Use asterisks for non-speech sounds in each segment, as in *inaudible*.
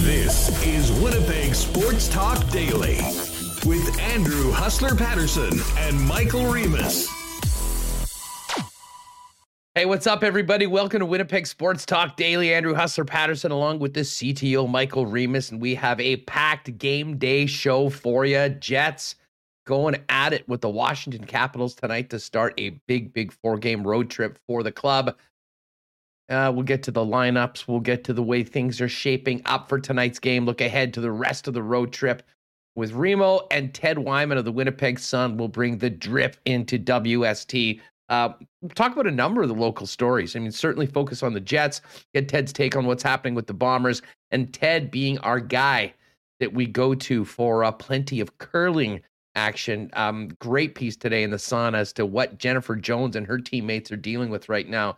This is Winnipeg Sports Talk Daily with Andrew Hustler Paterson and Michael Remis. Hey, what's up, everybody? Welcome to Winnipeg Sports Talk Daily. Andrew Hustler Paterson, along with the CTO Michael Remis, and we have a packed game day show for you. Jets going at it with the Washington Capitals tonight to start a big, big four game road trip for the club. Uh, we'll get to the lineups. We'll get to the way things are shaping up for tonight's game. Look ahead to the rest of the road trip with Remo and Ted Wyman of the Winnipeg Sun. will bring the drip into WST. Uh, talk about a number of the local stories. I mean, certainly focus on the Jets, get Ted's take on what's happening with the Bombers, and Ted being our guy that we go to for uh, plenty of curling action. Um, great piece today in the Sun as to what Jennifer Jones and her teammates are dealing with right now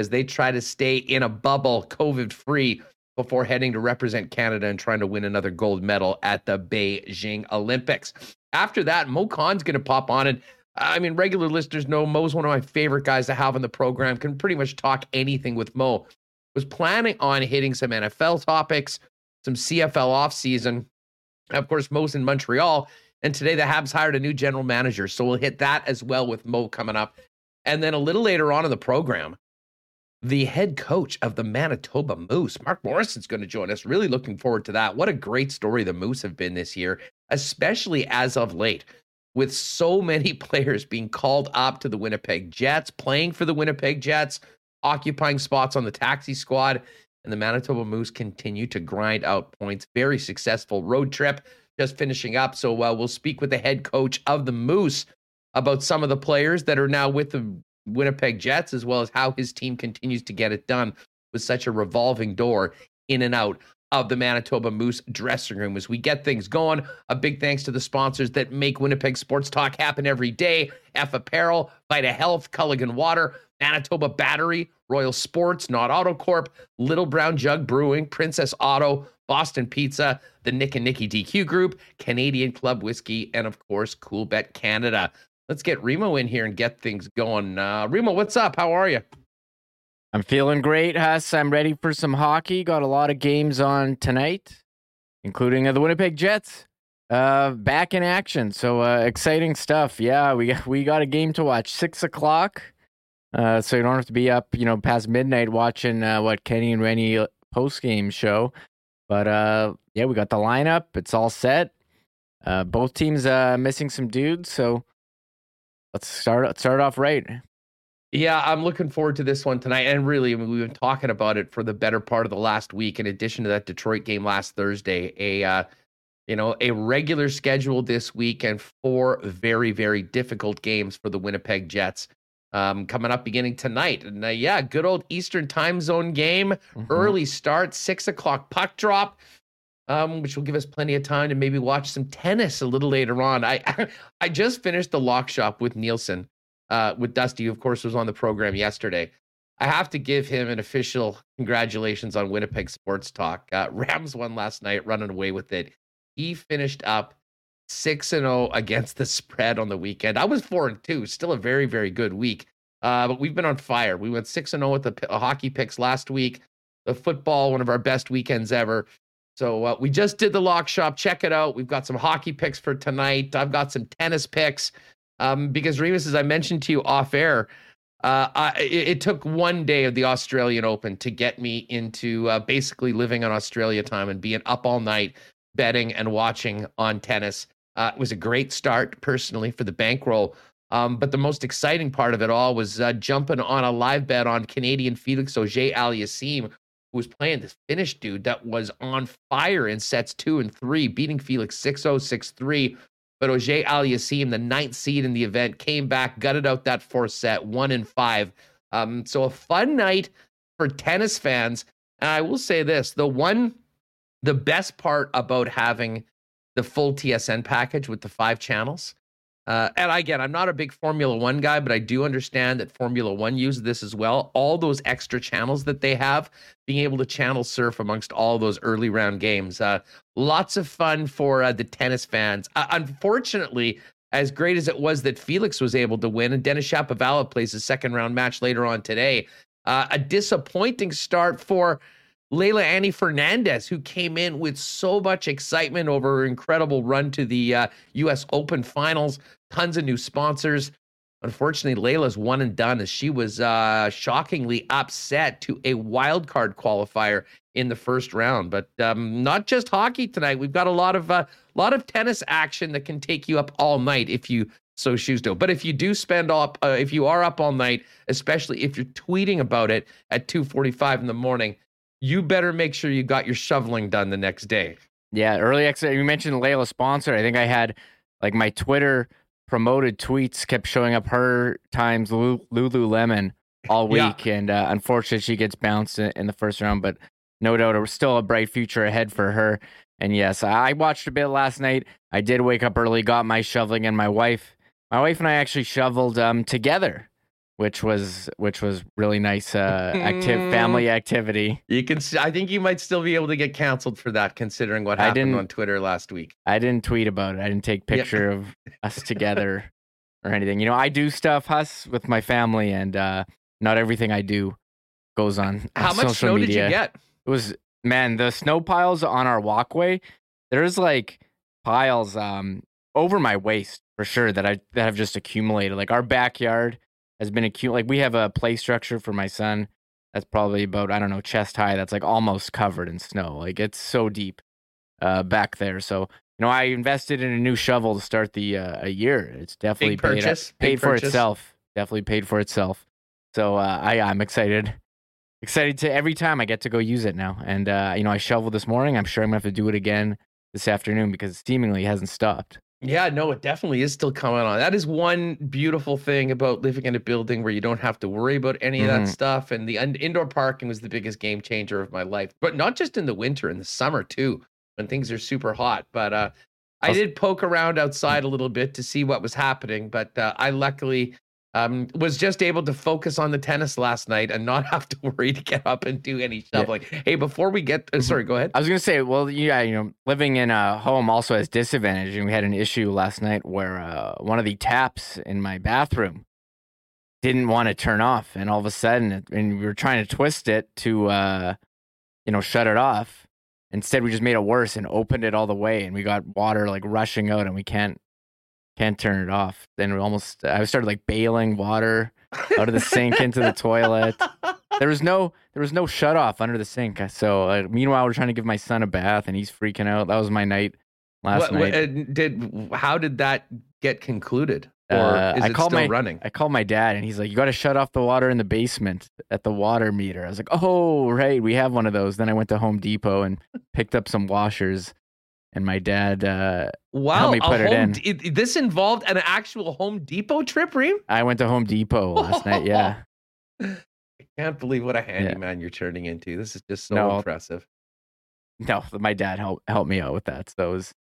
as they try to stay in a bubble, COVID free, before heading to represent Canada and trying to win another gold medal at the Beijing Olympics. After that, Mo Khan's going to pop on. And I mean, regular listeners know Mo's one of my favorite guys to have on the program, can pretty much talk anything with Mo. Was planning on hitting some NFL topics, some CFL offseason. Of course, Mo's in Montreal. And today the Habs hired a new general manager. So we'll hit that as well with Mo coming up. And then a little later on in the program, the head coach of the Manitoba Moose, Mark Morrison's going to join us. Really looking forward to that. What a great story the Moose have been this year, especially as of late, with so *laughs* many players being called up to the Winnipeg Jets, playing for the Winnipeg Jets, occupying spots on the taxi squad. And the Manitoba Moose continue to grind out points. Very successful road trip just finishing up. So uh, we'll speak with the head coach of the Moose about some of the players that are now with the Winnipeg Jets, as well as how his team continues to get it done with such a revolving door in and out of the Manitoba Moose dressing room as we get things going. A big thanks to the sponsors that make Winnipeg Sports Talk happen every day F Apparel, Vita Health, Culligan Water, Manitoba Battery, Royal Sports, Nott Auto Corp, Little Brown Jug Brewing, Princess Auto, Boston Pizza, the Nick and Nicky DQ Group, Canadian Club Whiskey, and of course, Coolbet Canada. Let's get Remo in here and get things going. Uh, Remo, what's up? How are you? I'm feeling great, Huss. I'm ready for some hockey. Got a lot of games on tonight, including uh, the Winnipeg Jets uh, back in action. So uh, exciting stuff. Yeah, we we got a game to watch. Six o'clock. Uh, so you don't have to be up, you know, past midnight watching uh, what Kenny and Rennie uh, post game show. But uh, yeah, we got the lineup. It's all set. Uh, both teams uh, missing some dudes, so let's start start off right. Yeah, I'm looking forward to this one tonight. And really, I mean, we've been talking about it for the better part of the last week. In addition to that Detroit game last Thursday, a uh, you know a regular schedule this week and four very very difficult games for the Winnipeg Jets um, coming up beginning tonight. And uh, yeah, good old Eastern time zone game, mm-hmm. early start, six o'clock puck drop. Um, which will give us plenty of time to maybe watch some tennis a little later on. I *laughs* I just finished the lock shop with Nielsen, uh, with Dusty, who of course was on the program yesterday. I have to give him an official congratulations on Winnipeg Sports Talk. Uh, *laughs* Rams won last night, running away with it. He finished up six and zero oh against the spread on the weekend. I was four and two, still a very very good week. Uh, but we've been on fire. We went six and zero oh with the p- hockey picks last week. The football, one of our best weekends ever. So uh, we just did the lock shop. Check it out. We've got some hockey picks for tonight. I've got some tennis picks. Um, because Remis, as I mentioned to you off air, uh, I, it, took one day of the Australian Open to get me into uh, basically living on Australia time and being up all night betting and watching on tennis. Uh, it was a great start personally for the bankroll. Um, but the most exciting part of it all was uh, jumping on a live bet on Canadian Felix Auger Aliassime, who was playing this Finnish dude that was on fire in sets two and three, beating Felix 6 0, 6 3. But Auger Aliassime, the ninth seed in the event, came back, gutted out that fourth set, one and five. Um, so a fun night for tennis fans. And I will say this the one, the best part about having the full TSN package with the five channels. Uh, and again, I'm not a big Formula One guy, but I do understand that Formula One uses this as well. All those extra channels that they have, being able to channel surf amongst all those early round games. Uh, lots of fun for uh, the tennis fans. Uh, unfortunately, as great as it was that Felix was able to win, and Denis Shapovalov plays his second round match later on today, Uh, a disappointing start for Leylah Annie Fernandez, who came in with so much excitement over her incredible run to the uh, U.S. Open finals, tons of new sponsors. Unfortunately, Leylah's one and done as she was uh, shockingly upset to a wild card qualifier in the first round. But um, not just hockey tonight. We've got a lot of uh, lot of tennis action that can take you up all night if you so choose to. But if you do spend up, uh, if you are up all night, especially if you're tweeting about it at 2:45 in the morning, you better make sure you got your shoveling done the next day. Yeah, early exit. You mentioned Leylah sponsor. I think I had like my Twitter promoted tweets kept showing up her times Lululemon all week, yeah. and uh, unfortunately she gets bounced in, in, the first round. But no doubt, it was still a bright future ahead for her. And yes, I watched a bit last night. I did wake up early, got my shoveling, and my wife, my wife and I actually shoveled um, together which was which was really nice uh active family activity. You can I think you might still be able to get canceled for that considering what happened on Twitter last week. I didn't tweet about it. I didn't take picture of us together *laughs* or anything. You know, I do stuff Huss with my family and uh not everything I do goes on. How on much snow media. did you get? It was man, the snow piles on our walkway, there's like piles um over my waist for sure that I that have just accumulated. Like our backyard has been acute. Like we have a play structure for my son that's probably about I don't know chest high. That's like almost covered in snow. Like it's so deep uh, back there. So you know, I invested in a new shovel to start the uh, a year. It's definitely Big paid purchase. paid Big for purchase. itself. Definitely paid for itself. So uh, I I'm excited. *laughs* Excited to every time I get to go use it now. And uh, you know, I shoveled this morning. I'm sure I'm gonna have to do it again this afternoon because it seemingly hasn't stopped. Yeah, no, it definitely is still coming on. That is one beautiful thing about living in a building where you don't have to worry about any of that mm-hmm. stuff. And the un- indoor parking was the biggest game changer of my life, but not just in the winter, in the summer too, when things are super hot. But uh, I did poke around outside a little bit to see what was happening, but uh, I luckily um, was just able to focus on the tennis last night and not *laughs* have to worry to get up and do any shoveling. Yeah. Hey, before we get, uh, mm-hmm. sorry, go ahead. I was gonna say, well, yeah, you know, living in a home also has disadvantage, and we had an issue last night where uh, one of the taps in my bathroom didn't want to turn off, and all of a sudden, it, and we were trying to twist it to, uh, you know, shut it off. Instead, we just made it worse and opened it all the way, and we got water like rushing out, and we can't can't turn it off. Then we almost I started like bailing water out of the sink into the toilet. There was no there was no shut off under the sink. So uh, meanwhile, we're trying to give my son a bath, and he's freaking out. That was my night last what, night. What, did how did that get concluded? Or uh, is I it called my, running? I called my dad, and he's like, "You got to shut off the water in the basement at the water meter." I was like, "Oh, right, we have one of those." Then I went to Home Depot and picked up some washers and my dad uh, wow, helped me put it in. D- this involved an actual Home Depot trip, Reem? I went to Home Depot last night. Yeah. *laughs* I can't believe what a handyman yeah. you're turning into. This is just so no, impressive. No, my dad helped helped me out with that, so it was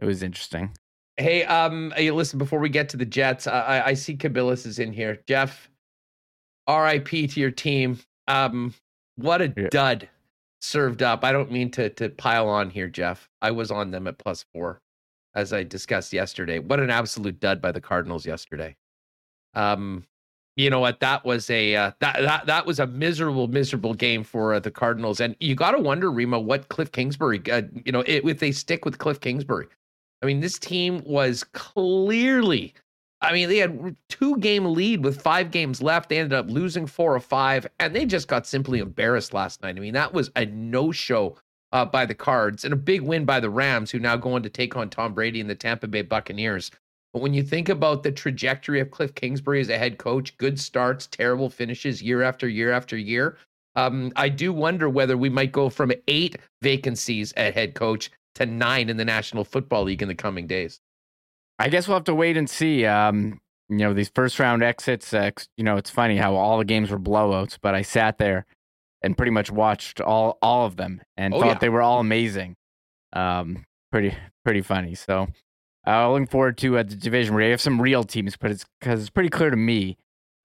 it was interesting. Hey, um, hey, listen. Before we get to the Jets, I, I see Kabilis is in here. Jeff, R.I.P. to your team. Um, what a yeah. dud served up. I don't mean to to pile on here, Jeff. I was on them at plus four, as I discussed yesterday. What an absolute dud by the Cardinals yesterday. Um, you know what? That was a uh, that that that was a miserable, miserable game for uh, the Cardinals. And you got to wonder, Remo, what Cliff Kingsbury, uh, you know, it, if they stick with Cliff Kingsbury. I mean, this team was clearly I mean, they had two game lead with five games left. They ended up losing four or five, and they just got simply embarrassed last night. I mean, that was a no show uh, by the Cards and a big win by the Rams, who now go on to take on Tom Brady and the Tampa Bay Buccaneers. But when you think about the trajectory of Cliff Kingsbury as a head coach, good starts, terrible finishes year after year after year, um, I do wonder whether we might go from eight vacancies at head coach to nine in the National Football League in the coming days. I guess we'll have to wait and see. Um, you know, these first round exits, uh, you know, it's funny how all the games were blowouts, but I sat there and pretty much watched all all of them and oh, thought yeah. they were all amazing. Um, pretty pretty funny. So, uh, looking forward to uh, the division where you have some real teams, but it's because it's pretty clear to me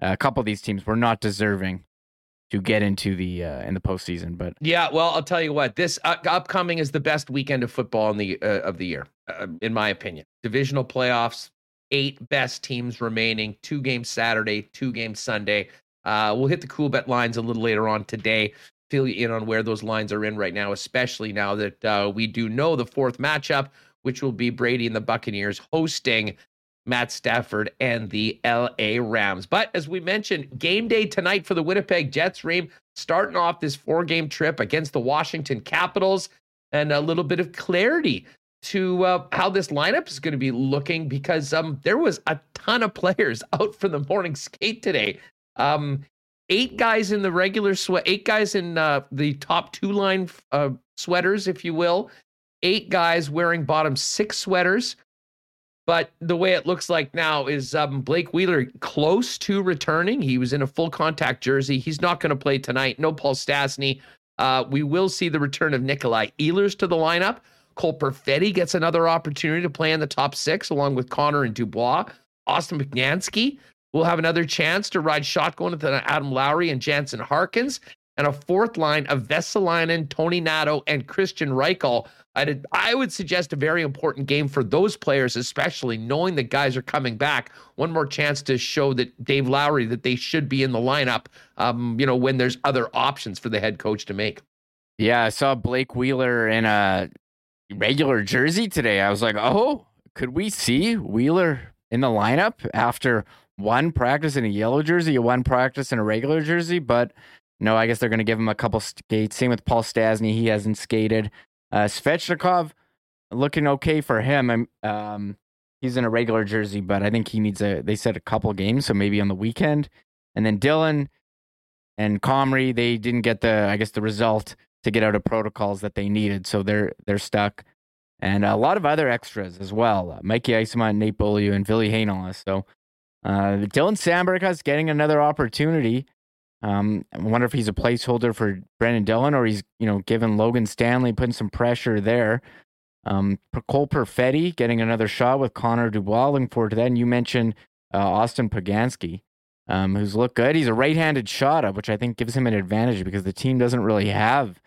uh, a couple of these teams were not deserving to get into the uh, in the postseason. But yeah, well, I'll tell you what, this upcoming is the best weekend of football in the uh, of the year, uh, in my opinion. Divisional playoffs, eight best teams remaining, two games Saturday, two games Sunday. Uh, we'll hit the Coolbet lines a little later on today. Fill you in on where those lines are in right now, especially now that uh, we do know the fourth matchup, which will be Brady and the Buccaneers hosting Matt Stafford and the LA Rams. But as we mentioned, game day tonight for the Winnipeg Jets, Ream, starting off this four game trip against the Washington Capitals and a little bit of clarity to uh, how this lineup is going to be looking because um, there was a ton of players *laughs* out for the morning skate today. Um, eight guys in the regular sweat, eight guys in uh, the top two line uh, sweaters, if you will, eight guys wearing bottom six sweaters. But the way it looks like now is um, Blake Wheeler close to returning. He was in a full contact jersey. He's not going to play tonight. No Paul Stastny. Uh, we will see the return of Nikolai Ehlers to the lineup. Cole Perfetti gets another opportunity to play in the top six along with Connor and Dubois. Austin Poganski will have another chance to ride shotgun with Adam Lowry and Jansen Harkins. And a fourth line of Vesalainen, Toninato, and Kristian Reichel. I'd, I would suggest a very important game for those players, especially knowing that guys are coming back. One more chance to show that Dave Lowry that they should be in the lineup. Um, you know, when there's other options for the head coach to make. Yeah, I saw Blake Wheeler in a regular jersey today. I was like, oh, could we see Wheeler in the lineup after one practice in a yellow jersey, one practice in a regular jersey? But no, I guess they're going to give him a couple skates. Same with Paul Stastny. He hasn't skated. Uh, Svechnikov looking okay for him. Um, he's in a regular jersey, but I think he needs a, they said a couple games, so maybe on the weekend. And then Dillon and Comrie, they didn't get the, I guess, the result to get out of protocols that they needed. So they're they're stuck. And a lot of other extras as well. Uh, Mikey Eyssimont, Nate Beaulieu, and Ville Heinola. So uh, Dylan Samberg is getting another opportunity. Um, I wonder if he's a placeholder for Brenden Dillon or he's, you know, giving Logan Stanley, putting some pressure there. Um, Cole Perfetti getting another shot with Connor Dubois. Looking forward to that. And you mentioned uh, Austin Poganski, um, who's looked good. He's a right-handed shot, up, which I think gives him an advantage because the team doesn't really have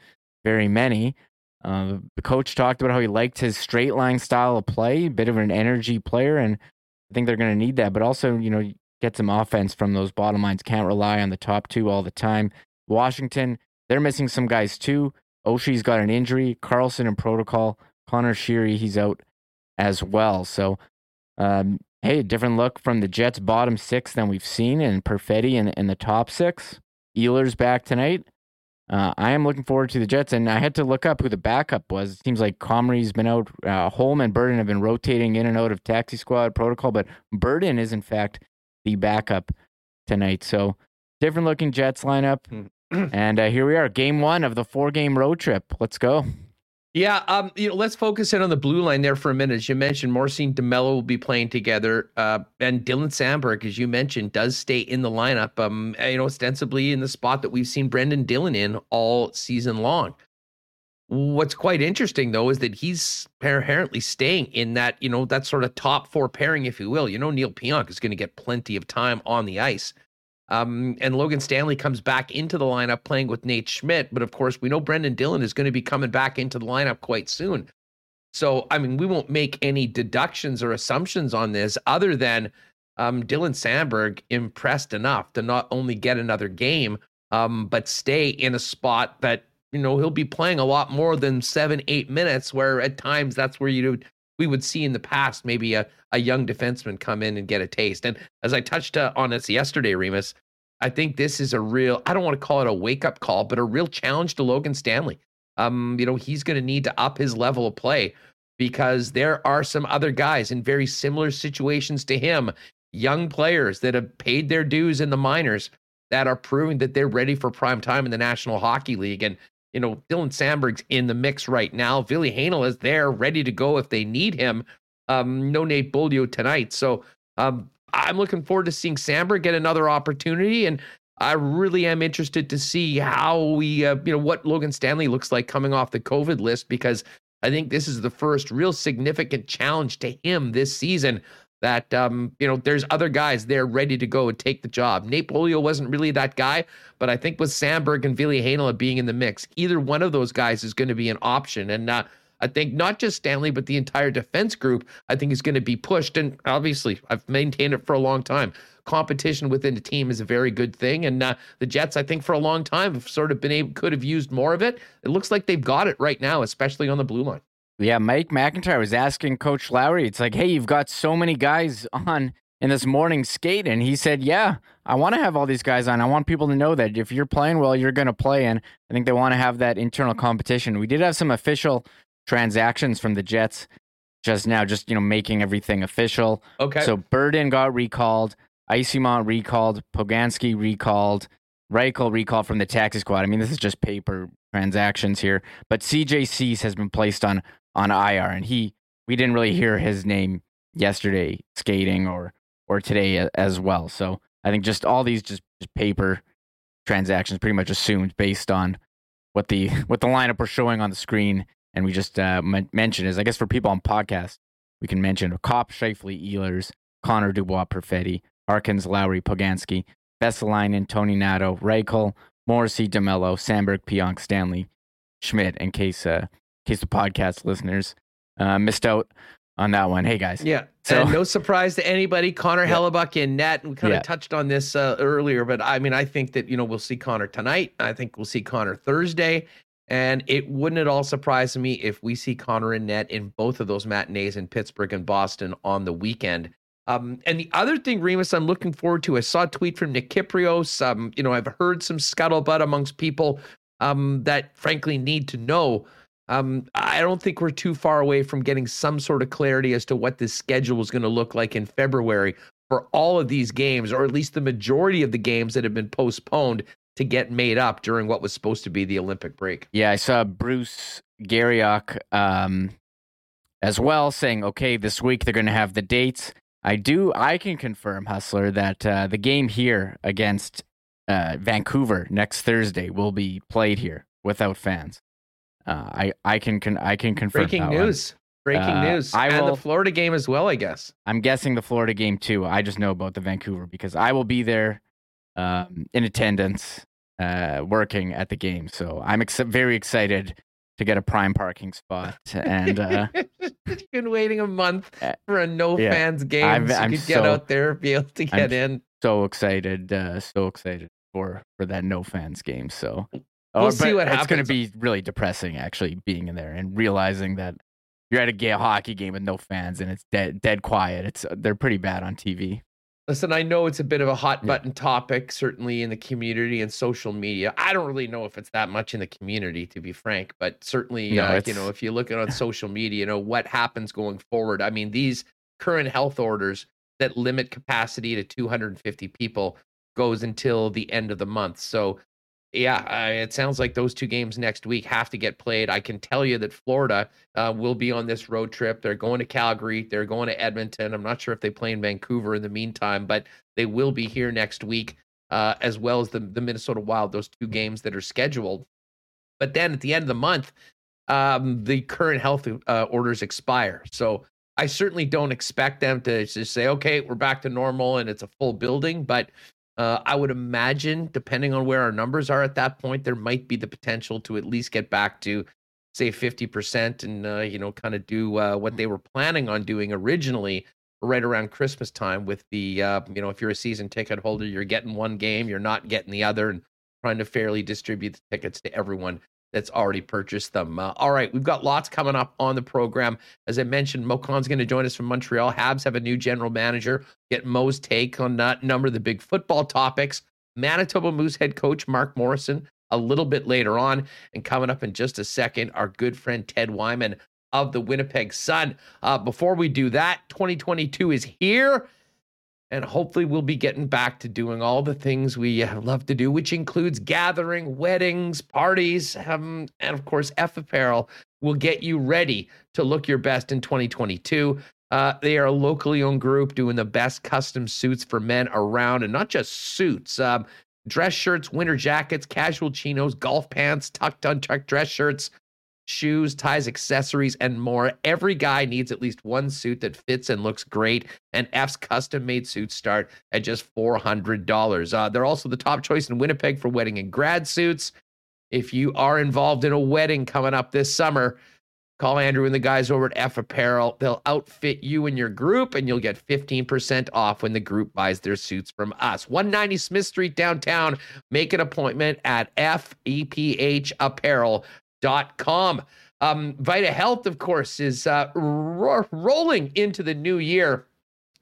very many. Uh, the coach talked about how he liked his straight line style of play, a bit of an energy player, and I think they're going to need that. But also, you know, get some offense from those bottom lines. Can't rely on the top two all the time. Washington, they're missing some guys too. Oshie's got an injury. Carlson in protocol. Conor Sheary, he's out as well. So, um, hey, different look from the Jets' bottom six than we've seen, and Perfetti in, in the top six. Ehlers back tonight. Uh, I am looking forward to the Jets, and I had to look up who the backup was. It seems like Comrie's been out. Uh, Holm and Berdin have been rotating in and out of taxi squad protocol, but Berdin is in fact the backup tonight. So different looking Jets lineup, hmm. *clears throat* and uh, here we are, game one of the four game road trip. Let's go. Yeah, um, you know, let's focus in on the blue line there for a minute. As you mentioned, Morrissey DeMelo will be playing together, uh, and Dylan Samberg, as you mentioned, does stay in the lineup. Um, you know, ostensibly in the spot that we've seen Brenden Dillon in all season long. What's quite interesting though is that he's apparently staying in that, you know, that sort of top four pairing, if you will. You know, Neil Pionk is going to get plenty of time on the ice. Um, and Logan Stanley comes back into the lineup playing with Nate Schmidt. But of course, we know Brenden Dillon is going to be coming back into the lineup quite soon. So, I mean, we won't make any deductions or assumptions on this other than um, Dylan Samberg impressed enough to not only get another game, um, but stay in a spot that, you know, he'll be playing a lot more than seven, eight minutes, where at times that's where you we would see in the past maybe a, a young defenseman come in and get a taste. And as I touched uh, on this yesterday, Remis, I think this is a real, I don't want to call it a wake up call, but a real challenge to Logan Stanley. Um, you know, he's going to need to up his level of play because there are some other guys in very similar situations to him, young players that have paid their dues in the minors that are proving that they're ready for prime time in the National Hockey League. And you know, Dylan Samberg's in the mix right now. Ville Heinola is there, ready to go if they need him. Um, no Nate Beaulieu tonight. So um, I'm looking forward to seeing Samberg get another opportunity. And I really am interested to see how we, uh, you know, what Logan Stanley looks like coming off the COVID list because I think this is the first real significant challenge to him this season that um, you know there's other guys there ready to go and take the job. Nate Beaulieu wasn't really that guy, but I think with Samberg and Ville Heinola being in the mix, either one of those guys is going to be an option. And uh, I think not just Stanley, but the entire defense group, I think is going to be pushed. And obviously, I've maintained it for a long time. competition within the team is a very good thing. And uh, the Jets, I think, for a long time have sort of been able, could have used more of it. It looks like they've got it right now, especially on the blue line. Yeah, Mike McIntyre was asking Coach Lowry, it's like, hey, you've got so many guys on in this morning skate. And he said, yeah, I want to have all these guys on. I want people to know that if you're playing well, you're going to play. And I think they want to have that internal competition. We did have some official transactions from the Jets just now, just, you know, making everything official. Okay. So Berdin got recalled, Eyssimont recalled, Poganski recalled, Reichel recalled from the taxi squad. I mean, this is just paper transactions here. But CJ Cease has been placed on on IR, and he we didn't really hear his name yesterday skating or or today as well. So I think just all these just, just paper transactions pretty much assumed based on what the *laughs* what the lineup we're showing on the screen. And we just uh, m- mentioned is I guess for people on podcast we can mention Copp, Scheifele, Ehlers, Connor Dubois, Perfetti, Harkins, Lowry, Poganski, Vesalainen, Toninato, Reichel, Morrissey, DeMelo, Samberg, Pionk, Stanley, Schmidt. In case uh, case the podcast listeners uh, missed out on that one. Hey guys. Yeah. So and no surprise to anybody. Connor yeah. Hellebuyck in net. We kind of yeah. touched on this uh, earlier, but I mean, I think that you know we'll see Connor tonight. I think we'll see Connor Thursday, and it wouldn't at all surprise me if we see Connor in net in both of those matinees in Pittsburgh and Boston on the weekend. Um, and the other thing, Remis, I'm looking forward to. I saw a tweet from Nick Kypreos. Um, you know, I've heard some scuttlebutt amongst people um, that frankly need to know um, I don't think we're too far away from getting some sort of clarity as to what this schedule is going to look like in February for all of these games, or at least the majority of the games that have been postponed to get made up during what was supposed to be the Olympic break. Yeah, I saw Bruce Garrioch um, as well saying, okay, this week they're going to have the dates. I do, I can confirm, Hustler, that uh, the game here against uh, Vancouver next Thursday will be played here without fans. Uh, I I can, can I can confirm. Breaking news. One. Breaking uh, news. I and will, the Florida game as well, I guess. I'm guessing the Florida game too. I just know about the Vancouver because I will be there um, in attendance, uh, working at the game. So I'm ex- very excited to get a prime parking spot. *laughs* And uh, you've been waiting a month uh, for a no yeah, fans game. I'm, so I'm could so, get out there, be able to get I'm in. So excited, uh, so excited for for that no fans game. So We'll oh, see what it's happens. It's going to be really depressing, actually, being in there and realizing that you're at a gay hockey game with no fans and it's dead, dead quiet. It's uh, they're pretty bad on TV. Listen, I know it's a bit of a hot button topic, certainly in the community and social media. I don't really know if it's that much in the community, to be frank, but certainly, no, uh, you know, if you look at on social media, you know what happens going forward. I mean, these current health orders that limit capacity to 250 people goes until the end of the month. So yeah, uh, it sounds like those two games next week have to get played. I can tell you that Florida uh, will be on this road trip. They're going to Calgary. They're going to Edmonton. I'm not sure if they play in Vancouver in the meantime, but they will be here next week, uh, as well as the, the Minnesota Wild, those two games that are scheduled. But then at the end of the month, um, the current health uh, orders expire. So I certainly don't expect them to just say, okay, we're back to normal and it's a full building. But uh, I would imagine, depending on where our numbers are at that point, there might be the potential to at least get back to, say, 50% and, uh, you know, kind of do uh, what they were planning on doing originally right around Christmas time with the, uh, you know, if you're a season ticket holder, you're getting one game, you're not getting the other, and trying to fairly distribute the tickets to everyone that's already purchased them. Uh, all right, we've got lots coming up on the program. As I mentioned, Mo Khan's going to join us from Montreal. Habs have a new general manager. Get Mo's take on that number of the big football topics. Manitoba Moose head coach Mark Morrison a little bit later on. And coming up in just a second, our good friend Ted Wyman of the Winnipeg Sun. Uh, before we do that, 2022 is here. And hopefully, we'll be getting back to doing all the things we uh, love to do, which includes gathering, weddings, parties, um, and of course, F Apparel will get you ready to look your best in 2022. Uh, they are a locally owned group doing the best custom suits for men around, and not just suits. Um, dress shirts, winter jackets, casual chinos, golf pants, tucked, untucked dress shirts, shoes, ties, accessories, and more. Every guy needs at least one suit that fits and looks great. And F's custom made suits start at just $400. Uh, they're also the top choice in Winnipeg for wedding and grad suits. If you are involved in a wedding coming up this summer, Call Andrew and the guys over at F Apparel. They'll outfit you and your group, and you'll get 15% off when the group buys their suits from us. 190 Smith Street downtown. Make an appointment at fephapparel.com. Um, Vita Health, of course, is uh, ro- rolling into the new year.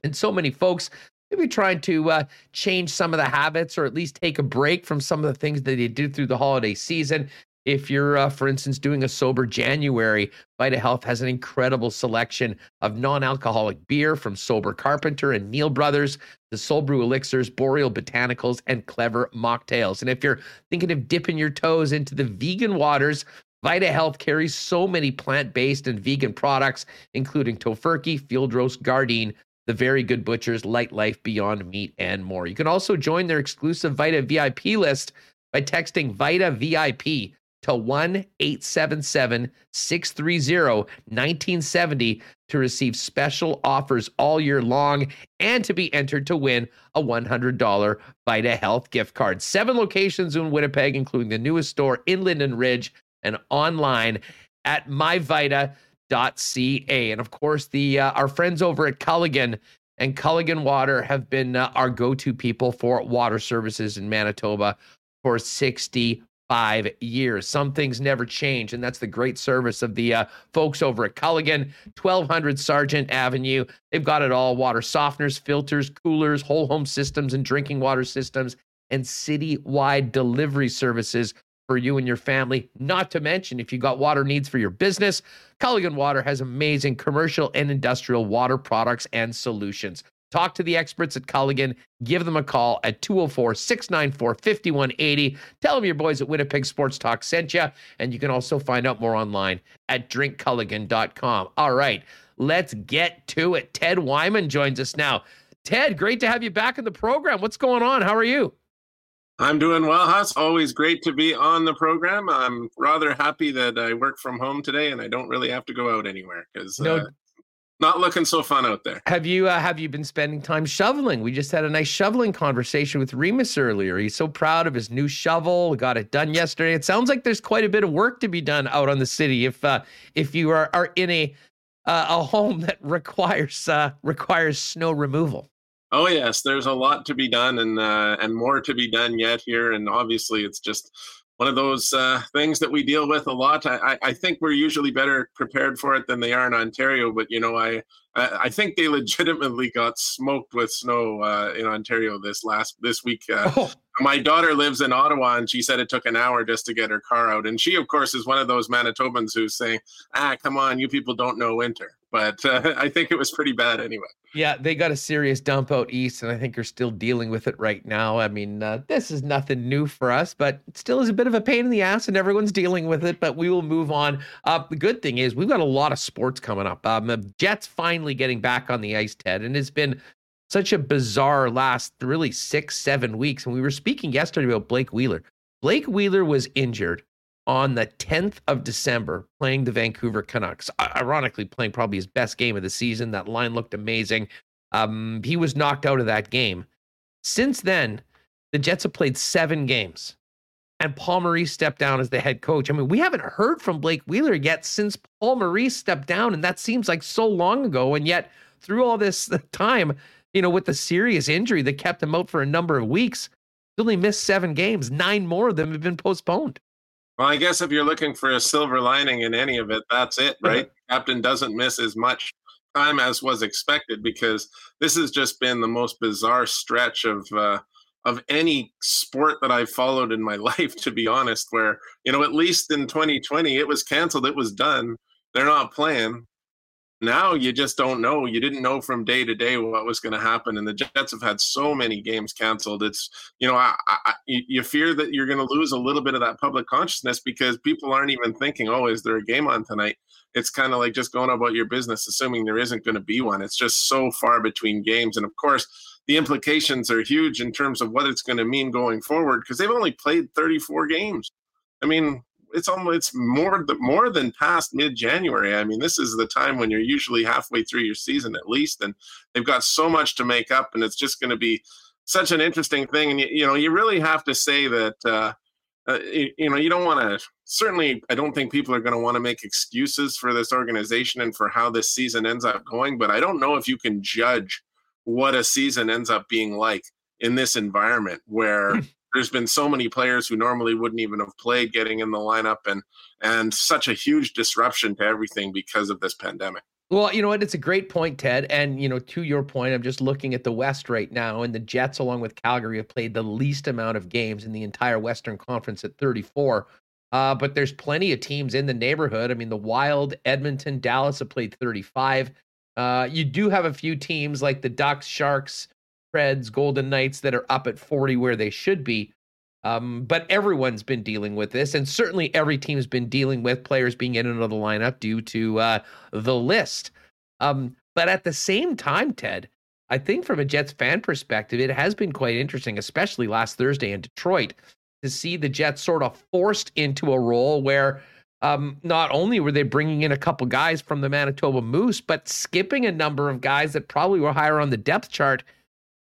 And so many folks maybe trying to uh, change some of the habits or at least take a break from some of the things that they did through the holiday season. If you're, uh, for instance, doing a sober January, Vita Health has an incredible selection of non alcoholic beer from Sober Carpenter and Neil Brothers, the Soul Brew Elixirs, Boreal Botanicals, and Clever Mocktails. And if you're thinking of dipping your toes into the vegan waters, Vita Health carries so many plant based and vegan products, including Tofurky, Field Roast, Gardein, the Very Good Butchers, Light Life, Beyond Meat, and more. You can also join their exclusive Vita VIP list by texting Vita VIP to 1 877 630 1970 to receive special offers all year long and to be entered to win a $100 Vita Health gift card. Seven locations in Winnipeg, including the newest store in Linden Ridge and online at myvita.ca. And of course, the uh, our friends over at Culligan and Culligan Water have been uh, our go-to people for water services in Manitoba for 60 five years. Some things never change, and that's the great service of the uh, folks over at Culligan, 1200 Sargent Avenue. They've got it all water softeners, filters, coolers, whole home systems, and drinking water systems, and city-wide delivery services for you and your family. Not to mention, if you've got water needs for your business, Culligan Water has amazing commercial and industrial water products and solutions. Talk to the experts at Culligan. Give them a call at 204 694 5180. Tell them your boys at Winnipeg Sports Talk sent you. And you can also find out more online at drinkculligan.com. All right, let's get to it. Ted Wyman joins us now. Ted, great to have you back in the program. What's going on? How are you? I'm doing well, Huss. Always great to be on the program. I'm rather happy that I work from home today and I don't really have to go out anywhere because no, uh, not looking so fun out there. Have you uh, have you been spending time shoveling? We just had a nice shoveling conversation with Remis earlier. He's so proud of his new shovel. We got it done yesterday. It sounds like there's quite a bit of work to be done out on the city if uh, if you are are in a uh, a home that *laughs* requires uh, requires snow removal. Oh yes, there's a lot to be done and uh, and more to be done yet here. And obviously, it's just one of those uh, things that we deal with a lot. I, I, think we're usually better prepared for it than they are in Ontario, but you know, I I, think they *laughs* legitimately got smoked with snow uh, in Ontario this last this week. Uh, oh. My daughter lives in Ottawa, and she said it took an hour just to get her car out. And she, of course, is one of those Manitobans who's saying, "Ah, come on, you people don't know winter." But uh, *laughs* I think it was pretty bad anyway. Yeah, they got a serious dump out east, and I think are still dealing with it right now. I mean, uh, this is nothing new for us, but still is a bit of a pain in the ass, and everyone's dealing with it. But we will move on. Uh, the good thing is we've got a lot of sports coming up. Um, the Jets finally getting back on the ice, Ted, and it's been such a bizarre last really six, seven weeks. And we were speaking yesterday about Blake Wheeler. Blake Wheeler was injured on the 10th of December playing the Vancouver Canucks. Ironically, playing probably his best game of the season. That line looked amazing. Um, he was knocked out of that game. Since then, the Jets have played seven games, and Paul Maurice stepped down as the head coach. I mean, we haven't heard from Blake Wheeler yet since Paul Maurice stepped down, and that seems like so long ago. And yet, through all this *laughs* time, you know, with the serious injury that kept him out for a number of weeks, he only missed seven games. Nine more of them have been postponed. Well, I guess if you're looking for a silver lining in any of it, that's it, *laughs* right? Captain doesn't miss as much time as was expected because this has just been the most bizarre stretch of uh, of any sport that I've followed in my *laughs* life, to be honest. Where you know, at least in 2020, it was canceled, it was done. They're not playing now you just don't know. You didn't know from day to day what was going to happen, and the Jets have had so many games canceled. It's you know, I, I, you fear that you're going to lose a little bit of that public consciousness because people aren't even thinking, "Oh, is there a game on tonight?" It's kind of like just going about your business, assuming there isn't going to be one. It's just so far between games, and of course, the implications are huge in terms of what it's going to mean going forward because they've only played 34 games. I mean, it's almost it's more more than past mid January. I mean, this is the time when you're usually halfway through your season at least, and they've got so much to make up, and it's just going to be such an interesting thing. And you, you know, you really have to say that. Uh, uh, you, you know, you don't want to. Certainly, I don't think people are going to want to make excuses for this organization and for how this season ends up going. But I don't know if you can judge what a season ends up being like in this environment where hmm. There's been so many players who normally wouldn't even have played getting in the lineup and and such a huge disruption to everything because of this pandemic. Well, you know what? It's a great point, Ted. And, you know, to your point, I'm just looking at the West right now, and the Jets, along with Calgary, have played the least amount of games in the entire Western Conference at 34. Uh, but there's plenty of teams in the neighborhood. I mean, the Wild, Edmonton, Dallas have played 35. Uh, you do have a few teams like the Ducks, Sharks, Preds, Golden Knights that are up at 40 where they should be. Um, but everyone's been dealing with this, and certainly every team's been dealing with players being in and out of the lineup due to uh, the list. Um, but at the same time, Ted, I think from a Jets fan perspective, it has been quite interesting, especially last Thursday in Detroit, to see the Jets sort of forced into a role where um, not only were they bringing in a couple guys from the Manitoba Moose, but skipping a number of guys that probably were higher on the depth chart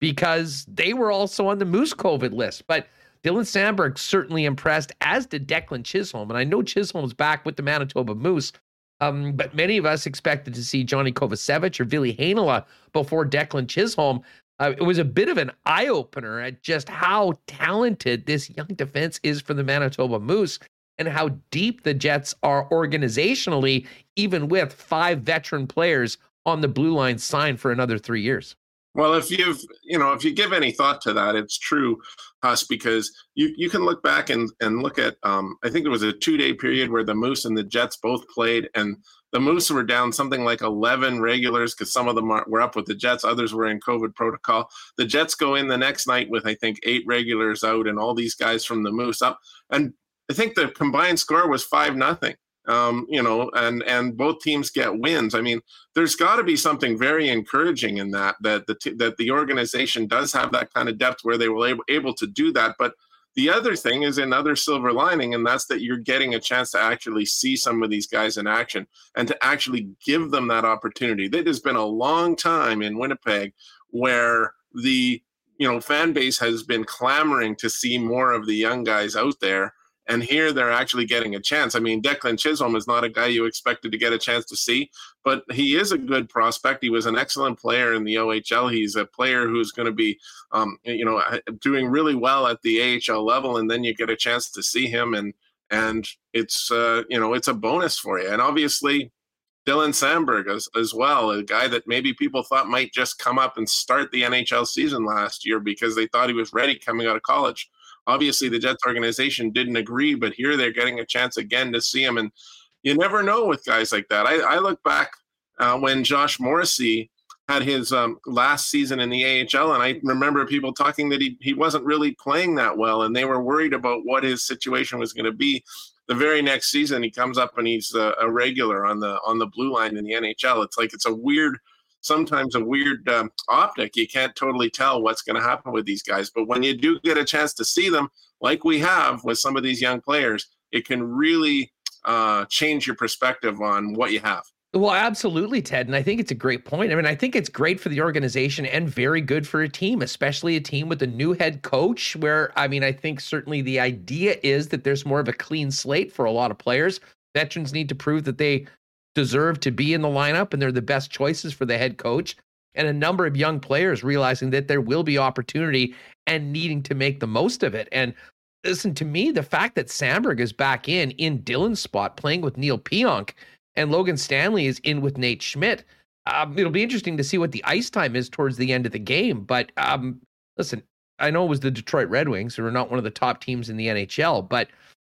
because they were also on the Moose COVID list. But Dylan Samberg certainly impressed, as did Declan Chisholm. And I know Chisholm's back with the Manitoba Moose, um, but many of us expected to see Johnny Kovacevic or Ville Heinola before Declan Chisholm. Uh, it was a bit of an eye opener at just how talented this young defense is for the Manitoba Moose and how deep the Jets are organizationally, even with five veteran players on the blue line signed for another three years. Well, if you've you know if you give any thought to that, it's true, Huss, because you you can look back and and look at um, I think there was a two day period where the Moose and the Jets both played, and the Moose were down something like eleven regulars because some of them were up with the Jets, others were in COVID protocol. The Jets go in the next night with I think eight regulars out, and all these guys from the Moose up, and I think the combined score was five nothing um, you know, and and both teams get wins. I mean, there's got to be something very encouraging in that that the t- that the organization does have that kind of depth where they were able, able to do that. But the other thing is another silver lining, and that's that you're getting a chance to actually see some of these guys in action and to actually give them that opportunity. It has been a long time in Winnipeg where the you know fan base has been clamoring to see more of the young guys out there and here they're actually getting a chance. I mean, Declan Chisholm is not a guy you expected to get a chance to see, but he is a good prospect. He was an excellent player in the OHL. He's a player who's going to be, um, you know, doing really well at the AHL level, and then you get a chance to see him, and and it's uh, you know it's a bonus for you. And obviously, Dylan Samberg as, as well, a guy that maybe people thought might just come up and start the NHL season last year because they thought he was ready coming out of college obviously the Jets organization didn't agree, but here they're getting a chance again to see him. And you never know with guys like that. I, I look back uh, when Josh Morrissey had his um, last season in the AHL, and I remember people talking that he, he wasn't really playing that well, and they were worried about what his situation was going to be. The very next season, he comes up and he's a, a regular on the on the blue line in the NHL. It's like it's a weird sometimes a weird um, optic. You can't totally tell what's going to happen with these guys. But when you do get a chance to see them, like we have with some of these young players, it can really uh, change your perspective on what you have. Well, absolutely, Ted. And I think it's a great point. I mean, I think it's great for the organization and very good for a team, especially a team with a new head coach. Where, I mean, I think certainly the idea is that there's more of a clean slate for a lot of players. Veterans need to prove that they deserve to be in the lineup and they're the best choices for the head coach. And a number of young players realizing that there will be opportunity and needing to make the most of it. And listen to me, the fact that Samberg is back in in Dillon's spot playing with Neil Pionk and Logan Stanley is in with Nate Schmidt. Um, it'll be interesting to see what the ice time is towards the end of the game. But um, listen, I know it was the Detroit Red Wings who are not one of the top teams in the NHL, but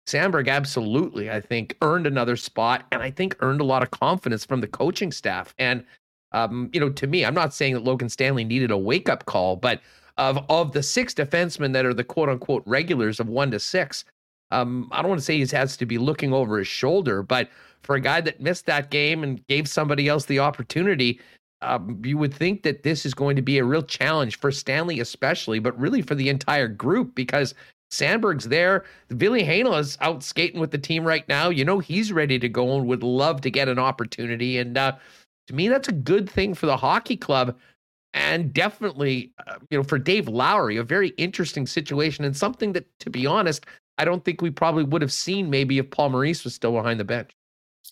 Samberg absolutely, I think, earned another spot and I think earned a lot of confidence from the coaching staff. And, um, you know, to me, I'm not saying that Logan Stanley needed a wake up call, but of, of the six defensemen that are the quote unquote regulars of one to six, um, I don't want to say he has to be looking over his shoulder, but for a guy that missed that game and gave somebody else the opportunity, um, you would think that this is going to be a real challenge for Stanley, especially, but really for the entire group because Samberg's there. Ville Heinola's out skating with the team right now. You know he's ready to go and would love to get an opportunity. And uh, to me, that's a good thing for the hockey club, and definitely, uh, you know, for Dave Lowry, a very interesting situation and something that, to be honest, I don't think we probably would have seen maybe if Paul Maurice was still behind the bench.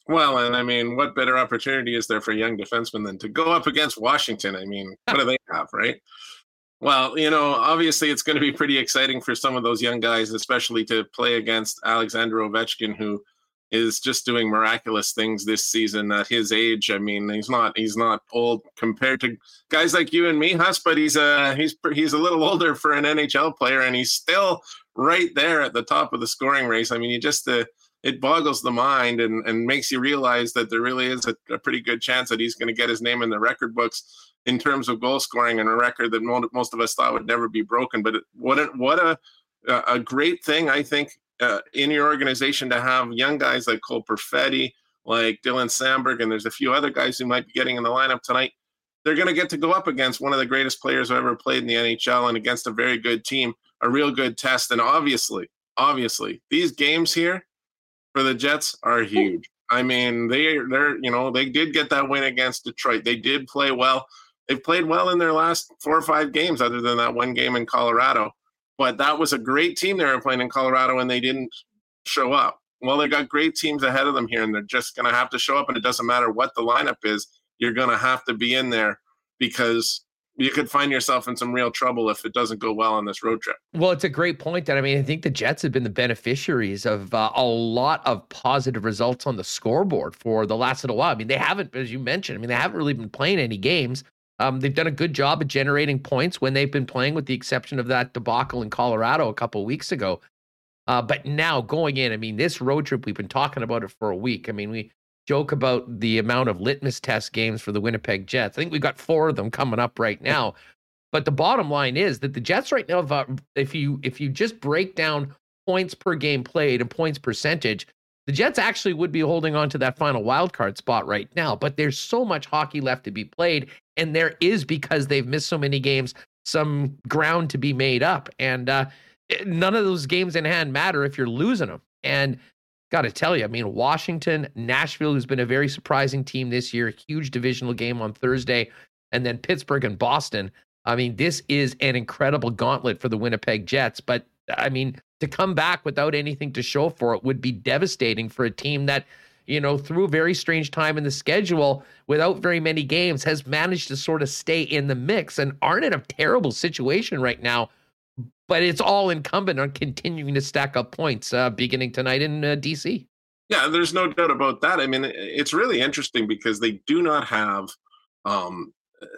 Well, and I mean, what better opportunity is there for young defensemen than to go up against Washington? I mean, what do they have, right? Well, you know, obviously it's going to be pretty exciting for some of those young guys, especially to play against Alexander Ovechkin, who is just doing miraculous things this season at his age. I mean, he's not he's not old compared to guys like you and me, Huss, but he's a he's he's a little older for an NHL player, and he's still right there at the top of the scoring race. I mean, you just uh, it boggles the mind and and makes you realize that there really is a, a pretty good chance that he's going to get his name in the record books in terms of goal scoring and a record that most of us thought would never be broken. But what a, what a a great thing I think uh, in your organization to have young guys like Cole Perfetti, like Dylan Samberg, and there's a few other guys who might be getting in the lineup tonight. They're going to get to go up against one of the greatest players who ever played in the NHL and against a very good team, a real good test. And obviously, obviously, these games here for the Jets are huge. I mean, they they're you know they did get that win against Detroit. They did play well. They've played well in their last four or five games, other than that one game in Colorado. But that was a great team they were playing in Colorado, and they didn't show up. Well, they've got great teams ahead of them here, and they're just going to have to show up. And it doesn't matter what the lineup is; you're going to have to be in there because you could find yourself in some real trouble if it doesn't go well on this road trip. Well, it's a great point. that I mean, I think the Jets have been the beneficiaries of uh, a lot of positive results on the scoreboard for the last little while. I mean, they haven't, as you mentioned, I mean, they haven't really been playing any games. Um, they've done a good job of generating points when they've been playing, with the exception of that debacle in Colorado a couple weeks ago. Uh, but now going in, I mean, this road trip, we've been talking about it for a week. I mean, we joke about the amount of litmus test games for the Winnipeg Jets. I think we've got four of them coming up right *laughs* now. But the bottom line is that the Jets right now, uh, if you if you just break down points per game played and points percentage, the Jets actually would be holding on to that final wild card spot right now. But there's so much hockey left to be played, and there is because they've missed so many games, some ground to be made up, and uh, none of those games in hand matter if you're losing them. And got to tell you, I mean, Washington, Nashville, who's been a very surprising team this year, huge divisional game on Thursday, and then Pittsburgh and Boston. I mean, this is an incredible gauntlet for the Winnipeg Jets. But I mean, to come back without anything to show for it would be devastating for a team that, you know, through a very strange time in the schedule, without very many games, has managed to sort of stay in the mix and aren't in a terrible situation right now but it's all incumbent on continuing to stack up points uh, beginning tonight in uh, DC. Yeah, there's no doubt about that. I mean, it's really interesting because they do not have, um,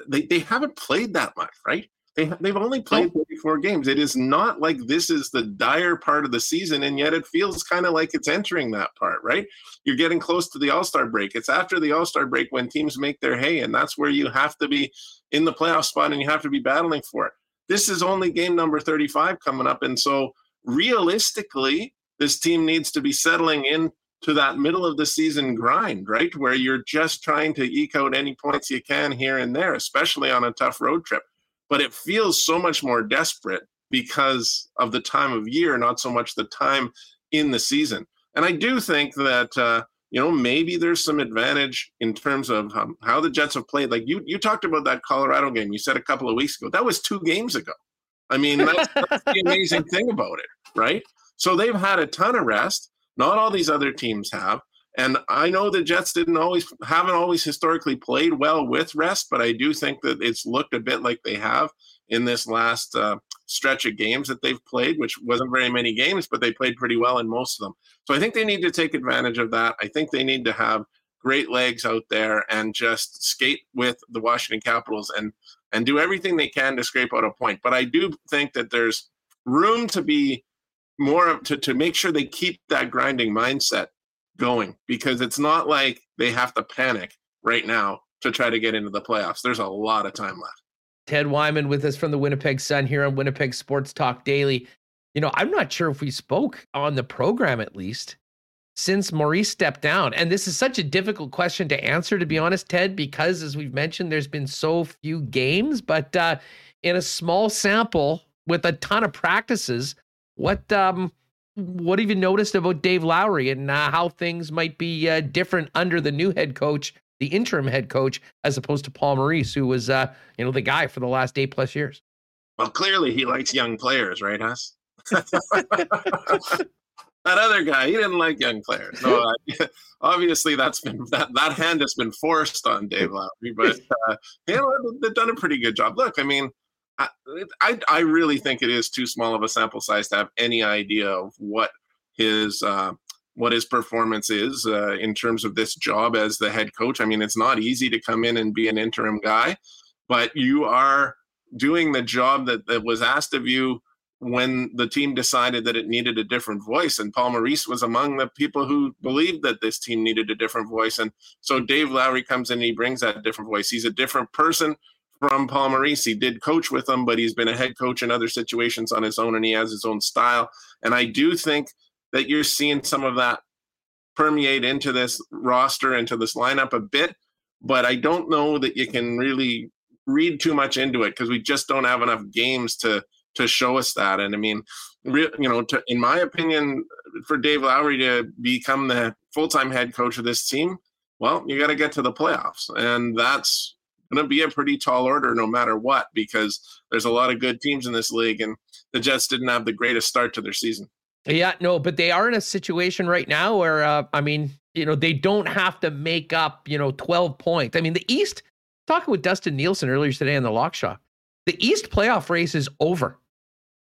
they they haven't played that much, right? They they've only played 34 games. It is not like this is the dire part of the season, and yet it feels kind of like it's entering that part, right? You're getting close to the All Star break. It's after the All Star break when teams make their hay, and that's where you have to be in the playoff spot and you have to be battling for it this is only game number 35 coming up. And so realistically, this team needs to be settling in to that middle of the season grind, right? Where you're just trying to eke out any points you can here and there, especially on a tough road trip. But it feels so much more desperate because of the time of year, not so much the time in the season. And I do think that uh, you know, maybe there's some advantage in terms of um, how the Jets have played. Like you, you talked about that Colorado game. You said a couple of weeks ago. That was two games ago. I mean, that's, that's *laughs* the amazing thing about it, right? So they've had a ton of rest. Not all these other teams have. And I know the Jets didn't always haven't always historically played well with rest, but I do think that it's looked a bit like they have in this last uh, stretch of games that they've played, which wasn't very many games, but they played pretty well in most of them. So I think they need to take advantage of that. I think they need to have great legs out there and just skate with the Washington Capitals and and do everything they can to scrape out a point. But I do think that there's room to be more to, to make sure they keep that grinding mindset going because it's not like they have to panic right now to try to get into the playoffs. There's a lot of time left. Ted Wyman with us from the Winnipeg Sun here on Winnipeg Sports Talk Daily. You know, I'm not sure if we spoke on the program at least since Maurice stepped down. And this is such a difficult question to answer, to be honest, Ted, because as we've mentioned, there's been so few games, but uh, in a small sample with a ton of practices, what um, what have you noticed about Dave Lowry and uh, how things might be uh, different under the new head coach the interim head coach, as opposed to Paul Maurice, who was, uh, you know, the guy for the last eight plus years. Well, clearly he likes young players, right, Huss? *laughs* that other guy, he didn't like young players. Uh, *laughs* obviously, that's been that, that hand has been forced on Dave Lowry, but uh, you know they've done a pretty good job. Look, I mean, I, I, I really think it is too small of a sample size to have any idea of what his uh, what his performance is uh, in terms of this job as the head coach. I mean, it's not easy to come in and be an interim guy, but you are doing the job that, that was asked of you when the team decided that it needed a different voice. And Paul Maurice was among the people who believed that this team needed a different voice. And so Dave Lowry comes in and he brings that different voice. He's a different person from. He did coach with him, but he's been a head coach in other situations on his own and he has his own style. And I do think that you're seeing some of that permeate into this roster, into this lineup a bit. But I don't know that you can really read too much into it because we just don't have enough games to to show us that. And I mean, you know, to, in my opinion, for Dave Lowry to become the full time head coach of this team, well, you got to get to the playoffs, and that's going to be a pretty tall order no matter what because there's a lot of good teams in this league, and the Jets didn't have the greatest start to their season. Yeah, no, but they are in a situation right now where, uh, I mean, you know, they don't have to make up, you know, 12 points. I mean, the East, talking with Dustin Nielsen earlier today on the Lock Shop, the East playoff race is over.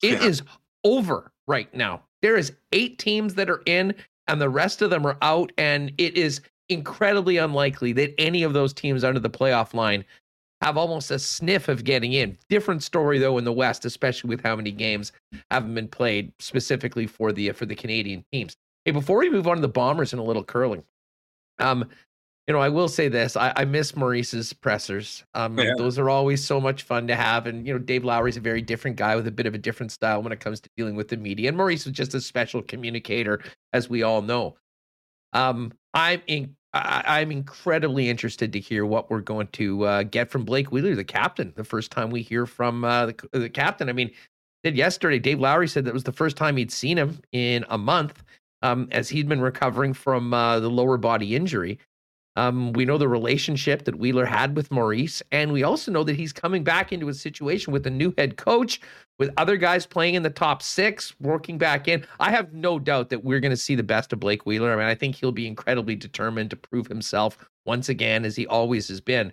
It yeah. is over right now. There is eight teams that are in, and the rest of them are out. And it is incredibly unlikely that any of those teams under the playoff line have almost a sniff of getting in. Different story though in the West, especially with how many games haven't been played specifically for the for the Canadian teams. Hey, before we move on to the Bombers and a little curling, um, you know, I will say this: I, I miss Maurice's pressers. Um, yeah. Those are always so much fun to have, and you know, Dave Lowry's a very different guy with a bit of a different style when it comes to dealing with the media. And Maurice was just a special communicator, as we all know. Um, I'm in, I, am incredibly interested to hear what we're going to uh, get from Blake Wheeler, the captain. The first time we hear from uh, the, the captain. I mean, did yesterday. Dave Lowry said that was the first time he'd seen him in a month, um, as he'd been recovering from uh, the lower body injury. Um, we know the relationship that Wheeler had with Maurice, and we also know that he's coming back into a situation with a new head coach, with other guys playing in the top six, working back in. I have no doubt that we're going to see the best of Blake Wheeler. I mean, I think he'll be incredibly determined to prove himself once again, as he always has been.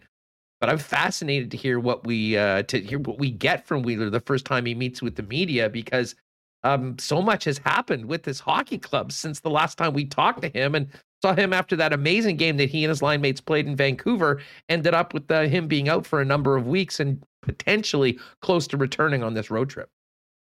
But I'm fascinated to hear what we uh, to hear what we get from Wheeler the first time he meets with the media because um, so much has happened with this hockey club since the last time we talked to him, and saw him after that amazing game that he and his line mates played in Vancouver. Ended up with uh, him being out for a number of weeks and potentially close to returning on this road trip.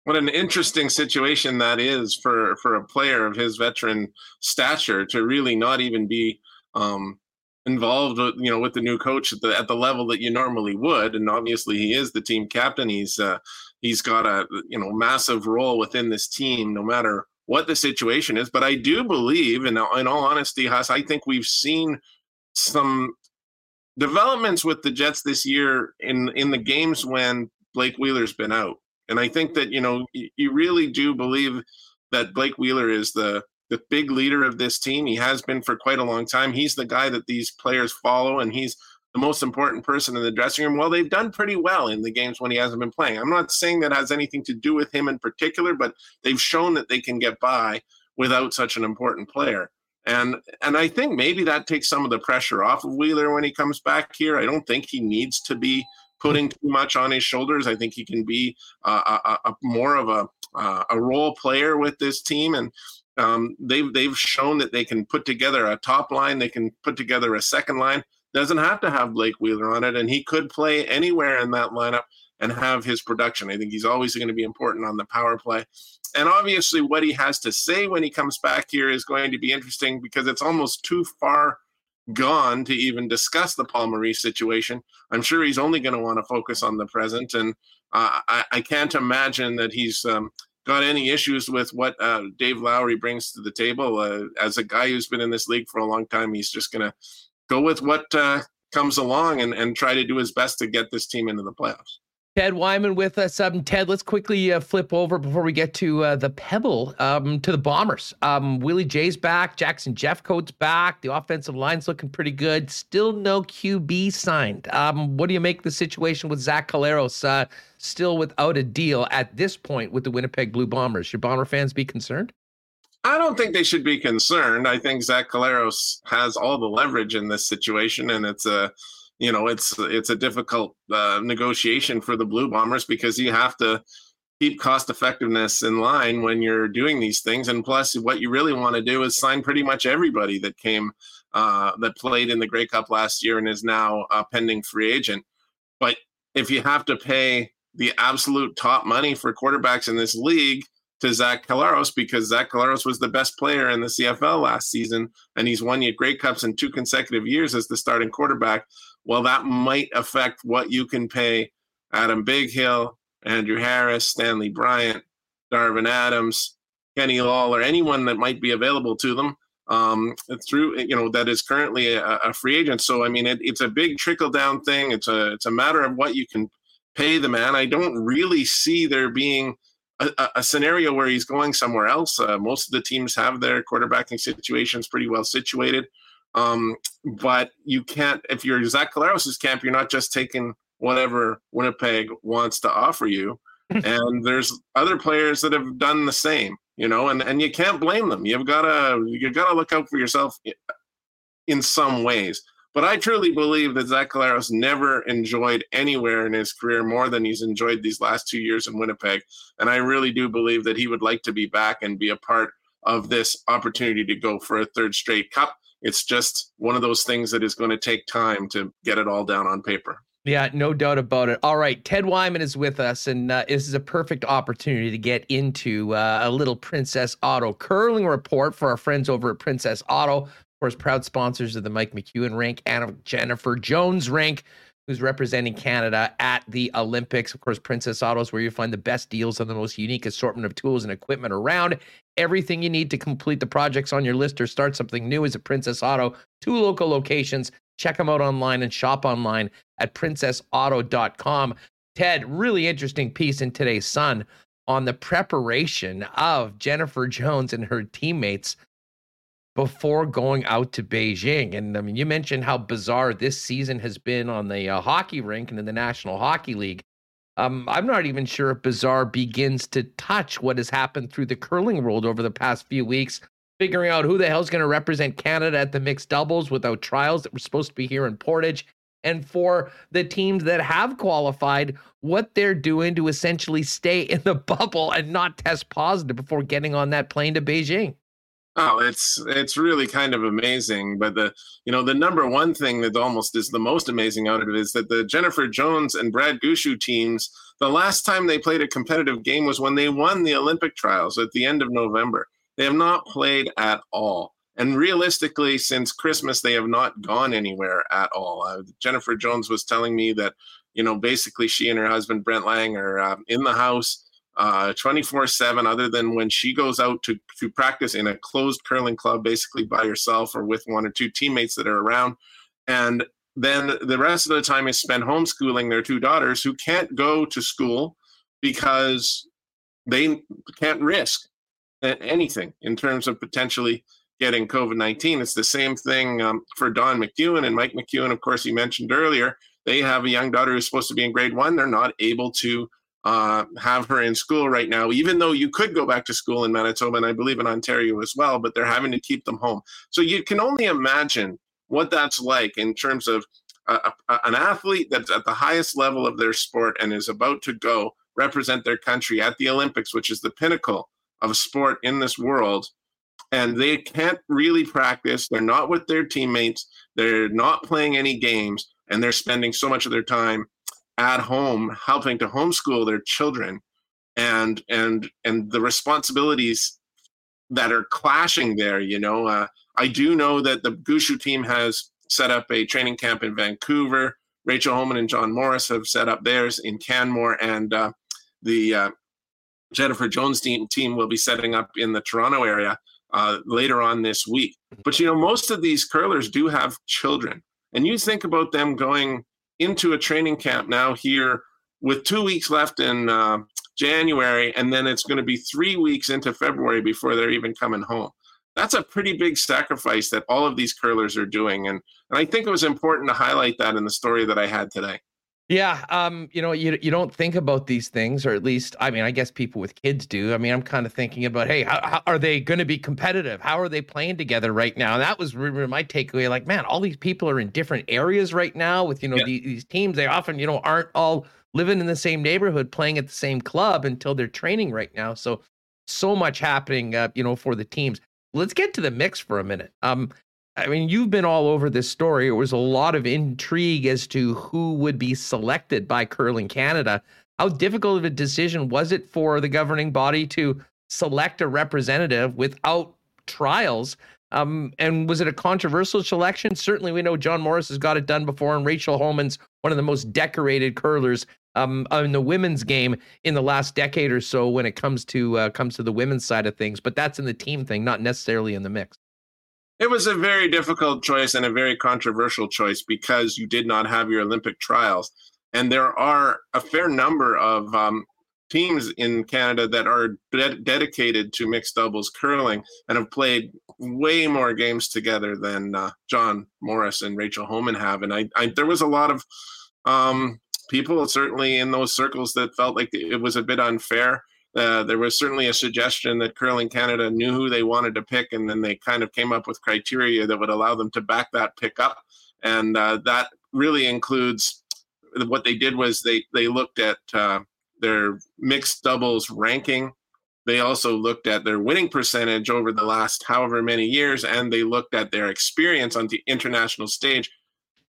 What an interesting situation that is for for a player of his veteran stature to really not even be um, involved with you know with the new coach at the at the level that you normally would and obviously he is the team captain he's uh, he's got a you know massive role within this team no matter what the situation is. But I do believe, and in, in all honesty, Huss, I think we've seen some developments with the Jets this year in in the games when Blake Wheeler's been out. And I think that you know you really do believe that Blake Wheeler is the the big leader of this team. He has been for quite a long time. He's the guy that these players follow, and he's the most important person in the dressing room. Well, they've done pretty well in the games when he hasn't been playing. I'm not saying that has anything to do with him in particular, but they've shown that they can get by without such an important player. And and I think maybe that takes some of the pressure off of Wheeler when he comes back here. I don't think he needs to be putting too much on his shoulders. I think he can be uh, a, a, more of a uh, a role player with this team, and um, they've they've shown that they can put together a top line. They can put together a second line doesn't have to have Blake Wheeler on it, and he could play anywhere in that lineup and have his production. I think he's always going to be important on the power play. And obviously, what he has to say when he comes back here is going to be interesting because it's almost too far gone to even discuss the Paul Maurice situation. I'm sure he's only going to want to focus on the present, and uh, I, I, can't imagine that he's um, got any issues with what uh, Dave Lowry brings to the table. Uh, as a guy who's been in this league for a long time, he's just going to go with what uh, comes along and, and try to do his best to get this team into the playoffs. Ted Wyman with us. Um, Ted, let's quickly uh, flip over before we get to uh, the Pebble um, to the Bombers. Um, Willie J's back. Jackson Jeffcoat's back. The offensive line's looking pretty good. Still no QB signed. Um, what do you make the situation with Zach Collaros uh, still without a deal at this point with the Winnipeg Blue Bombers? Should Bomber fans be concerned? I don't think they should be concerned. I think Zach Collaros has all the leverage in this situation, and it's a, you know, it's it's a difficult uh, negotiation for the Blue Bombers because you have to keep cost effectiveness in line when you're doing these things. And plus, what you really want to do is sign pretty much everybody that came uh, that played in the Grey Cup last year and is now a pending free agent. But if you have to pay the absolute top money for quarterbacks in this league to Zach Collaros because Zach Collaros was the best player in the CFL last season and he's won you Grey Cups in two consecutive years as the starting quarterback. Well, that might affect what you can pay Adam Bighill, Andrew Harris, Stanley Bryant, Darvin Adams, Kenny Lawler, anyone that might be available to them um, through you know that is currently a, a free agent. So I mean, it, it's a big trickle down thing. It's a it's a matter of what you can pay the man. I don't really see there being a, a scenario where he's going somewhere else. Uh, most of the teams have their quarterbacking situations pretty well situated. Um, but you can't if you're Zach Collaros' camp, you're not just taking whatever Winnipeg wants to offer you. *laughs* and there's other players that have done the same you know, and, and you can't blame them. You've got to you've got to look out for yourself in some ways. But I truly believe that Zach Collaros never enjoyed anywhere in his career more than he's enjoyed these last two years in Winnipeg. And I really do believe that he would like to be back and be a part of this opportunity to go for a third straight cup. It's just one of those things that is going to take time to get it all down on paper. Yeah, no doubt about it. All right, Ted Wyman is with us, and uh, this is a perfect opportunity to get into uh, a little Princess Auto curling report for our friends over at Princess Auto. Of course, proud sponsors of the Mike McEwen rink and Jennifer Jones rink, who's representing Canada at the Olympics. Of course, Princess Auto is where you find the best deals on the most unique assortment of tools and equipment around. Everything you need to complete the projects on your list or start something new is at Princess Auto. Two local locations Check them out online and shop online at princessauto.com. Ted, really interesting piece in today's Sun on the preparation of Jennifer Jones and her teammates before going out to Beijing. And I mean, you mentioned how bizarre this season has been on the uh, hockey rink and in the National Hockey League. Um, I'm not even sure if bizarre begins to touch what has happened through the curling world over the past few weeks figuring out who the hell's going to represent Canada at the mixed doubles without trials that were supposed to be here in Portage. And for the teams that have qualified, what they're doing to essentially stay in the *laughs* bubble and not test positive before getting on that plane to Beijing. Oh, it's it's really kind of amazing. But the you know the number one thing that almost is the most amazing out of it is that the Jennifer Jones and Brad Gushue teams, the last time they played a competitive game was when they won the Olympic trials at the end of November. They have not played at all. And realistically, since Christmas, they have not gone anywhere at all. Uh, Jennifer Jones was telling me that, you know, basically she and her husband, Brent Laing, are uh, in the house uh, 24 7, other than when she goes out to, to practice in a closed curling club, basically by herself or with one or two teammates that are around. And then the rest of the time is spent homeschooling their two daughters who can't go to school because they can't risk anything in terms of potentially getting COVID 19. It's the same thing um, for Dawn McEwen and Mike McEwen, of course, he mentioned earlier. They have a young daughter who's supposed to be in grade one. They're not able to uh, have her in school right now, even though you could go back to school in Manitoba and I believe in Ontario as well, but they're having to keep them home. So you can only imagine what that's like in terms of a, a, an athlete that's at the highest level of their sport and is about to go represent their country at the Olympics, which is the pinnacle of sport in this world and they can't really practice they're not with their teammates they're not playing any games and they're spending so much of their time at home helping to homeschool their children and and and the responsibilities that are clashing there you know uh, i do know that the gushue team has set up a training camp in vancouver rachel homan and john morris have set up theirs in canmore and uh, the uh, Jennifer Jones team, team will be setting up in the Toronto area uh, later on this week. But you know, most of these curlers do have children, and you think about them going into a training camp now here with two weeks left in uh, January, and then it's going to be three weeks into February before they're even coming home. That's a pretty big sacrifice that all of these curlers are doing, and and I think it was important to highlight that in the story that I had today. Yeah, um, you know, you you don't think about these things, or at least, I mean, I guess people with kids do. I mean, I'm kind of thinking about, hey, how, how are they going to be competitive? How are they playing together right now? And that was really my takeaway. Like, man, all these people are in different areas right now with you know yeah. these, these teams. They often you know aren't all living in the same neighborhood, playing at the same club until they're training right now. So, so much happening, uh, you know, for the teams. Let's get to the mix for a minute. Um, I mean, you've been all over this story. It was a lot of intrigue as to who would be selected by Curling Canada. How difficult of a decision was it for the governing body to select a representative without trials? Um, and was it a controversial selection? Certainly, we know John Morris has got it done before, and Rachel Homan's one of the most decorated curlers um, in the women's game in the last decade or so when it comes to uh, comes to the women's side of things. But that's in the team thing, not necessarily in the mix. It was a very difficult choice and a very controversial choice because you did not have your Olympic trials. And there are a fair number of um, teams in Canada that are de- dedicated to mixed doubles curling and have played way more games together than uh, John Morris and Rachel Homan have. And I, I there was a lot of um, people certainly in those circles that felt like it was a bit unfair. Uh, there was certainly a suggestion that Curling Canada knew who they wanted to pick, and then they kind of came up with criteria that would allow them to back that pick up. And uh, that really includes what they did was they they looked at uh, their mixed doubles ranking. They also looked at their winning percentage over the last however many years, and they looked at their experience on the international stage.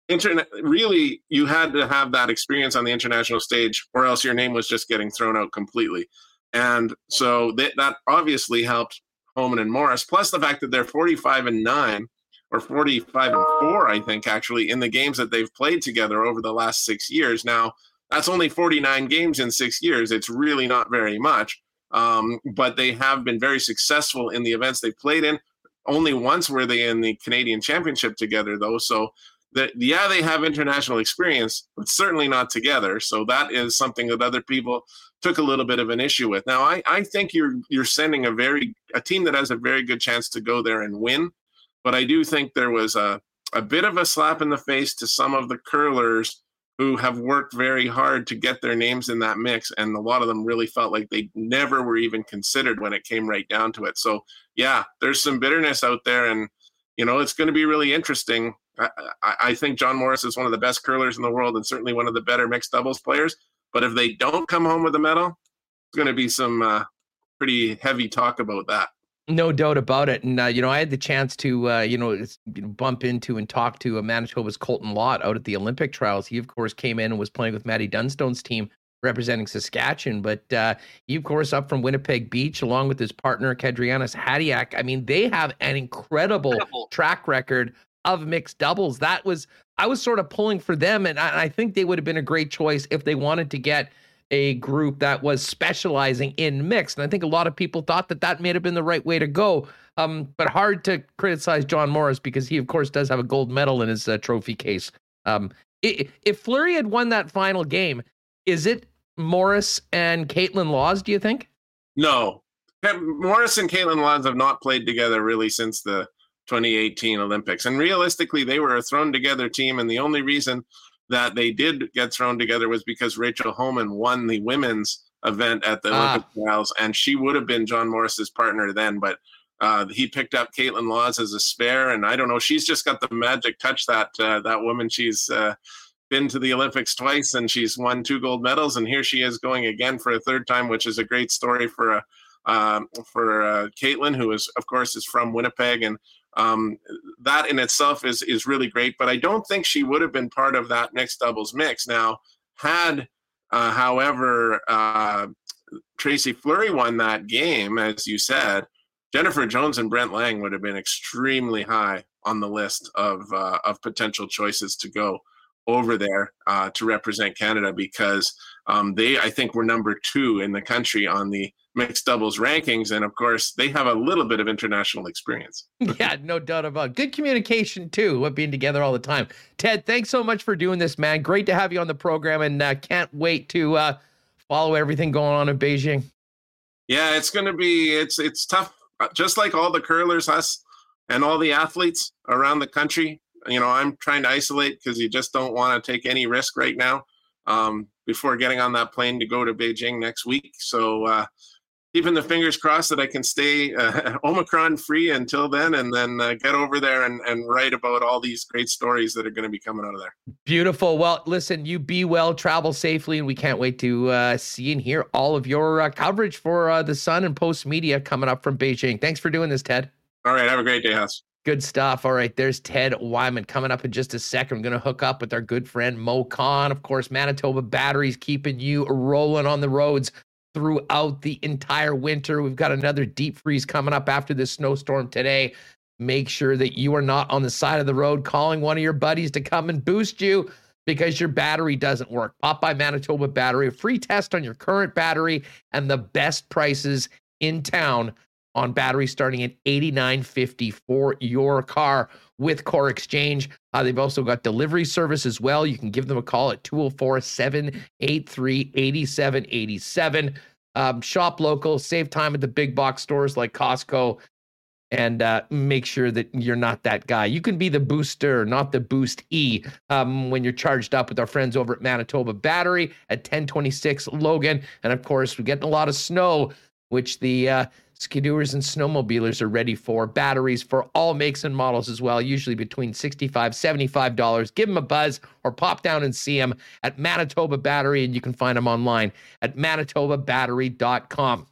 Internet really, you had to have that experience on the international stage, or else your name was just getting thrown out completely. And so that, that obviously helped Homan and Morris, plus the fact that they're 45 and 9 or 45 and 4, I think, actually, in the games that they've played together over the last six years. Now, that's only 49 games in six years. It's really not very much. Um, but they have been very successful in the events they've played in. Only once were they in the Canadian Championship together, though. So, that yeah, they have international experience, but certainly not together. So that is something that other people took a little bit of an issue with. Now, I, I think you're you're sending a very a team that has a very good chance to go there and win, but I do think there was a a bit of a slap in the face to some of the curlers who have worked very hard to get their names in that mix, and a lot of them really felt like they never were even considered when it came right down to it. So, yeah, there's some bitterness out there, and you know it's going to be really interesting. I, I think John Morris is one of the best curlers in the world, and certainly one of the better mixed doubles players. But if they don't come home with a medal, it's going to be some uh, pretty heavy talk about that. No doubt about it. And, uh, you know, I had the chance to, uh, you, know, you know, bump into and talk to a Manitoba's Colton Lott out at the Olympic trials. He, of course, came in and was playing with Maddie Dunstone's team representing Saskatchewan. But uh, he, of course, up from Winnipeg Beach, along with his partner, Kadriana Sahaidak. I mean, they have an incredible, incredible. track record of mixed doubles. That was I was sort of pulling for them, and I, I, think they would have been a great choice if they wanted to get a group that was specializing in mixed. And I think a lot of people thought that that may have been the right way to go. Um, but hard to criticize John Morris because he, of course, does have a gold medal in his uh, trophy case. Um, if Fleury had won that final game, is it Morris and Kaitlyn Lawes, Do you think? No, Morris and Kaitlyn Lawes have not played together really since the 2018 Olympics. And realistically, they were a thrown together team. And the only reason that they did get thrown together was because Rachel Homan won the women's event at the ah. Olympic trials, and she would have been John Morris's partner then. But uh, he picked up Kaitlyn Lawes as a spare, and I don't know. She's just got the magic touch. That uh, that woman. She's uh, been to the Olympics twice, and she's won two gold medals, and here she is going again for a third time, which is a great story for a. Um, for uh, Kaitlyn, who is, of course, is from Winnipeg, and um, that in itself is is really great. But I don't think she would have been part of that mixed doubles mix. Now, had uh, however uh, Tracy Fleury won that game, as you said, Jennifer Jones and Brent Laing would have been extremely high on the list of uh, of potential choices to go over there uh, to represent Canada because um, they, I think, were number two in the country on the mixed doubles rankings. And of course, they have a little bit of international experience. *laughs* yeah, no doubt about it. Good communication, too, with being together all the time. Ted, thanks so much for doing this, man. Great to have you on the program and uh, can't wait to uh, follow everything going on in Beijing. Yeah, it's going to be, it's, it's tough. Uh, just like all the curlers, us, and all the athletes around the country. You know, I'm trying to isolate because you just don't want to take any risk right now. um, before getting on that plane to go to Beijing next week. So uh, keeping the fingers crossed that I can stay uh, *laughs* Omicron free until then, and then uh, get over there and, and write about all these great stories that are going to be coming out of there. Beautiful. Well, listen, you be well, travel safely, and we can't wait to uh, see and hear all of your uh, coverage for uh, the Sun and Post Media coming up from Beijing. Thanks for doing this, Ted. All right. Have a great day, Huss. Good stuff. All right, there's Ted Wyman coming up in just a second. I'm going to hook up with our good friend Moe Khan. Of course, Manitoba Batteries keeping you rolling on the roads throughout the entire winter. We've got another deep freeze coming up after this snowstorm today. Make sure that you are not on the side of the road calling one of your buddies to come and boost you because your battery doesn't work. Pop by Manitoba Battery, a free test on your current battery and the best prices in town on batteries starting at 89.50 for your car with Core Exchange. Uh, they've also got delivery service as well. You can give them a call at 204 783 8787. Um, shop local, save time at the big box stores like Costco, and uh, make sure that you're not that guy. You can be the booster, not the boost E, um, when you're charged up with our friends over at Manitoba Battery at 1026 Logan. And of course, we're getting a lot of snow, which the uh, Skidoers and snowmobilers are ready for batteries for all makes and models as well, usually between $65, $75. Give them a buzz or pop down and see them at Manitoba Battery, and you can find them online at manitobabattery.com.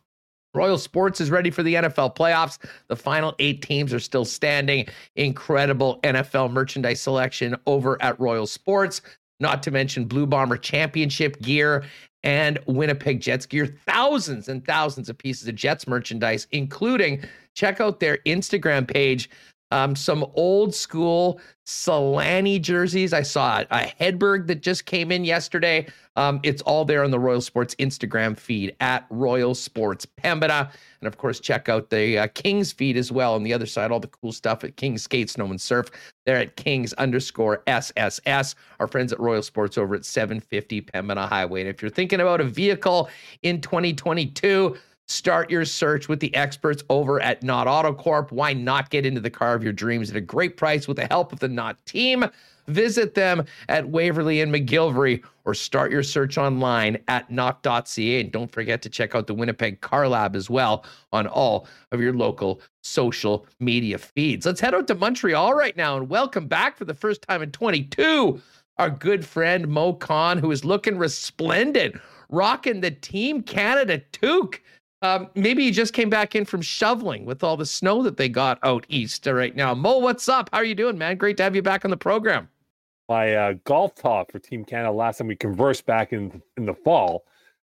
Royal Sports is ready for the NFL playoffs. The final eight teams are still standing. Incredible NFL merchandise selection over at Royal Sports not to mention Blue Bomber Championship gear and Winnipeg Jets gear. Thousands and thousands of pieces of Jets merchandise, including check out their Instagram page. Um, some old school Selanne jerseys. I saw a Hedberg that just came in yesterday. Um, it's all there on the Royal Sports Instagram feed at Royal Sports Pembina. And of course, check out the uh, Kings feed as well on the other side, all the cool stuff at Kings Skate, Snow, and Surf. They're at Kings underscore SSS. Our friends at Royal Sports over at 750 Pembina Highway. And if you're thinking about a vehicle in 2022, Start your search with the experts over at Nott Auto Corp. Why not get into the car of your dreams at a great price with the help of the Nott team? Visit them at Waverley and McGillivray or start your search online at knott.ca. And don't forget to check out the Winnipeg Car Lab as well on all of your local social media feeds. Let's head out to Montreal right now and welcome back for the first time in 22 our good friend Moe Khan, who is looking resplendent, rocking the Team Canada toque. Um, maybe he just came back in from shoveling with all the snow that they got out east right now. Mo, what's up? How are you doing, man? Great to have you back on the program. My uh, golf talk for Team Canada last time we conversed back in in the fall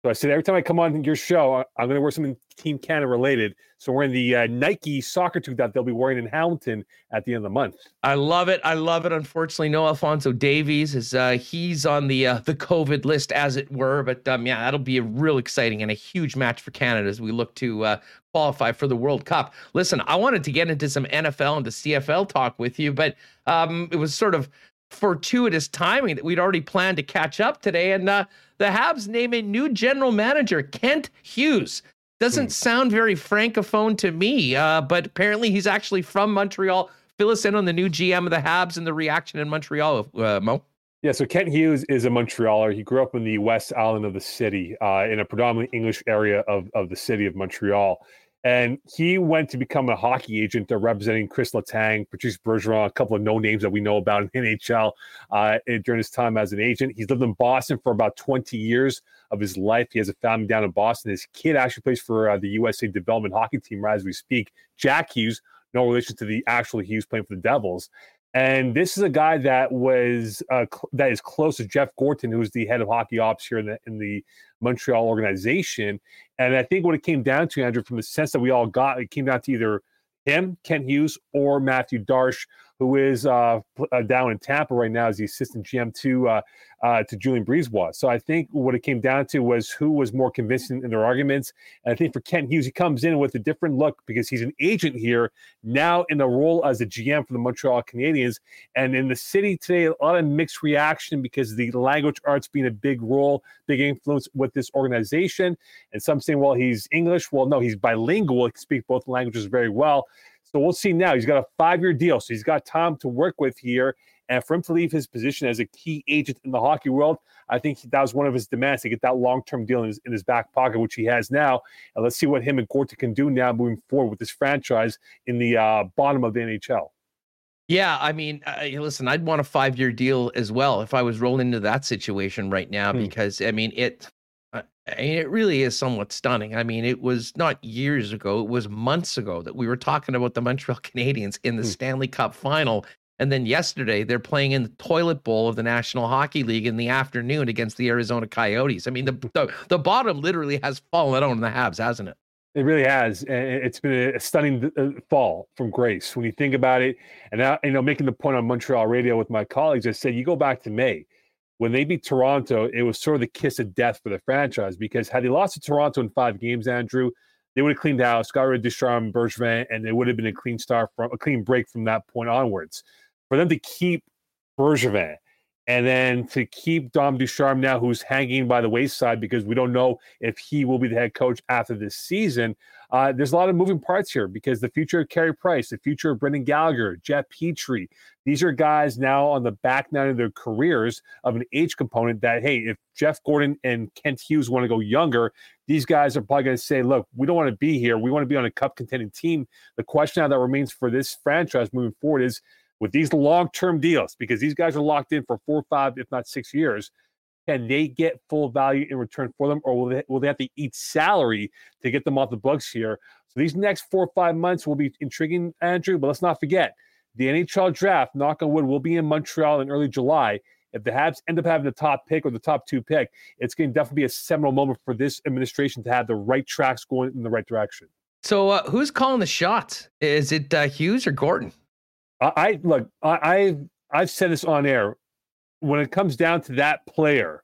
so I said every time I come on your show, I'm going to wear something Team Canada related. So wearing the uh, Nike soccer tee that they'll be wearing in Hamilton at the end of the month. I love it. I love it. Unfortunately, no Alfonso Davies is uh, he's on the uh, the COVID list, as it were. But um, yeah, that'll be a real exciting and a huge match for Canada as we look to uh, qualify for the World Cup. Listen, I wanted to get into some NFL and the CFL talk with you, but um, it was sort of fortuitous timing that we'd already planned to catch up today. And uh, the Habs name a new general manager, Kent Hughes. Doesn't hmm. sound very francophone to me, uh, but apparently he's actually from Montreal. Fill us in on the new GM of the Habs and the reaction in Montreal, uh, Mo. Yeah, so Kent Hughes is a Montrealer. He grew up in the West Island of the city, uh, in a predominantly English area of, of the city of Montreal. And he went to become a hockey agent uh, representing Chris Letang, Patrice Bergeron, a couple of no names that we know about in *laughs* NHL uh, during his time as an agent. He's lived in Boston for about 20 years of his life. He has a family down in Boston. His kid actually plays for uh, the USA development hockey team right as we speak. Jack Hughes, no relation to the actual Hughes playing for the Devils. And this is a guy that was uh, cl- that is close to Jeff Gorton, who's the head of hockey ops here in the in the Montreal organization. And I think what it came down to, Andrew, from the sense that we all got, it came down to either him, Ken Hughes, or Mathieu Darche, who is uh, uh, down in Tampa right now as the assistant GM to uh, uh, to Julien BriseBois. So I think what it came down to was who was more convincing in their arguments. And I think for Kent Hughes, he comes in with a different look because he's an agent here now in the role as a GM for the Montreal Canadiens. And in the city today, a lot of mixed reaction because the language arts being a big role, big influence with this organization. And some saying, well, he's English. Well, no, he's bilingual. He can speak both languages very well. So we'll see now. He's got a five year deal. So he's got time to work with here. And for him to leave his position as a key agent in the hockey world, I think that was one of his demands to get that long term deal in his, in his back pocket, which he has now. And let's see what him and Gorton can do now moving forward with this franchise in the uh, bottom of the NHL. Yeah, I mean, uh, listen, I'd want a five year deal as well if I was rolling into that situation right now, hmm. because I mean, it. Uh, I mean, it really is somewhat stunning. I mean, it was not years ago; it was months ago that we were talking about the *laughs* Montreal Canadiens in the hmm. Stanley Cup Final, and then yesterday they're playing in the toilet bowl of the National Hockey League in the afternoon against the Arizona Coyotes. I mean, the *laughs* the, the bottom literally has fallen out in the Habs, hasn't it? It really has. It's been a stunning uh, fall from grace when you think about it. And now, you know, making the point on Montreal radio with my colleagues, I said, you go back to May when they beat Toronto, it was sort of the kiss of death for the franchise because had they lost to Toronto in five games, Andrew, they would have cleaned house, got rid of Ducharme, Bergevin, and it would have been a clean start from a clean break from that point onwards. For them to keep Bergevin and then to keep Dom Ducharme now, who's hanging by the wayside because we don't know if he will be the head coach after this season. Uh, there's a lot of moving parts here because the future of Carey Price, the future of Brendan Gallagher, Jeff Petry, these are guys now on the back nine of their careers of an age component that, hey, if Jeff Gorton and Kent Hughes want to go younger, these guys are probably going to say, look, we don't want to be here. We want to be on a cup contending team. The question now that remains for this franchise moving forward is with these long term deals, because these guys are locked in for four, five, if not six years, can they get full value in return for them, or will they, will they have to eat salary to get them off the books here? So these next four or five months will be intriguing, Andrew. But let's not forget the NHL draft, knock on wood, will be in Montreal in early July. If the Habs end up having the top pick or the top two pick, it's going to definitely be a seminal moment for this administration to have the right tracks going in the right direction. So, uh, who's calling the shots? Is it uh, Hughes or Gorton? I, I look, I, I've I've said this on air. When it comes down to that player,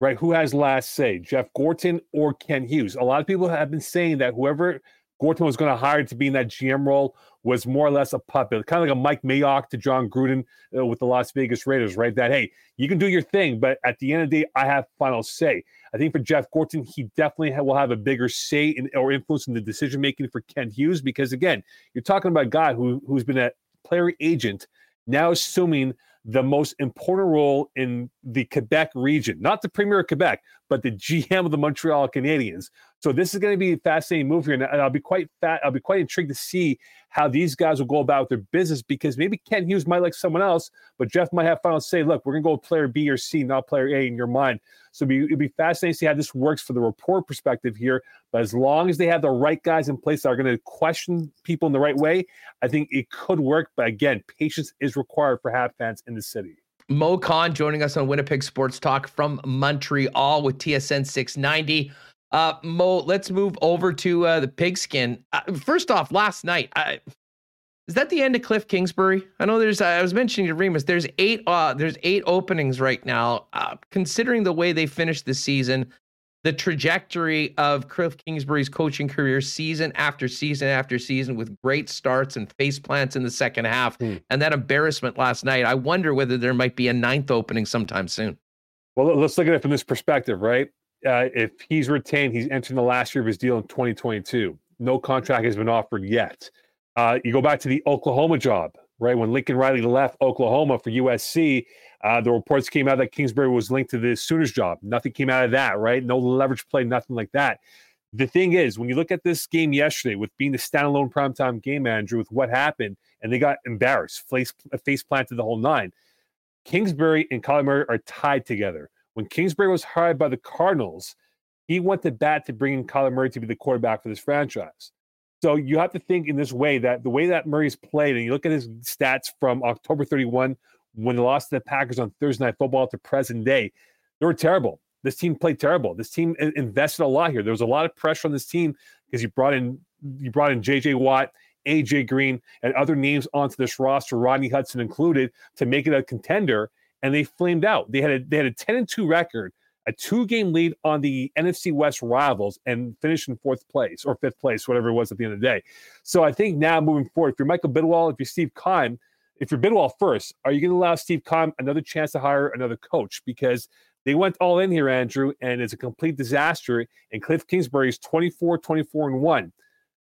right, who has last say, Jeff Gorton or Ken Hughes? A lot of people have been saying that whoever Gorton was going to hire to be in that GM role was more or less a puppet, kind of like a Mike Mayock to Jon Gruden uh, with the Las Vegas Raiders, right? That hey, you can do your thing, but at the end of the day, I have final say. I think for Jeff Gorton, he definitely will have a bigger say in, or influence in the decision making for Ken Hughes because again, you're talking about a guy who who's been a player agent now assuming the most important role in the Quebec region, not the Premier of Quebec, but the GM of the Montreal Canadiens. So this is going to be a fascinating move here, and I'll be quite fat. I'll be quite intrigued to see how these guys will go about their business because maybe Ken Hughes might like someone else, but Jeff might have final say. Look, we're going to go with player B or C, not player A in your mind. So it'd be, it'd be fascinating to see how this works for the report perspective here. But as long as they have the right guys in place that are going to question people in the right way, I think it could work. But again, patience is required for Hab fans in the city. Moe Khan joining us on Winnipeg Sports Talk from Montreal with TSN 690. Uh, Mo, let's move over to uh, the pigskin. Uh, first off, last night, I, is that the end of Cliff Kingsbury? I know there's. I was mentioning to Remis, There's eight. Uh, there's eight openings right now. Uh, considering the way they finished the season, the trajectory of Cliff Kingsbury's coaching career, season after season after season, with great starts and face plants in the second half, hmm. and that embarrassment last night. I wonder whether there might be a ninth opening sometime soon. Well, let's look at it from this perspective, right? uh, if he's retained, he's entering the last year of his deal in 2022. No contract has been offered yet. Uh, you go back to the Oklahoma job, right? When Lincoln Riley left Oklahoma for USC, uh, the reports came out that Kingsbury was linked to the Sooners job. Nothing came out of that, right? No leverage play, nothing like that. The thing is, when you look at this game yesterday, with being the standalone primetime game manager, with what happened, and they got embarrassed, face, face planted the whole nine. Kingsbury and Kyler Murray are tied together. When Kingsbury was hired by the Cardinals, he went to bat to bring in Kyler Murray to be the quarterback for this franchise. So you have to think in this way that the way that Murray's played, and you look at his stats from October 31 when they lost to the Packers on Thursday Night Football to present day, they were terrible. This team played terrible. This team invested a lot here. There was a lot of pressure on this team because you brought in you brought in J.J. Watt, A.J. Green, and other names onto this roster, Rodney Hudson included, to make it a contender and they flamed out. They had a they had a 10 and 2 record, a two game lead on the NFC West rivals, and finished in fourth place or fifth place, whatever it was at the end of the day. So I think now moving forward, if you're Michael Bidwill, if you're Steve Keim, if you're Bidwill first, are you going to allow Steve Keim another chance to hire another coach? Because they went all in here, Andrew, and it's a complete disaster. And Cliff Kingsbury is 24, 24, and 1.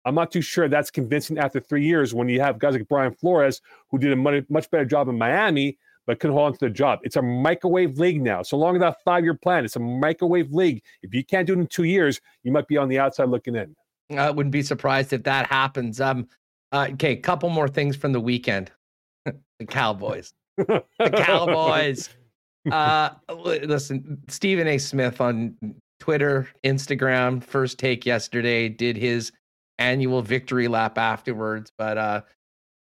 I'm not too sure that's convincing after three years when you have guys like Brian Flores, who did a much, much better job in Miami, but couldn't hold on to the job. It's a microwave league now. So long as that five year plan, it's a microwave league. If you can't do it in two years, you might be on the outside looking in. I wouldn't be surprised if that happens. Um, uh, okay, couple more things from the weekend. The Cowboys. the *laughs* Cowboys. Uh, listen, Stephen A. Smith on Twitter, Instagram, first take yesterday, did his annual victory lap afterwards. But uh,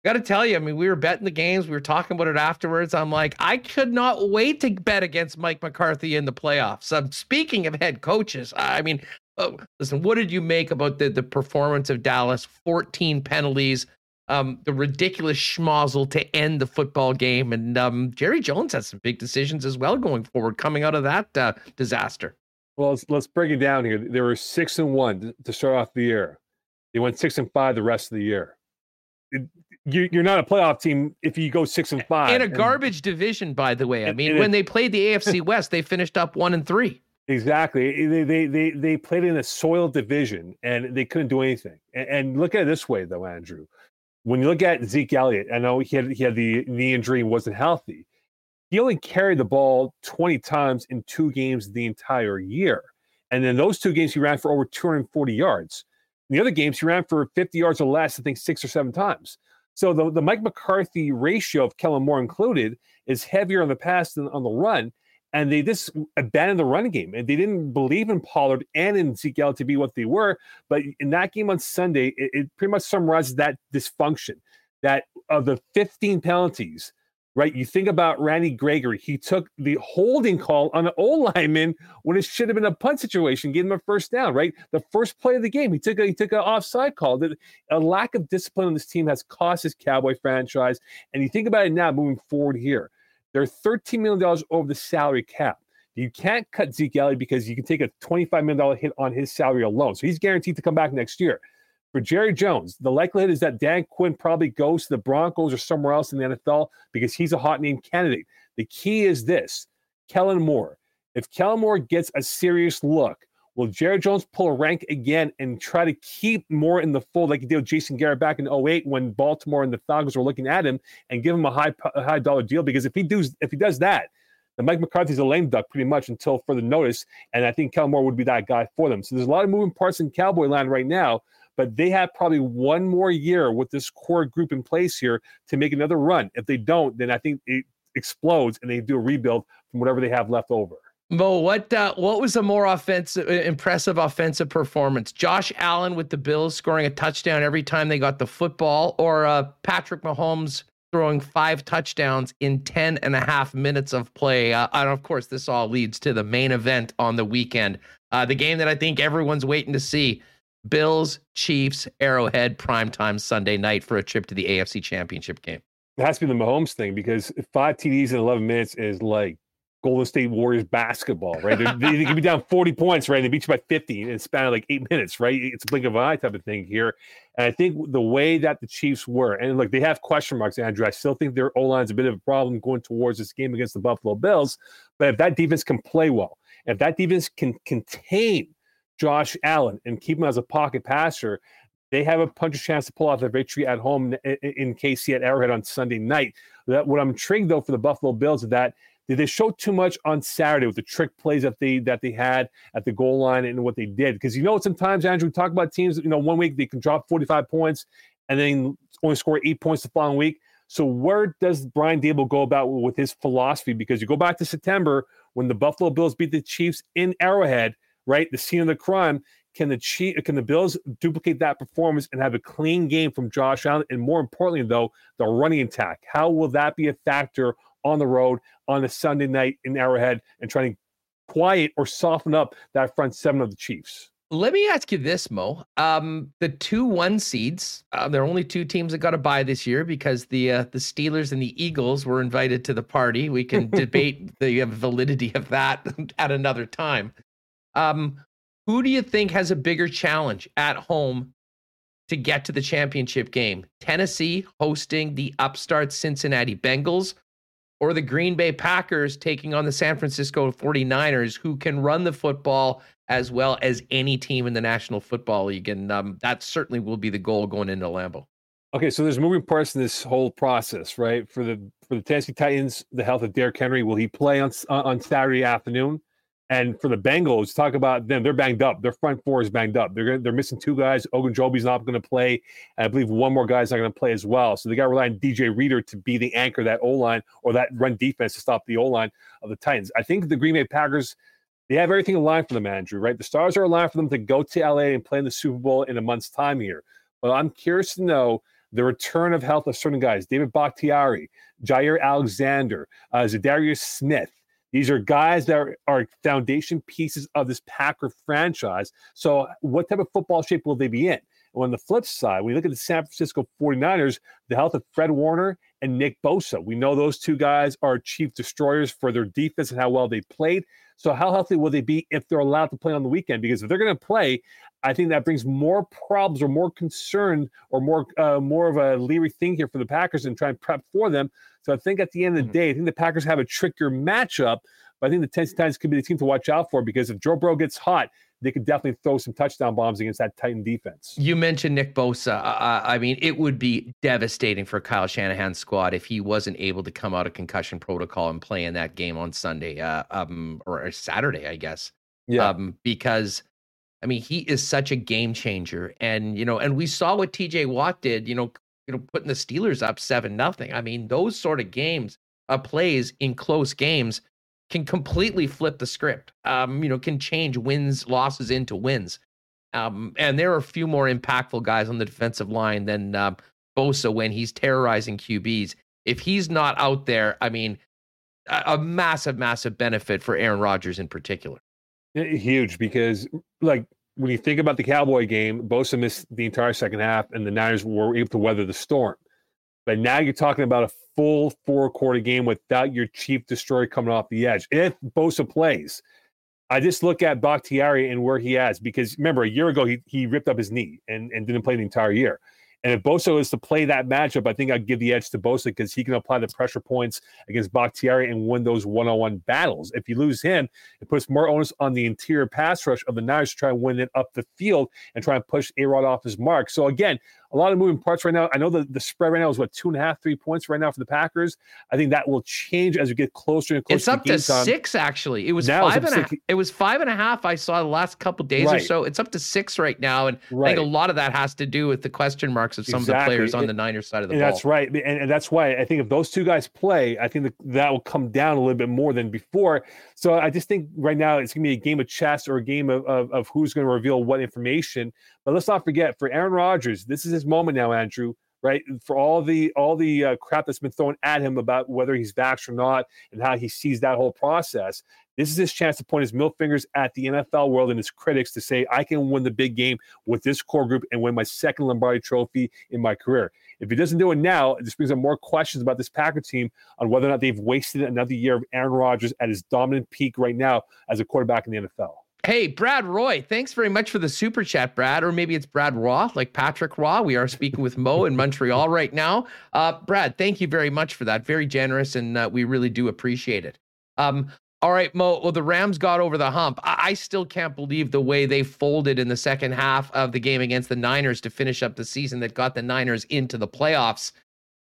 got to tell you, I mean, we were betting the games. We were talking about it afterwards. I'm like, I could not wait to bet against Mike McCarthy in the playoffs. Um, speaking of head coaches, I mean, oh, listen, what did you make about the, the performance of Dallas? 14 penalties, um, the ridiculous schmozzle to end the football game. And um, Jerry Jones has some big decisions as well going forward coming out of that uh, disaster. Well, let's, let's break it down here. They were six and one to start off the year. They went six and five the rest of the year. It, you, you're not a playoff team if you go six and five in a garbage division. By the way, I mean when they played the AFC *laughs* West, they finished up one and three. Exactly. They they they they played in a soiled division and they couldn't do anything. And, and, look at it this way, though, Andrew. When you look at Zeke Elliott, I know he had he had the knee injury and wasn't healthy. He only carried the ball 20 times in two games the entire year. And then those two games he ran for over 240 yards. In the other games, he ran for 50 yards or less, I think six or seven times. So the, the Mike McCarthy ratio of Kellen Moore included is heavier on the pass than on the run. And they just abandoned the running game. And they didn't believe in Pollard and in Zeke to be what they were. But in that game on Sunday, it, it pretty much summarizes that dysfunction that of the 15 penalties, right? You think about Randy Gregory. He took the holding call on an O lineman when it should have been a punt situation, gave him a first down, right? The first play of the game, he took a, he took an offside call. A lack of discipline on this team has cost his Cowboy franchise. And you think about it now, moving forward here, they're $13 million over the salary cap. You can't cut Zeke Elliott because you can take a $25 million hit on his salary alone. So he's guaranteed to come back next year. For Jerry Jones, the likelihood is that Dan Quinn probably goes to the Broncos or somewhere else in the NFL because he's a hot name candidate. The key is this Kellen Moore. If Kellen Moore gets a serious look, will Jerry Jones pull a rank again and try to keep Moore in the fold like he did with Jason Garrett back in 08 when Baltimore and the Falcons were looking at him and give him a high a high dollar deal? Because if he does if he does that, then Mike McCarthy's a lame duck pretty much until further notice. And I think Kellen Moore would be that guy for them. So there's a lot of moving parts in Cowboy land right now but they have probably one more year with this core group in place here to make another run. If they don't, then I think it explodes and they do a rebuild from whatever they have left over. Mo, what uh, what was a more offensive, impressive offensive performance? Josh Allen with the Bills scoring a touchdown every time they got the football, or uh, Patrick Mahomes throwing five touchdowns in 10 and a half minutes of play? Uh, and of course, this all leads to the main event on the weekend, uh, the game that I think everyone's waiting to see. Bills, Chiefs, Arrowhead, primetime Sunday night for a trip to the AFC Championship game. It has to be the Mahomes thing because five TDs in 11 minutes is like Golden State Warriors basketball, right? they, they can be down 40 points, right? They beat you by 50 in a span of like eight minutes, right? It's a blink of an eye type of thing here. And I think the way that the Chiefs were, and look, they have question marks, Andrew. I still think their O line is a bit of a problem going towards this game against the Buffalo Bills. But if that defense can play well, if that defense can contain Josh Allen and keep him as a pocket passer, they have a punch chance to pull off the victory at home in KC at Arrowhead on Sunday night. That what I'm intrigued though for the Buffalo Bills is that did they show too much on Saturday with the trick plays that they that they had at the goal line and what they did? Because you know sometimes Andrew we talk about teams. You know one week they can drop 45 points and then only score eight points the following week. So where does Brian Daboll go about with his philosophy? Because you go back to September when the Buffalo Bills beat the Chiefs in Arrowhead right? The scene of the crime. Can the Chief, can the Bills duplicate that performance and have a clean game from Josh Allen? And more importantly, though, the running attack. How will that be a factor on the road on a Sunday night in Arrowhead and trying to quiet or soften up that front seven of the Chiefs? Let me ask you this, Mo. Um, the two one seeds, uh, there are only two teams that got to buy this year because the uh, the Steelers and the Eagles were invited to the party. We can *laughs* debate the validity of that *laughs* at another time. Um, who do you think has a bigger challenge at home to get to the championship game? Tennessee hosting the upstart Cincinnati Bengals or the Green Bay Packers taking on the San Francisco 49ers, who can run the football as well as any team in the National Football League. And um, that certainly will be the goal going into Lambeau. Okay, so there's moving parts in this whole process, right? For the for the Tennessee Titans, the health of Derrick Henry, will he play on on Saturday afternoon? And for the Bengals, talk about them. They're banged up. Their front four is banged up. They're they're missing two guys. Ogunjobi's not going to play. And I believe one more guy's not going to play as well. So they got to rely on DJ Reader to be the anchor that O line or that run defense to stop the O line of the Titans. I think the Green Bay Packers, they have everything aligned for them, Andrew. Right, the stars are aligned for them to go to LA and play in the Super Bowl in a month's time here. But I'm curious to know the return of health of certain guys, David Bakhtiari, Jaire Alexander, uh, Za'Darius Smith. These are guys that are, are, foundation pieces of this Packer franchise. So, what type of football shape will they be in? On the flip side, we look at the San Francisco 49ers, the health of Fred Warner and Nick Bosa, we know those two guys are chief destroyers for their defense and how well they played. So, how healthy will they be if they're allowed to play on the weekend? Because if they're going to play, I think that brings more problems or more concern or more uh, more of a leery thing here for the Packers and try and prep for them. So I think at the end of the mm-hmm. day, I think the Packers have a trickier matchup. But I think the Tennessee Titans could be the team to watch out for because if Joe Burrow gets hot, they could definitely throw some touchdown bombs against that Titan defense. You mentioned Nick Bosa. Uh, I mean, it would be devastating for Kyle Shanahan's squad if he wasn't able to come out of concussion protocol and play in that game on Sunday uh, um, or Saturday, I guess. Yeah. Um, because I mean, he is such a game changer. And, you know, and we saw what TJ Watt did, you know, you know, putting the Steelers up seven nothing. I mean, those sort of games, uh, plays in close games can completely flip the script. Um, you know, can change wins, losses into wins. Um, and there are a few more impactful guys on the defensive line than uh, Bosa when he's terrorizing QBs. If he's not out there, I mean, a, a massive, massive benefit for Aaron Rodgers in particular. Huge because, like, when you think about the Cowboy game, Bosa missed the entire second half, and the Niners were able to weather the storm. But now you're talking about a full four quarter game without your chief destroyer coming off the edge. If Bosa plays, I just look at Bakhtiari and where he has because remember a year ago he he ripped up his knee and, and didn't play the entire year. And if Bosa is to play that matchup, I think I'd give the edge to Bosa because he can apply the pressure points against Bakhtiari and win those one on one battles. If you lose him, it puts more onus on the interior pass rush of the Niners to try and win it up the field and try and push A Rod off his mark. So, again, a lot of moving parts right now. I know the, the spread right now is what two and a half, three points right now for the Packers. I think that will change as we get closer and closer. It's up to, to six actually. It was now five and a half. It was five and a half. I saw the last couple days right. or so. It's up to six right now, and right. I think a lot of that has to do with the question marks of some exactly. of the players on the Niners side of the ball. That's right, and, and, that's why I think if those two guys play, I think that, that will come down a little bit more than before. So I just think right now it's going to be a game of chess or a game of, of, of who's going to reveal what information. But let's not forget, for Aaron Rodgers, this is his moment now, Andrew. Right for all the all the uh, crap that's been thrown at him about whether he's vaxxed or not, and how he sees that whole process. This is his chance to point his middle fingers at the NFL world and his critics to say, I can win the big game with this core group and win my second Lombardi trophy in my career. If he doesn't do it now, it just brings up more questions about this Packer team on whether or not they've wasted another year of Aaron Rodgers at his dominant peak right now as a quarterback in the NFL. Hey, Brad Roy, thanks very much for the super chat, Brad. Or maybe it's Brad Raw, like Patrick Raw. We are speaking with Mo in Montreal right now. Uh, Brad, thank you very much for that. Very generous, and uh, we really do appreciate it. Um, all right, Mo. Well, the Rams got over the hump. I, I still can't believe the way they folded in the second half of the game against the Niners to finish up the season that got the Niners into the playoffs.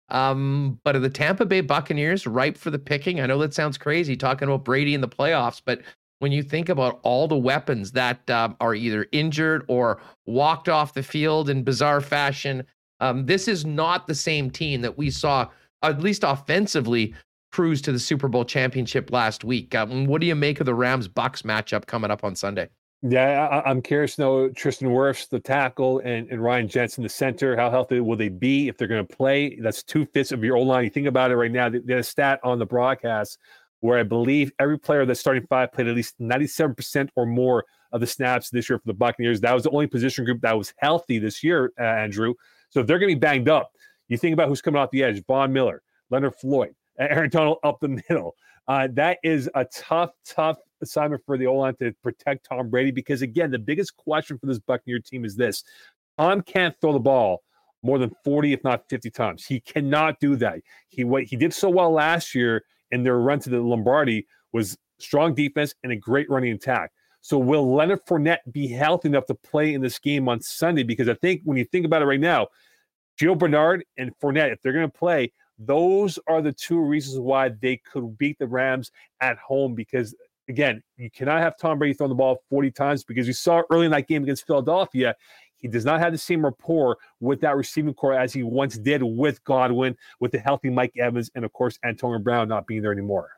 Um, but are the Tampa Bay Buccaneers ripe for the picking? I know that sounds crazy talking about Brady in the playoffs, but when you think about all the weapons that um, are either injured or walked off the field in bizarre fashion, um, this is not the same team that we saw, at least offensively, cruise to the Super Bowl championship last week. Um, what do you make of the Rams Bucks matchup coming up on Sunday? Yeah, I, am curious to know Tristan Wirfs, the tackle, and, and Ryan Jensen, the center. How healthy will they be if they're going to play? That's two fifths of your old line. You think about it right now. There's a stat on the broadcast where I believe every player that's starting five played at least 97% or more of the snaps this year for the Buccaneers. That was the only position group that was healthy this year, uh, Andrew. So if they're going to be banged up, you think about who's coming off the edge: Von Miller, Leonard Floyd, *laughs* Aaron Donald up the middle. Uh, that is a tough, tough assignment for the O line to protect Tom Brady because, again, the biggest question for this Buccaneer team is this Tom can't throw the ball more than 40, if not 50 times. He cannot do that. He what he did so well last year in their run to the Lombardi was strong defense and a great running attack. So will Leonard Fournette be healthy enough to play in this game on Sunday? Because I think when you think about it right now, Gio Bernard and Fournette, if they're going to play, those are the two reasons why they could beat the Rams at home. Because again, you cannot have Tom Brady throwing the ball 40 times because you saw early in that game against Philadelphia, he does not have the same rapport with that receiving corps as he once did with Godwin, with the healthy Mike Evans, and of course Antonio Brown not being there anymore.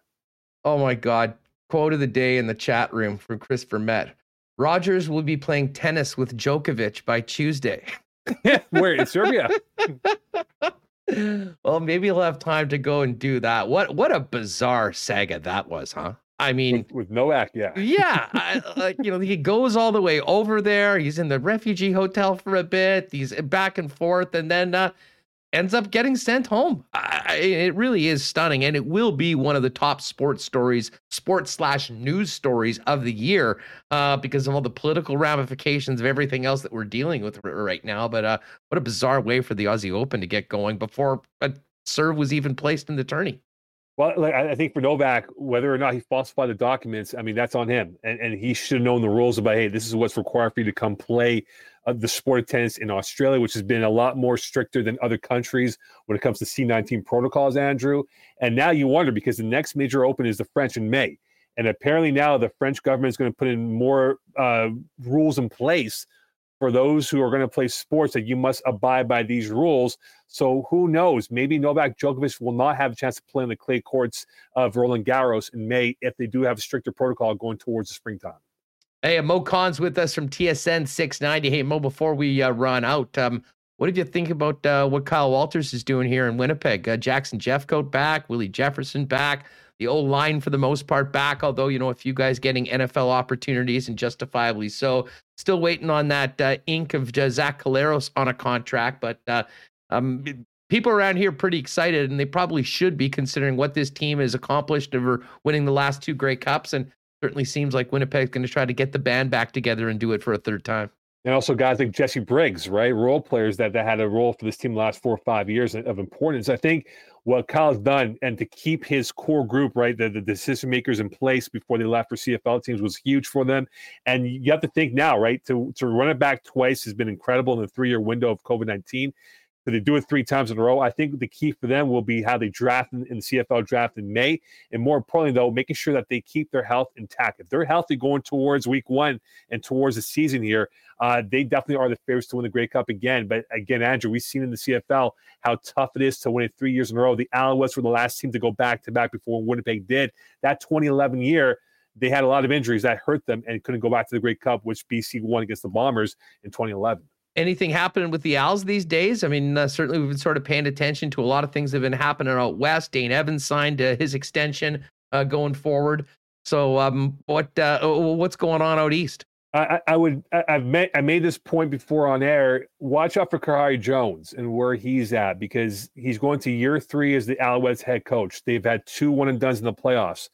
Oh my God. Quote of the day in the chat room from Christopher Met. Rodgers will be playing tennis with Djokovic by Tuesday. *laughs* Where in Serbia? *laughs* well, maybe he'll have time to go and do that. What what a bizarre saga that was, huh? I mean, with, with Novak, yeah, *laughs* yeah. I, you know, he goes all the way over there. He's in the refugee hotel for a bit. He's back and forth, and then uh, ends up getting sent home. I, it really is stunning, and it will be one of the top sports stories, sports slash news stories of the year, uh, because of all the political ramifications of everything else that we're dealing with right now. But uh, what a bizarre way for the Aussie Open to get going before a serve was even placed in the tourney. Well, like I think for Novak, whether or not he falsified the documents, I mean that's on him, and and he should have known the rules about hey, this is what's required for you to come play uh, the sport of tennis in Australia, which has been a lot more stricter than other countries when it comes to C19 protocols, Andrew. And now you wonder because the next major open is the French in May, and apparently now the French government is going to put in more uh, rules in place for those who are going to play sports that you must abide by these rules. So who knows? Maybe Novak Djokovic will not have a chance to play in the clay courts of Roland Garros in May if they do have a stricter protocol going towards the springtime. Hey, Mo Khan's with us from TSN 690. Hey, Mo, before we uh, run out, um, what did you think about uh, what Kyle Walters is doing here in Winnipeg? Uh, Jackson Jeffcoat back, Willie Jefferson back the old line for the most part back, although, you know, a few guys getting NFL opportunities and justifiably so. Still waiting on that uh, ink of uh, Zach Collaros on a contract, but uh, um, people around here pretty excited, and they probably should be considering what this team has accomplished over winning the last two Grey Cups. And certainly seems like Winnipeg's going to try to get the band back together and do it for a third time. And also guys like Jesse Briggs, right? Role players that, that had a role for this team the last four or five years of importance. I think what Kyle's done and to keep his core group, right, the, the decision makers in place before they left for CFL teams was huge for them. And you have to think now, right, to, to run it back twice has been incredible in the three year window of COVID 19 they do it three times in a row? I think the key for them will be how they draft in, in, the CFL draft in May. And more importantly, though, making sure that they keep their health intact. If they're healthy going towards week one and towards the season here, uh, they definitely are the favorites to win the Grey Cup again. But again, Andrew, we've seen in the CFL how tough it is to win it three years in a row. The Alouettes were the last team to go back to back before Winnipeg did. That 2011 year, they had a lot of injuries that hurt them and couldn't go back to the Grey Cup, which BC won against the Bombers in 2011 anything happening with the Owls these days? I mean, uh, certainly we've been sort of paying attention to a lot of things that have been happening out west. Dane Evans signed uh, his extension uh, going forward. So, um, what uh, what's going on out east? I, I would I, have made I made this point before on air. Watch out for Khari Jones and where he's at because he's going to year three as the Alouettes head coach. They've had two one and duns in the playoffs.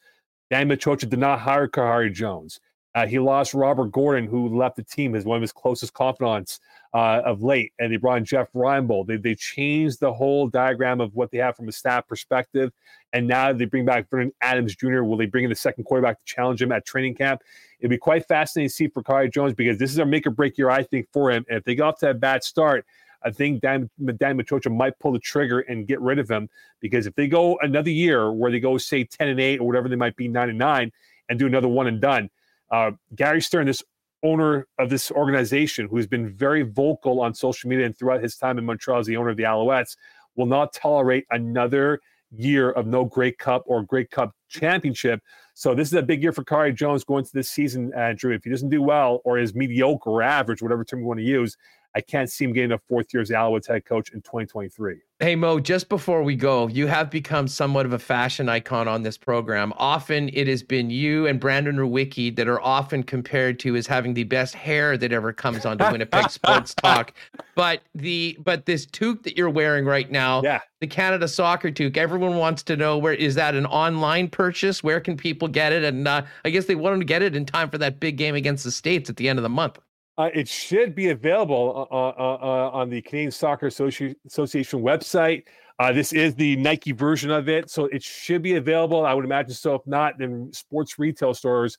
Dan Maciocia did not hire Khari Jones. Uh, he lost Robert Gordon, who left the team as one of his closest confidants uh, of late, and they brought in Jeff Reinebold. They they changed the whole diagram of what they have from a staff perspective, and now they bring back Vernon Adams Jr. Will they bring in the second quarterback to challenge him at training camp? It'd be quite fascinating to see for Khari Jones because this is a make or break year, I think, for him. And if they get off to a bad start, I think Dan, Dan Maciocia might pull the trigger and get rid of him because if they go another year where they go say ten and eight or whatever they might be nine and nine and do another one and done, uh, Gary Stern, this owner of this organization who's been very vocal on social media and throughout his time in Montreal as the owner of the Alouettes, will not tolerate another year of no Grey Cup or Grey Cup championship. So this is a big year for Khari Jones going to this season, Andrew. If he doesn't do well or is mediocre or average, whatever term you want to use, I can't see him getting a fourth year as Alouettes head coach in 2023. Hey, Mo, just before we go, you have become somewhat of a fashion icon on this program. Often it has been you and Brandon Rowicki that are often compared to as having the best hair that ever comes onto Winnipeg *laughs* Sports Talk. But the but this toque that you're wearing right now, yeah. the Canada soccer toque, everyone wants to know where is that an online purchase? Where can people get it? And uh, I guess they want to get it in time for that big game against the States at the end of the month. Uh, it should be available uh, uh, uh, uh on the Canadian Soccer Associ- Association website. Uh, this is the Nike version of it, so it should be available. I would imagine so. If not, then sports retail stores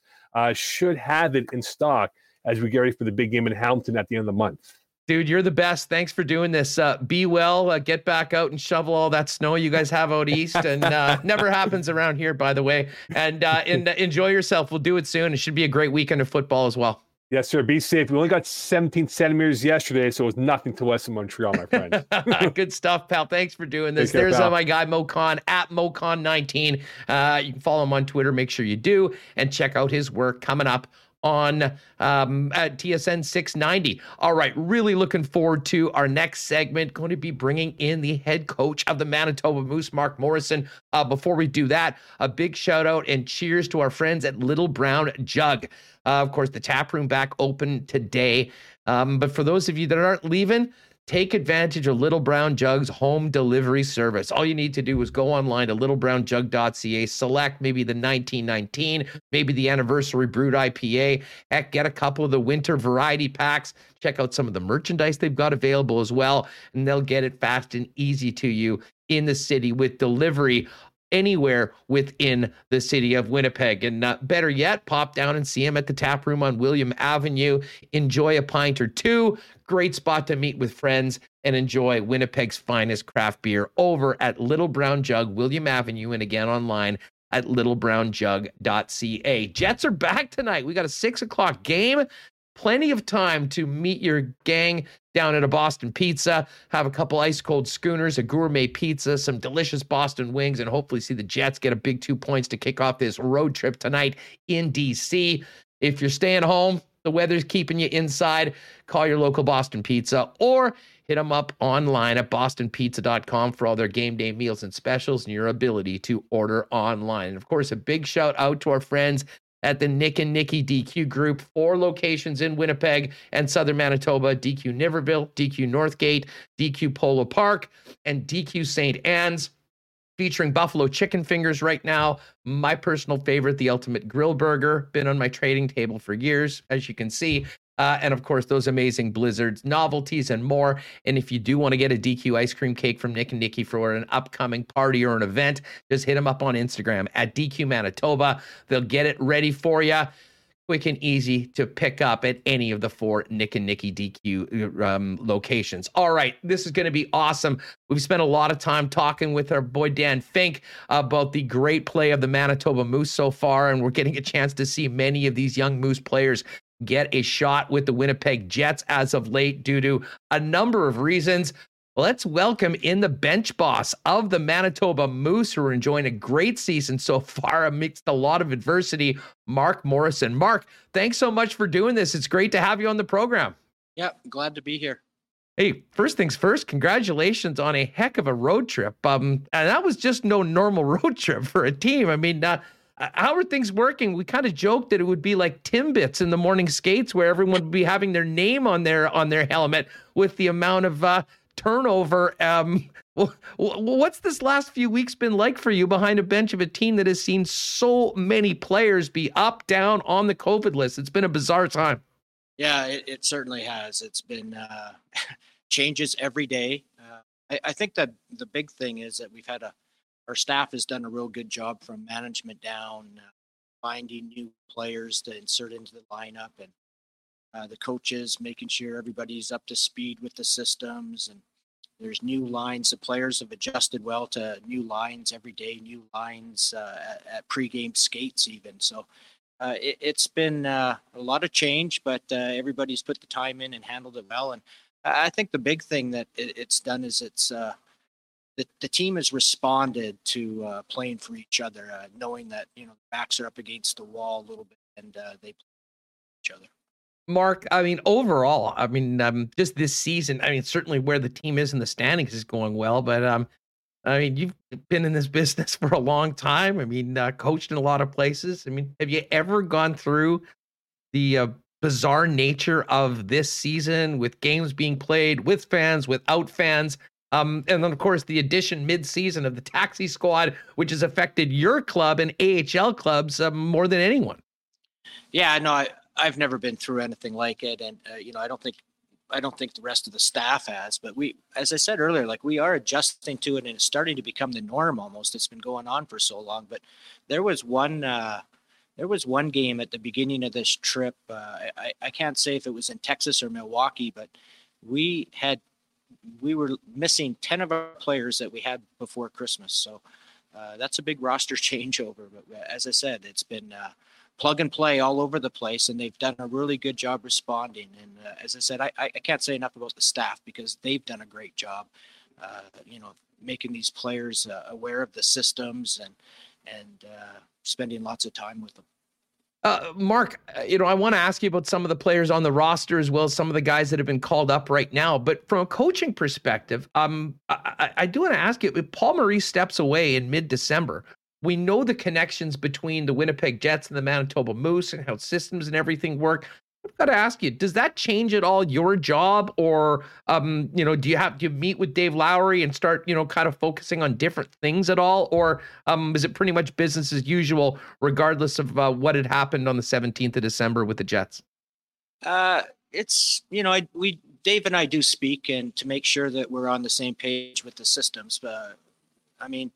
should have it in stock as we get ready for the big game in Hamilton at the end of the month. Dude, you're the best. Thanks for doing this. Uh, be well. Uh, get back out and shovel all that snow you guys have out east, and uh, *laughs* never happens around here, by the way. And uh, and uh, enjoy yourself. We'll do it soon. It should be a great weekend of football as well. Yes, sir. Be safe. We only got 17 centimeters yesterday, so it was nothing to us in Montreal, my friend. *laughs* Good stuff, pal. Thanks for doing this. Care, There's uh, my guy Moe Khan at Mocon19. Uh, you can follow him on Twitter. Make sure you do, and check out his work coming up on um, at TSN 690. All right, really looking forward to our next segment. Going to be bringing in the head coach of the Manitoba Moose, Mark Morrison. Uh, before we do that, a big shout out and cheers to our friends at Little Brown Jug. Uh, of course, the tap room back open today. Um, but for those of you that aren't leaving, Take advantage of Little Brown Jug's home delivery service. All you need to do is go online to littlebrownjug.ca, select maybe the 1919, maybe the anniversary brewed IPA. Heck, get a couple of the winter variety packs. Check out some of the merchandise they've got available as well, and they'll get it fast and easy to you in the city with delivery anywhere within the city of Winnipeg. And uh, better yet, pop down and see him at the tap room on William Avenue. Enjoy a pint or two. Great spot to meet with friends and enjoy Winnipeg's finest craft beer over at Little Brown Jug, William Avenue, and again online at littlebrownjug.ca. Jets are back tonight. We got a six o'clock game plenty of time to meet your gang down at a Boston Pizza, have a couple ice cold schooners, a gourmet pizza, some delicious Boston wings, and hopefully see the Jets get a big two points to kick off this road trip tonight in DC. If you're staying home, the weather's keeping you inside, call your local Boston Pizza or hit them up online at bostonpizza.com for all their game day meals and specials and your ability to order online. And of course, a big shout out to our friends at the Nick and Nicky DQ group. Four locations in Winnipeg and southern Manitoba DQ Niverville, DQ Northgate, DQ Polo Park, and DQ St. Anne's. Featuring buffalo chicken fingers right now. My personal favorite, the ultimate grill burger. Been on my trading table for years, as you can see. Uh, and of course, those amazing blizzards, novelties, and more. And if you do want to get a DQ ice cream cake from Nick and Nikki for an upcoming party or an event, just hit them up on Instagram at DQ Manitoba. They'll get it ready for you. Quick and easy to pick up at any of the four Nick and Nikki DQ um, locations. All right, this is going to be awesome. We've spent a lot of time talking with our boy Dan Fink about the great play of the Manitoba Moose so far, and we're getting a chance to see many of these young Moose players get a shot with the Winnipeg Jets as of late due to a number of reasons. Let's welcome in the bench boss of the Manitoba Moose, who are enjoying a great season so far amidst a lot of adversity, Mark Morrison. Mark, thanks so much for doing this. It's great to have you on the program. Yep, glad to be here. Hey, first things first, congratulations on a heck of a road trip. Um, and that was just no normal *laughs* road trip for a team. I mean, uh, how are things working? We kind of joked that it would be like Timbits in the morning skates, where everyone would be having their name on their on their helmet with the amount of uh, turnover. Um, *laughs* what's this last few weeks been like for you behind a bench of a team that has seen so many players be up, down on the COVID list? It's been a bizarre time. Yeah, it, it certainly has. It's been uh, *laughs* changes every day. Uh, I, I think that the big thing is that we've had a our staff has done a real good job from management down, uh, finding new players to insert into the lineup, and uh, the coaches making sure everybody's up to speed with the systems. And there's new lines. The players have adjusted well to new lines every day, new lines uh, at, at pregame skates, even. So uh, it, has been uh, a lot of change, but uh, everybody's put the time in and handled it well. And I think the big thing that it, it's done is it's the, the team has responded to uh, playing for each other, uh, knowing that you know backs are up against the wall a little bit, and uh, they play each other. Mark, I mean, overall, I mean, um, just this season, I mean, certainly where the team is in the standings is going well, but um, I mean, you've been in this *laughs* business for a long time. I mean, uh, coached in a lot of places. I mean, have you ever gone through the uh, bizarre nature of this season with games being played with fans, without fans? Um, and then, of course, the addition mid-season of the taxi squad, which has affected your club and AHL clubs uh, more than anyone. Yeah, no, I, I've never been through anything like it, and uh, you know, I don't think I don't think the rest of the staff has. But we, as I said earlier, like we are adjusting to it, and it's starting to become the norm almost. It's been going on for so long, but there was one. Uh, there was one game at the beginning of this trip. Uh, I, I can't say if it was in Texas or Milwaukee, but we had we were missing 10 of our players that we had before Christmas. So uh, that's a big roster *laughs* changeover. But uh, as I said, it's been uh, plug and play all over the place, and they've done a really good job responding. And uh, as I said, I, I can't say enough about the staff because they've done a great job. Uh, you know, making these players uh, aware of the systems and and spending lots of time with them. Uh, Mark, uh, you know, I want to ask you about some of the players on the roster as well as some of the guys that have been called up right now. But from a coaching perspective, um, I, I do want to ask you if Paul Maurice steps away in mid December, we know the connections between the Winnipeg Jets and the Manitoba Moose and how systems and everything work. I've got to ask you, does that change at all your job, or um, you know, do you have do you meet with Dave Lowry and start, you know, kind of focusing on different things at all, or um, is it pretty much business as usual, regardless of uh, what had happened on the 17th of December with the Jets? Uh, it's you know, I, we Dave and I do speak, and to make sure that we're on the same page with the systems. But I mean,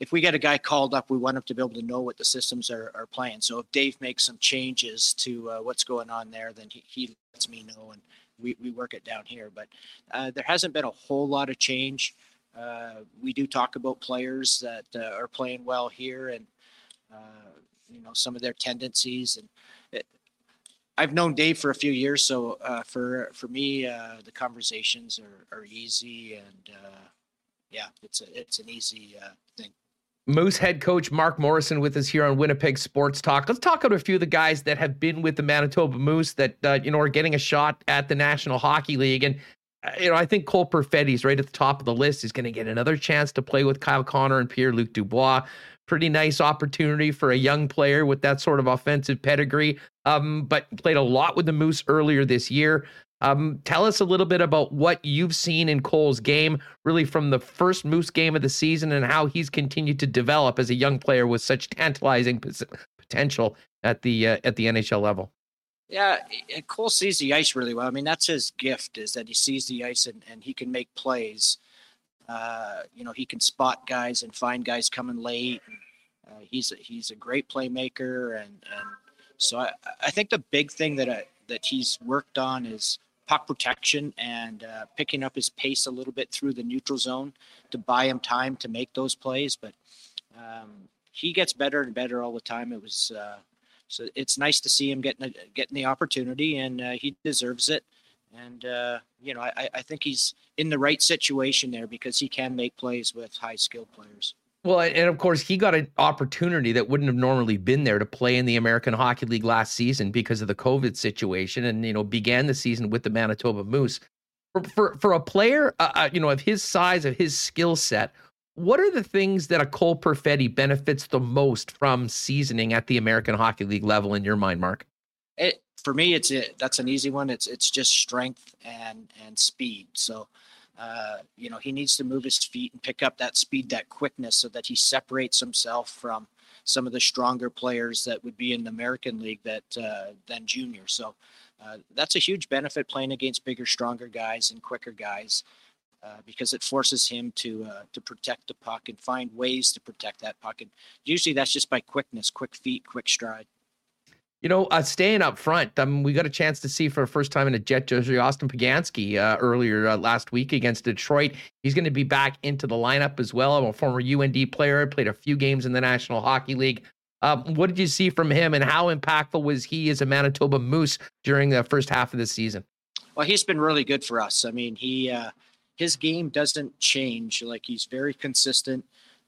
if we get a guy called up, we want him to be able to know what the systems are, are playing. So if Dave makes some changes to uh, what's going on there, then he, he lets me know and we, we work it down here. But uh, there hasn't been a whole lot of change. Uh, we do talk about players that uh, are playing well here and, uh, you know, some of their tendencies. And it, I've known Dave for a few years. So uh, for, for me, the conversations are, are easy and, yeah, it's a, it's an easy thing. Moose head coach Mark Morrison with us here on Winnipeg Sports Talk. Let's talk about a few of the guys that have been with the Manitoba Moose that uh, you know are getting a shot at the National Hockey League. And uh, you know, I think Cole Perfetti's right at the top of the list. He's going to get another chance to play with Kyle Connor and Pierre Luc Dubois. Pretty nice opportunity for a young player with that sort of offensive pedigree. Um, but played a lot with the Moose earlier this year. Um, tell us a little bit about what you've seen in Cole's game, really from the first Moose game of the season, and how he's continued to develop as a young player with such tantalizing potential at the uh, at the NHL level. Yeah, Cole sees the ice really well. I mean, that's his gift is that he sees the ice and, and he can make plays. Uh, you know, he can spot guys and find guys coming late. Uh, he's a, he's a great playmaker, and and so I, I think the big thing that I, that he's worked on is puck protection and uh, picking up his pace a little bit through the neutral zone to buy him time to make those plays. But um, he gets better and better all the time. It was uh, so it's nice to see him getting getting the opportunity, and uh, he deserves it. And uh, you know, I, I think he's in the right situation there because he can make plays with high skilled players. Well, and of course, he got an opportunity that wouldn't have normally been there to play in the American Hockey League last season because of the COVID situation, and you know began the season with the Manitoba Moose. For for, for a player, uh, uh you know, of his size, of his skill set, what are the things that a Cole Perfetti benefits the most from seasoning at the American Hockey League level in your mind, Mark? It, for me, it's it. That's an easy one. It's it's just strength and and speed. So uh, you know, he needs to move his feet and pick up that speed, that quickness, so that he separates himself from some of the stronger players that would be in the American League that uh, than junior. So uh, that's a huge benefit playing against bigger, stronger guys and quicker guys. Uh, because it forces him to uh, to protect the puck and find ways to protect that puck, and usually that's just by quickness, quick feet, quick stride. You know, uh, staying up front, um, we got a chance to see for the first time in a jet jersey Austin Poganski uh, earlier uh, last week against Detroit. He's going to be back into the lineup as well. I'm a former UND player, played a few games in the National Hockey League. Um, what did you see from him, and how impactful was he as a Manitoba Moose during the first half of the season? Well, he's been really good for us. I mean, he uh, his game doesn't change. Like he's very consistent.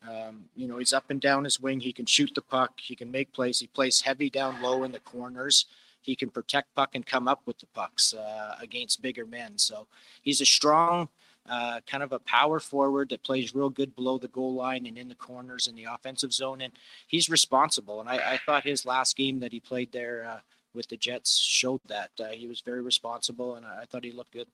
Um, you know, he's up and down his wing. He can shoot the puck. He can make plays. He plays heavy down low in the corners. He can protect puck and come up with the pucks uh, against bigger men. So he's a strong, uh, kind of a power forward that plays real good below the goal line and in the corners in the offensive zone. And he's responsible. And I, I thought his last game that he played there uh, with the Jets showed that uh, he was very responsible, and I, I thought he looked good.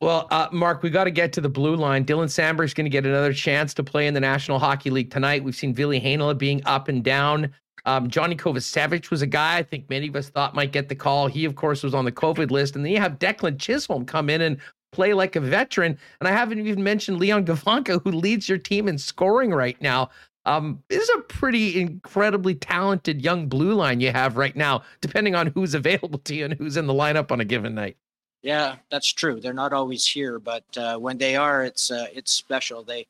Well, uh, Mark, we got to get to the blue line. Dylan Samberg's going to get another chance to play in the National Hockey League tonight. We've seen Ville Heinola being up and down. Um, Johnny Kovacevic was a guy I think many of us thought might get the call. He, of course, was on the COVID list. And then you have Declan Chisholm come in and play like a veteran. And I haven't even mentioned Leon *laughs* Gawanka, who leads your team in scoring right now. Um, this is a pretty incredibly talented young blue line you have right now, depending on who's *laughs* available to you and who's in the lineup on a given night. Yeah, that's true. They're not always here, but uh, when they are, it's uh, it's special. They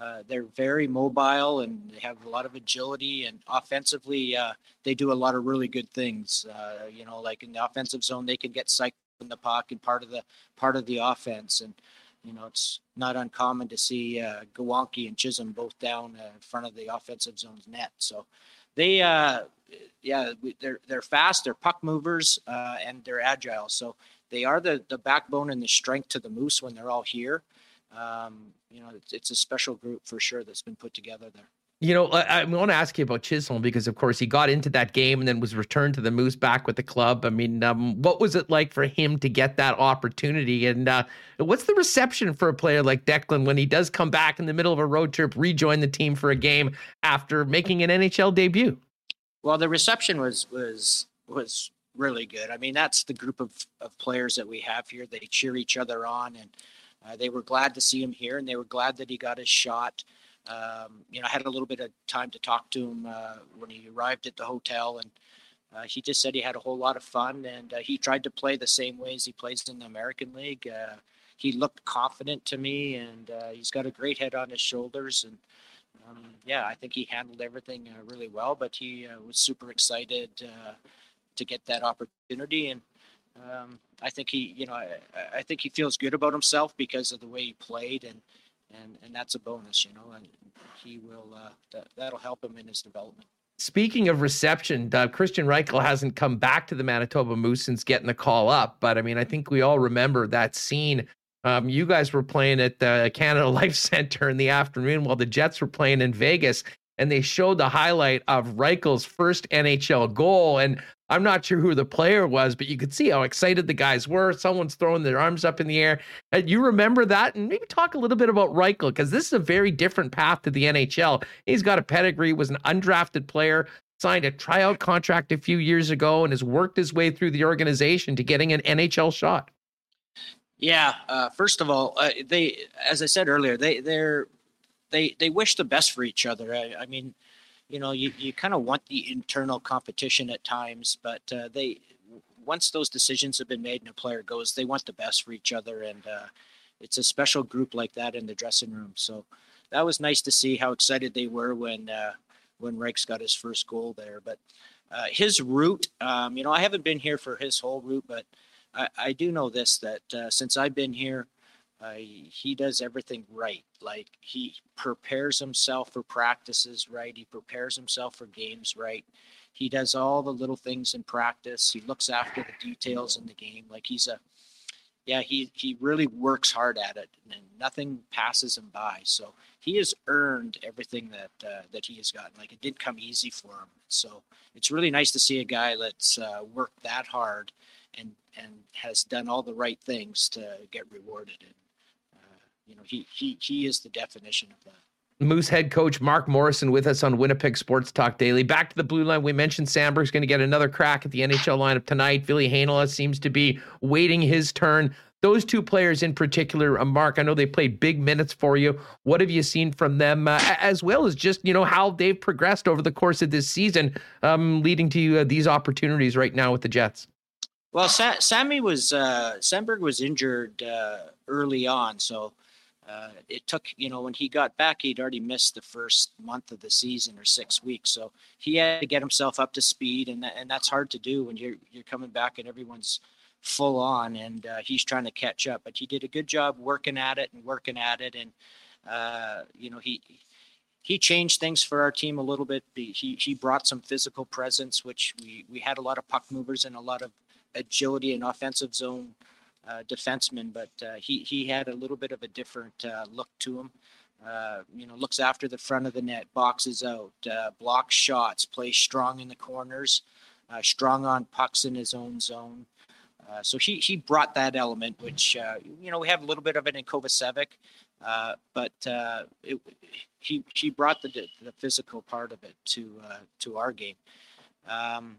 uh, they're very mobile and they have a lot of agility and offensively uh, they do a lot of really good things. Uh, you know, like in the offensive zone, they can get cycled in the pocket, part of the part of the offense, and you know it's not uncommon to see uh, and Chisholm both down uh, in front of the offensive zone's net. So they, yeah, they're they're fast, they're puck movers, uh, and they're agile. So they are the the backbone and the strength to the Moose when they're all here. Um, you know, it's, it's a special group for sure that's been put together there. You know, I, I want to ask you about Chisholm because, of course, he got into that game and then was returned to the Moose back with the club. I mean, um, what was it like for him to get that opportunity? And uh, what's the reception for a player like Declan when he does come back in the middle of a road trip, rejoin the team for a game after making an NHL debut? Well, the reception was was was really good. I mean, that's the group of, of players that we have here. They cheer each other on, and uh, they were glad to see him here, and they were glad that he got his shot. Um, you know, I had a little bit of time to talk to him uh, when he arrived at the hotel, and uh, he just said he had a whole lot of fun, and uh, he tried to play the same way as he plays in the American League. Uh, he looked confident to me, and uh, he's got a great head on his shoulders, and um, yeah, I think he handled everything uh, really well. But he was super excited to get that opportunity, and um, I think he, you know, I, I think he feels good about himself because of the way he played, and and and that's a bonus, you know, and he will uh, that that'll help him in his development. Speaking of reception, uh, Kristian Reichel hasn't come back to the Manitoba Moose since getting the call up. But I mean, I think we all remember that scene. Um, you guys were playing at the Canada *laughs* Life Center in the afternoon while the Jets were playing in Vegas, and they showed the highlight of Reichel's first NHL goal. And I'm not sure who the player was, but you could see how excited the guys were. Someone's throwing their arms up in the air. And you remember that? And maybe talk a little bit about Reichel, because this is a very different path to the NHL. He's got a pedigree, was an undrafted player, signed a tryout contract a few years ago, and has worked his way through the organization to getting an NHL shot. Yeah. Uh, first of all, uh, they, as I said earlier, they they're they they wish the best for each other. I, I mean, you know, you, you kind of want the internal competition at times, but uh, they once those decisions have been made and a player goes, they want the best for each other, and uh, it's a special group like that in the dressing room. So that was nice to see how excited they were when uh, when Reich's got his first goal there. But uh, his route, um, you know, I haven't been here for his whole route, but I, I do know this that uh, since I've been here, uh, he does everything right. Like he prepares himself for practices right. He prepares himself for games right. He does all the little things in practice. He looks after the details in the game. Like he's a, yeah, he he really works hard at it, and nothing passes him by. So he has earned everything that uh, that he has gotten. Like it did come easy for him. So it's really nice to see a guy that's uh, worked that hard and and has done all the right things to get rewarded. And you know, he he he is the definition of that. Moose head coach Mark Morrison with us on Winnipeg Sports Talk Daily. Back to the blue line. We mentioned Samberg's going to get another crack at the NHL lineup tonight. Ville Heinola seems to be waiting his turn. Those two players in particular, uh, Mark, I know they played big minutes for you. What have you seen from them, uh, as well as just you know how they've progressed over the course of this season, um, leading to uh, these opportunities right now with the Jets? Well, Sa- Sammy was uh, Samberg was injured uh, early on, so uh, it took, you know, when he got back, he'd already missed the first month of the season or six weeks. So he had to get himself up to speed, and and that's hard to do when you're you're coming back and everyone's full on, and uh, he's trying to catch up. But he did a good job working at it and working at it, and uh, you know he he changed things for our team a little bit. He he brought some physical presence, which we we had a lot of puck movers and a lot of agility and offensive zone uh, defenseman, but uh, he he had a little bit of a different uh, look to him. Uh, you know, looks after the front of the net, boxes out, uh, blocks shots, plays strong in the corners, uh, strong on pucks in his own zone. so he he brought that element, which you know we have a little bit of it in Kovacevic, but it, he he brought the the physical part of it to to our game. Um,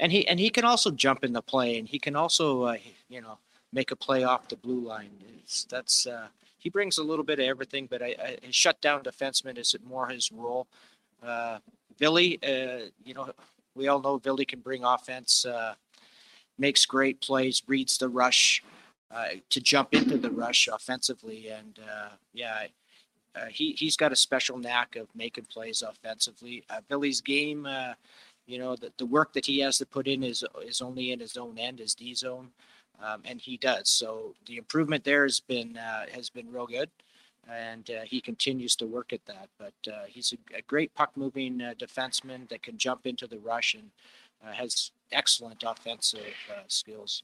and he and he can also jump in the play, and he can also uh, you know make a play off the blue line. It's, that's uh, he brings a little bit of everything, but I, I, his shutdown defenseman is it more his role. Uh, Billy, uh, you know, we all know Billy can bring offense. Uh, makes great plays, reads the rush uh, to jump into the rush offensively, and uh, yeah. Uh, he he's got a special knack of making plays offensively. Billy's game, you know, the, the work that he has to put in is is only in his own end, his D zone, um, and he does. So the improvement there has been uh, has been real good, and uh, he continues to work at that. But uh, he's a, a, great puck moving defenseman that can jump into the rush and has excellent offensive skills.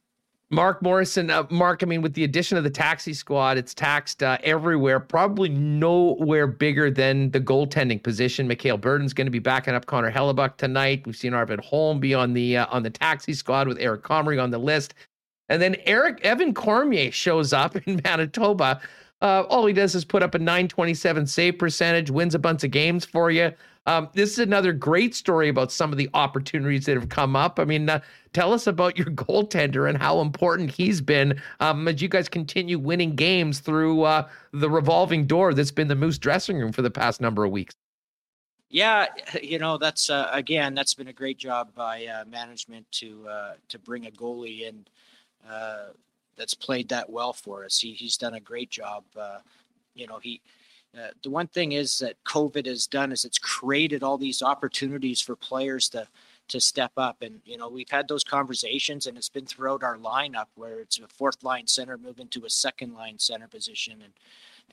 Mark Morrison, uh, Mark, I mean, with the addition of the taxi squad, it's taxed uh, everywhere, probably nowhere bigger than the goaltending position. Mikhail Berdin's going to be backing up Connor Hellebuyck tonight. We've seen Arvid Holm be on the uh, on the taxi squad with Eric Comrie on the list. And then Eric Evan Cormier shows up *laughs* in Manitoba. Uh, all he does is put up a 927 save percentage, wins a bunch of games for you. Um, this is another great story about some of the opportunities that have come up. I mean, uh, tell us about your *laughs* goaltender and how important he's been um, as you guys continue winning games through uh, the revolving door that's been the Moose dressing room for the past number of weeks. Yeah, *laughs* you know that's uh, again that's been a great job by uh, management to uh, to bring a goalie in uh, that's played that well for us. He, he's done a great job. Uh, you know he uh, the one thing is that COVID has done is it's created all these opportunities for players to to step up. And you know, we've had those conversations, and it's been throughout our lineup where it's a fourth line center moving to a second line center position, and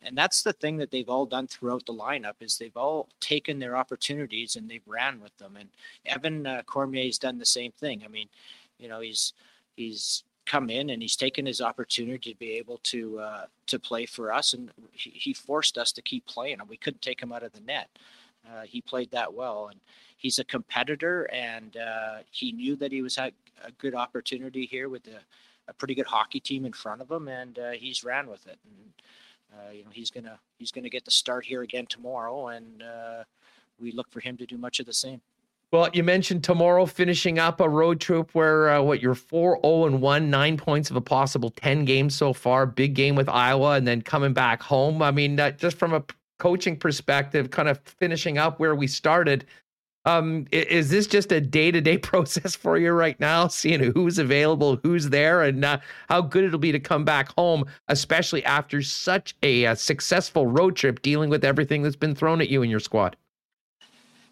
and that's the thing that they've all done throughout the lineup is they've all taken their opportunities and they've ran with them. And Evan uh, Cormier's done the same thing. I mean, you know, he's he's come in and he's taken his opportunity to be able to uh, to play for us, and he, he, forced us to keep playing. And we couldn't take him out of the net. Uh, he played that well, and he's a competitor, and uh, he knew that he was had a good opportunity here with a, a pretty good hockey team in front of him, and uh, he's ran with it. And uh, you know he's gonna he's gonna get the start here again tomorrow, and uh, we look for him to do much of the same. Well, you mentioned tomorrow finishing up a road trip where uh, what you're 4 0 and 1, nine points of a possible 10 games so far, big game with Iowa, and then coming back home. I mean, just from a coaching perspective, kind of finishing up where we started. Um, is this just a day to day process for you right now, seeing who's available, who's there, and uh, how good it'll be to come back home, especially after such a, a uh, successful road trip dealing with everything that's been thrown at you and your squad?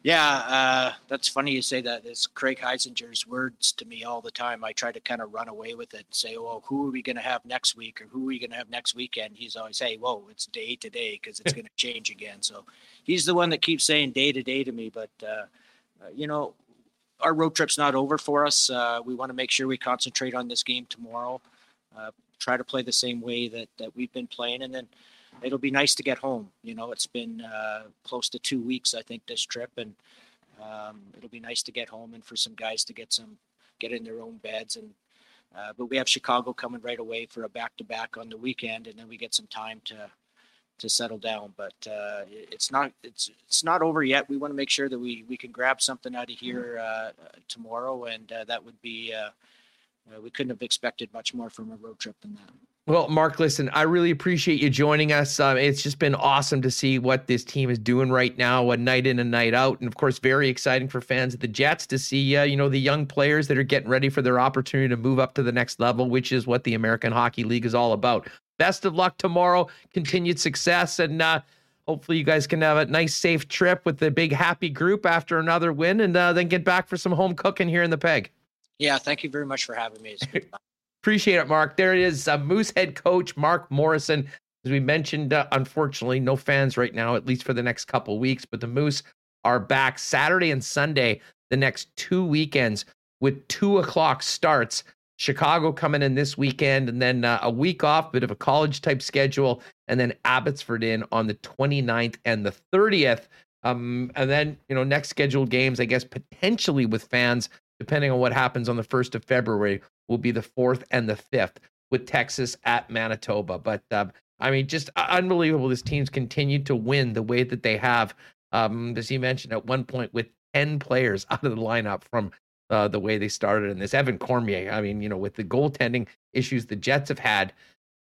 Yeah, uh, that's funny you say that. It's Craig Heisinger's words to me all the time. I try to kind of run away with it and say, well, who are we going to have next week or who are we going to have next weekend? He's always, hey, whoa, it's day to day because it's *laughs* going to change again. So he's the one that keeps saying day to day to me. But, uh, uh, you know, our road trip's not over for us. Uh, we want to make sure we concentrate on this game tomorrow, uh, try to play the same way that, that we've been playing. And then, it'll be nice to get home. You know, it's been uh, close to two weeks, I think, this trip, and um, it'll be nice to get home and for some guys to get some get in their own beds. And uh, but we have Chicago coming right away for a back to back on the weekend, and then we get some time to to settle down. But uh, it's not it's it's not over yet. We want to make sure that we we can grab something out of here uh, tomorrow, and uh, that would be. Uh, we couldn't have expected much more from a road trip than that. Well, Mark, listen, I really appreciate you joining us. Um, it's just been awesome to see what this team is doing right now, a night in and night out, and of course, very exciting for fans of the Jets to see, uh, you know, the young players that are getting ready for their opportunity to move up to the next level, which is what the American Hockey League is all about. Best of luck tomorrow, continued success, and uh, hopefully, you guys can have a nice, safe trip with the big happy group after another win, and uh, then get back for some home cooking here in the Peg. Yeah, thank you very much for having me. *laughs* Appreciate it, Mark. There it is. Uh, Moose head coach Mark Morrison. As we mentioned, uh, unfortunately, no fans right now, at least for the next couple weeks. But the Moose are back Saturday and Sunday, the next two weekends with two o'clock starts. Chicago coming in this weekend, and then uh, a week off, bit of a college type schedule, and then Abbotsford in on the 29th and the 30th. Um, and then, you know, next scheduled games, I guess, potentially with fans, depending on what happens on the 1st of February, will be the fourth and the fifth with Texas at Manitoba. But um, I mean, just unbelievable. This team's continued to win the way that they have. Um, as you mentioned, at one point with 10 players *laughs* out of the lineup from uh, the way they started in this. Evan Cormier, I mean, you know, with the goaltending issues the Jets have had,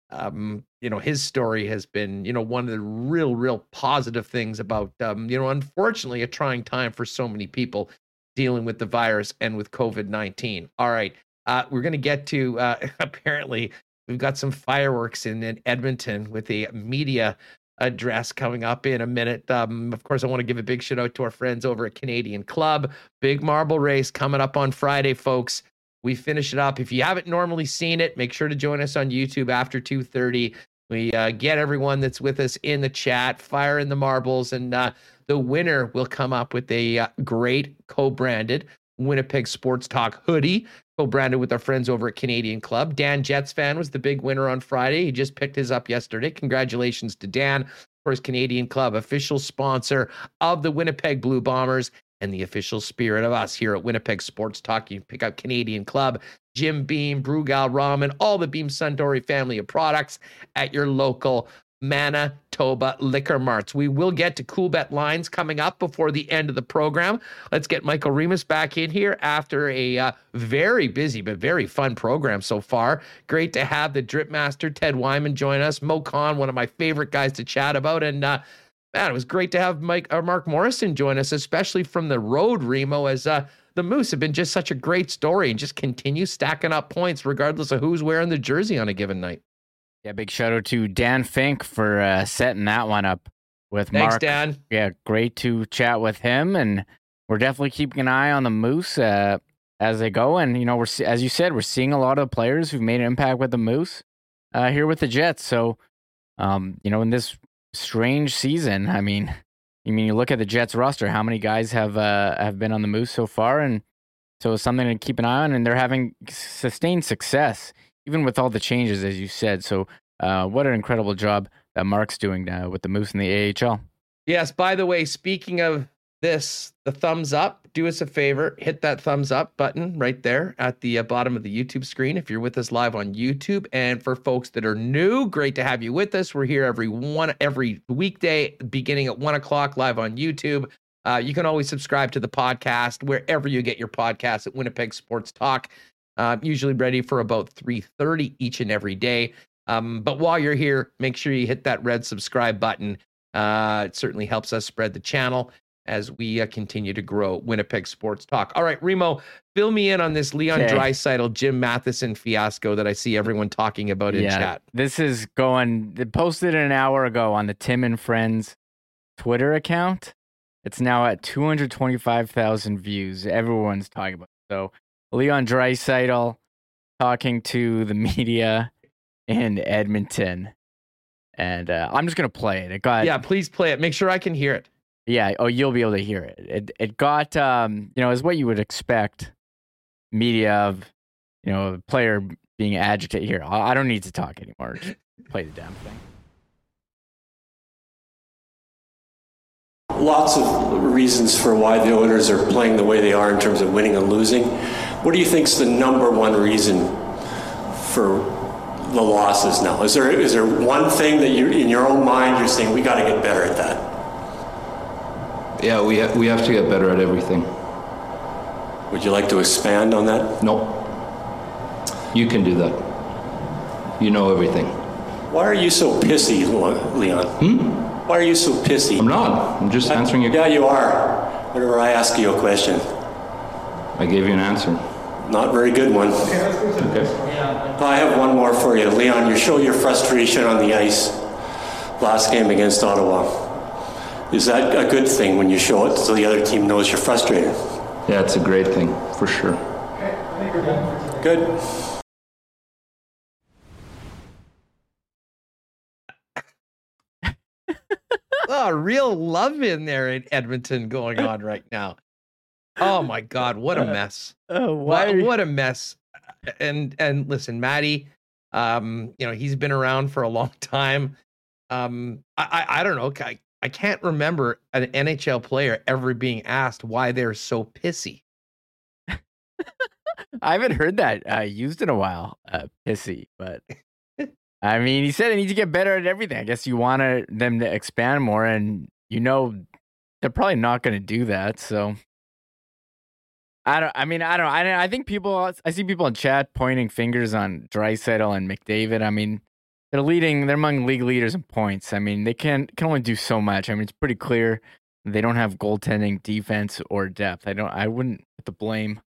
um, you know, his story has been, you know, one of the real, real positive things about, um, you know, unfortunately, a trying time for so many people dealing with the virus and with COVID 19. All right. Uh, we're going to get to uh, *laughs* apparently we've got some fireworks in, in Edmonton with a media address coming up in a minute. Um, of course, I want to give a big shout out to our friends over at Canadian Club. Big marble race coming up on Friday, folks. We finish it up. If you haven't normally seen it, make sure to join us on YouTube after 2:30. We uh, get everyone that's with us in the chat, fire in the marbles, and uh, the winner will come up with a uh, great co-branded Winnipeg Sports Talk hoodie, co-branded with our friends over at Canadian Club. Dan Jets fan was the big winner on Friday. He just picked his up yesterday. Congratulations to Dan for his Canadian Club, official sponsor of the Winnipeg Blue Bombers and the official spirit of us here at Winnipeg Sports Talk. You pick up Canadian Club, Jim Beam, Brugal Ramen, all the Beam Suntory family of products at your local Manitoba Liquor Marts. We will get to Coolbet lines coming up before the end of the program. Let's get Michael Remis back in here after a uh, very busy but very fun program so far. Great to have the Drip Master Ted Wyman join us. Moe Khan, one of my favorite guys to chat about, and uh, man, it was great to have Mike or uh, Mark Morrison join us, especially from the road, Remo, as uh, the Moose have been just such a great story and just continue stacking up points regardless of who's wearing the jersey on a given night. Yeah, big shout out to Dan Fink for uh, setting that one up with Thanks, Mark. Dan. Yeah, great to chat with him, and we're definitely keeping an eye on the Moose uh, as they go. And you know, we're as you said, we're seeing a lot of players who've made an impact with the Moose uh, here with the Jets. So, um, you know, in this strange season, I mean, I mean, you look at the Jets roster, how many guys have uh, have been on the Moose so far, and so it's something to keep an eye on. And they're having sustained success even with all the changes, as you said. So, uh, what an incredible job that Mark's doing now with the Moose in the AHL. Yes. By the way, speaking of this, the thumbs up, do us a favor, hit that thumbs up button right there at the uh, bottom of the YouTube screen if you're with us live on YouTube. And for folks that are new, great to have you with us. We're here every one every weekday, beginning at one o'clock live on YouTube. Uh, you can always subscribe to the podcast wherever you get your podcasts at Winnipeg Sports Talk. Uh, usually ready for about 3.30 each and every day. Um, but while you're here, make sure you hit that red subscribe button. Uh, it certainly helps us spread the channel as we uh, continue to grow Winnipeg Sports Talk. All right, Remo, fill me in on this Leon okay. Jim Matheson fiasco that I see everyone talking about in yeah, chat. This is going, they posted an hour ago on the Tim and Friends Twitter account. It's now at 225,000 views. Everyone's talking about it. So Leon Draisaitl talking to the media in Edmonton. And uh, I'm just gonna play it. It got yeah. Please play it. Make sure I can hear it. Yeah. Oh, you'll be able to hear it. It it got um you know is what you would expect. Media of you know a player being agitated. Here, I don't need to talk anymore. Just *laughs* play the damn thing. Lots of reasons for why the Oilers are playing the way they are in terms of winning and losing. What do you think is the number one reason for the losses now? Is there is there one thing that you in your own mind you're saying we got to get better at that? Yeah, we ha- we have to get better at everything. Would you like to expand on that? No. You can do that. You know everything. Why are you so pissy, Leon? Hmm? Why are you so pissy? I'm not. I'm just answering your. Yeah, you are. Whenever I ask you a question. I gave you an answer. Not very good one. Okay. I have one more for you. Leon, you show your frustration on the ice last game against Ottawa. Is that a good thing when you show it so the other team knows you're frustrated? Yeah, it's a great thing, for sure. Good. *laughs* oh, real love in there in Edmonton going on right now. Oh my God, what a uh, mess! Uh, what, what a mess! And and listen, Maddie, um, you know he's been around for a long *laughs* time. Um, I I, I don't know. I, I can't remember an NHL player ever being asked why they're so pissy. *laughs* I haven't heard that uh, used in a while, uh, pissy. But I mean, he said they need to get better at everything. I guess you want them to expand more, and you know they're probably not going to do that. So I don't. I mean, I don't. I I think people. I see people in chat pointing fingers on Draisaitl and McDavid. I mean, they're leading. They're among league leaders in points. I mean, they can can only do so much. I mean, it's pretty clear they don't have goaltending, defense, or depth. I don't. I wouldn't put the blame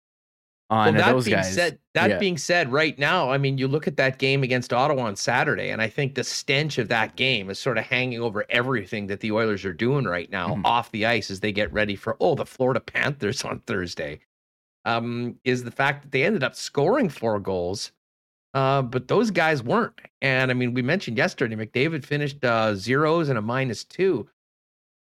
on well, that those being guys. Said, that Yeah. being said, right now, I mean, you look at that game against Ottawa on Saturday, and I think the stench of that game is sort of hanging over everything that the Oilers are doing right now Mhm. off the ice as they get ready for oh the Florida Panthers on Thursday. Um, is the fact that they ended up scoring four goals, uh, but those guys weren't. And I mean, we mentioned yesterday, McDavid finished uh, zeros and a minus two,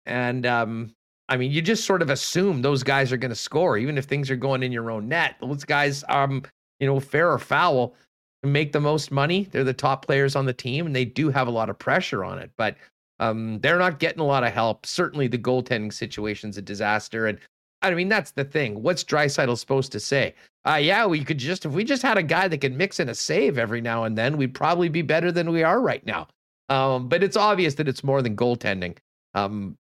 and um, I mean, you just sort of assume those guys are going to score, even if things are going in your own net. Those guys, um, you know, fair or foul, make the most money. They're the top players on the team, and they do have a lot of pressure on it. But um, they're not getting a lot of help. Certainly, the goaltending situation's a disaster. And I mean, that's the thing. What's Draisaitl supposed to say? Uh, yeah, we could just if we just had a guy that could mix in a save every now and then, we'd probably be better than we are right now. Um, but it's obvious that it's more than goaltending. Um,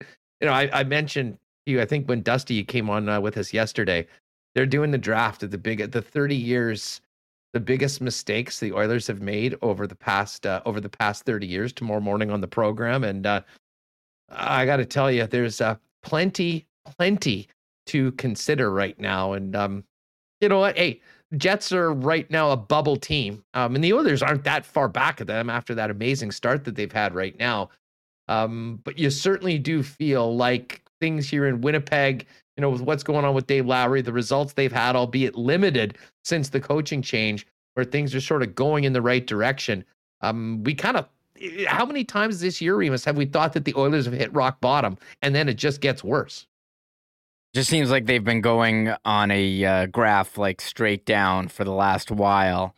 you know, I, I mentioned to you, I think when Dusty came on uh, with us yesterday, they're doing the draft of the big, the 30 years, the biggest mistakes the Oilers have made over the past, uh, over the past 30 years tomorrow morning on the program. And uh, I got to tell you, there's uh, plenty, plenty to consider right now. And um, you know what? Hey, Jets are right now a bubble team. Um, and the Oilers aren't that far back of them after that amazing start that they've had right now. Um, but you certainly do feel like things here in Winnipeg, you know, with what's going on with Dave Lowry, the results they've had, albeit limited since the coaching change, where things are sort of going in the right direction. Um, we kind of, how many times this year, Remis, have we thought that the Oilers have hit rock bottom and then it just gets worse? Just seems like they've been going on a uh, graph like straight down for the last while.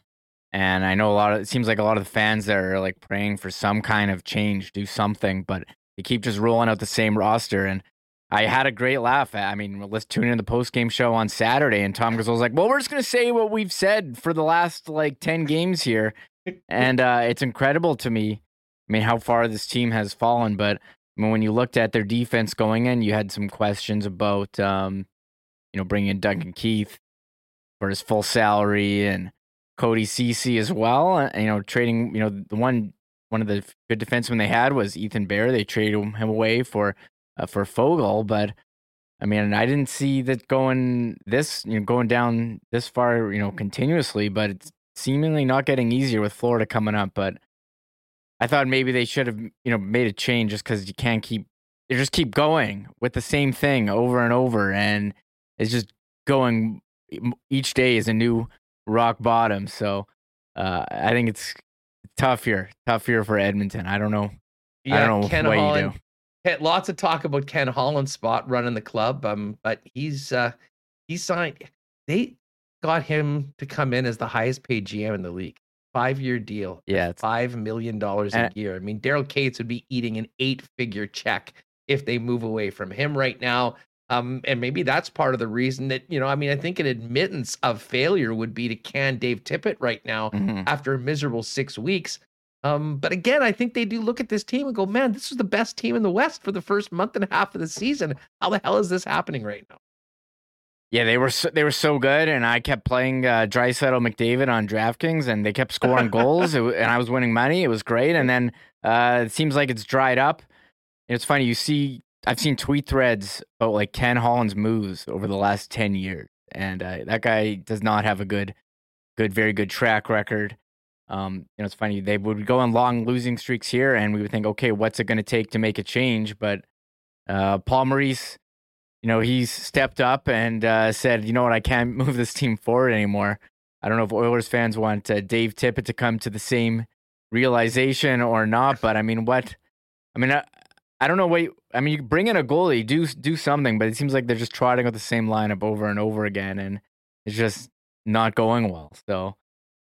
And I know a lot of it seems like a lot of the fans there are like praying for some kind of change, do something, but they keep just rolling out the same roster. And I had a great laugh. I mean, let's tune in to the post game show on Saturday, and Tom was like, "Well, we're just gonna say what we've said for the last like ten games here," *laughs* and uh, it's incredible to me. I mean, how far this team has fallen, but I mean, when you looked at their defense going in, you had some questions about, um, you know, bringing in Duncan Keith for his full salary and Cody Ceci as well. Uh, You know, trading. You know, the one one of the good defensemen they had was Ethan Bear. They traded him away for uh, for Foegele, but I mean, I didn't see that going this you know going down this far. You know, continuously, but it's seemingly not getting easier with Florida coming up. But I thought maybe they should have, you know, made a change just because you can't keep, you just keep going with the same thing over and over, and it's just going. Each day is a new rock bottom. So uh, I think it's tough here, tough here for Edmonton. I don't know. I don't know Ken what Holland, you do. Lots of talk about Ken Holland's spot running the club. Um, but he's uh he signed. They got him to come in as the highest paid GM in the league. Five year deal. Yeah, five million dollars a year. I mean, Daryl Katz would be eating an eight figure check if they move away from him right now. Um, and maybe that's part of the reason that you know. I mean, I think an admittance of failure would be to can Dave Tippett right now mhm. after a miserable six weeks. Um, but again, I think they do look at this team and go, "Man, this was the best team in the West for the first month and a half of the season. How the hell is this happening right now?" Yeah, they were so, they were so good, and I kept playing uh, Draisaitl McDavid on DraftKings, and they kept scoring goals, it, and I was winning money. It was great, and then uh, it seems like it's dried up. It's funny you see. I've seen tweet threads about like Ken Holland's moves over the last ten years, and uh, that guy does not have a good, good, very good track record. Um, you know, it's funny they would go on long losing streaks here, and we would think, okay, what's it going to take to make a change? But uh, Paul Maurice you know, he's stepped up and uh, said, you know what, I can't *laughs* move this team forward anymore. I don't know if Oilers fans want uh, Dave Tippett to come to the same realization or not, but I mean, what? I mean, I, I don't know what. You, I mean, you bring in a goalie, do do something, but it seems like they're just trotting out the same lineup over and over again, and it's just not going well. So,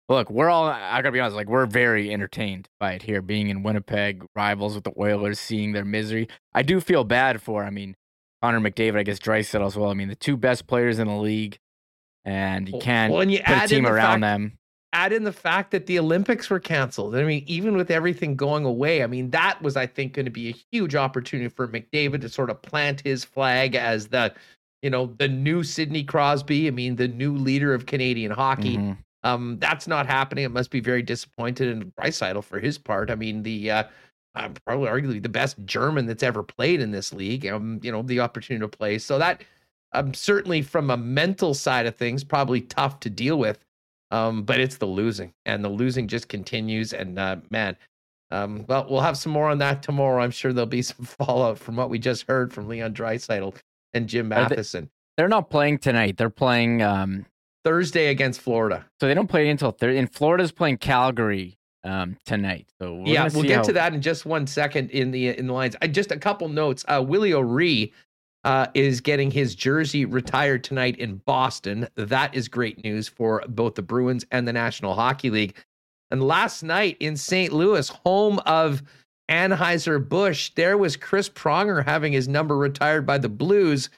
look, we're all. I gotta be honest, like we're very entertained by it here, being in Winnipeg, rivals with the Oilers, seeing their misery. I do feel bad for. I mean. Connor McDavid, I guess Draisaitl as well. I mean, the two best players in the league, and you can't well, and you put a team around fact- them. add in the fact that the Olympics were canceled. I mean, even with everything going away, I mean, that was, I think, going to be a huge opportunity for McDavid to sort of plant his flag as the, you know, the new Sidney Crosby. I mean, the new leader of Canadian hockey. Mhm. Um, that's not happening. It must be very disappointed in Draisaitl for his part. I mean, the uh, uh, probably arguably the best German that's ever played in this league. Um, you know, the opportunity to play. So that um, certainly from a mental side of things, probably tough to deal with. Um, but it's the losing, and the losing just continues. And uh, man, um, well, we'll have some more on that tomorrow. I'm sure there'll be *laughs* some fallout from what we just heard from Leon Draisaitl and Jim Matheson. They, are not playing tonight. They're playing um, Thursday against Florida. So they don't play until Thursday. And Florida's playing Calgary um, tonight. So yeah, we'll get how... to that in just one second in the in the lines. I just a couple notes. Uh, Willie O'Ree uh, is getting his jersey retired tonight in Boston. That is great news for both the Bruins and the National Hockey League. And last night in St. Louis, home of Anheuser-Busch, there was Chris Pronger having his number retired by the Blues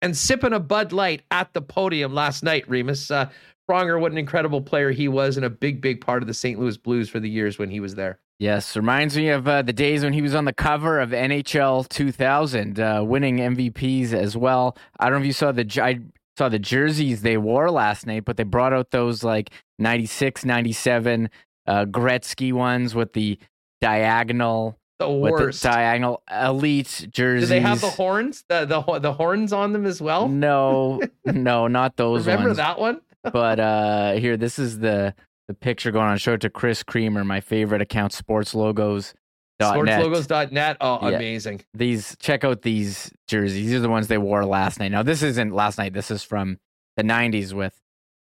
and sipping a Bud Light at the podium last night, Remis. Uh, Pronger, what an incredible player he was and a big, big part of the St. Louis Blues for the years when he was there. Yes, reminds me of uh, the days when he was on the cover of NHL 2000, uh, winning MVPs as well. I don't know if you saw the I saw the jerseys they wore last night, but they brought out those like 96, 97 uh, Gretzky ones with the diagonal the worst. The diagonal elite jerseys. Do they have the horns? The the the horns on them as well? No, *laughs* no, not those. Remember ones. that one? But uh here, this is the the picture going on. Show it to Chris Creamer, my favorite account, Sports Logos. Sportslogos.net. Oh, yeah. amazing. These check out these jerseys. These are the ones they wore last night. Now this isn't last night. This is from the '90s with,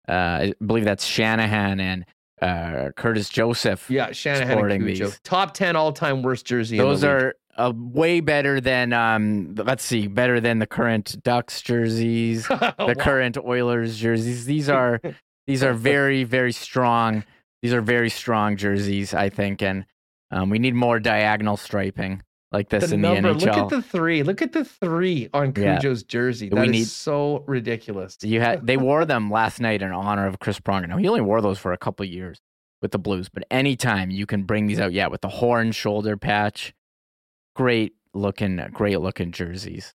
uh, I believe that's Shanahan and uh, Curtis Joseph. Yeah, Shanahan and these. Top ten all time worst jersey. Those are uh, way better than um. Let's see, better than the current Ducks jerseys, *laughs* the wow. current Oilers jerseys. These are these are very, very strong. These are very strong jerseys, I think, and um, we need more diagonal striping like this the in number, the NHL. Look at the three. Look at the three on Cujo's yeah. jersey. That we is need, so ridiculous. You had they *laughs* wore them last night in honor of Chris Pronger. Now he only wore those for a couple years with the Blues, but anytime you can bring these out, yeah, with the horn shoulder patch, great looking, great looking jerseys.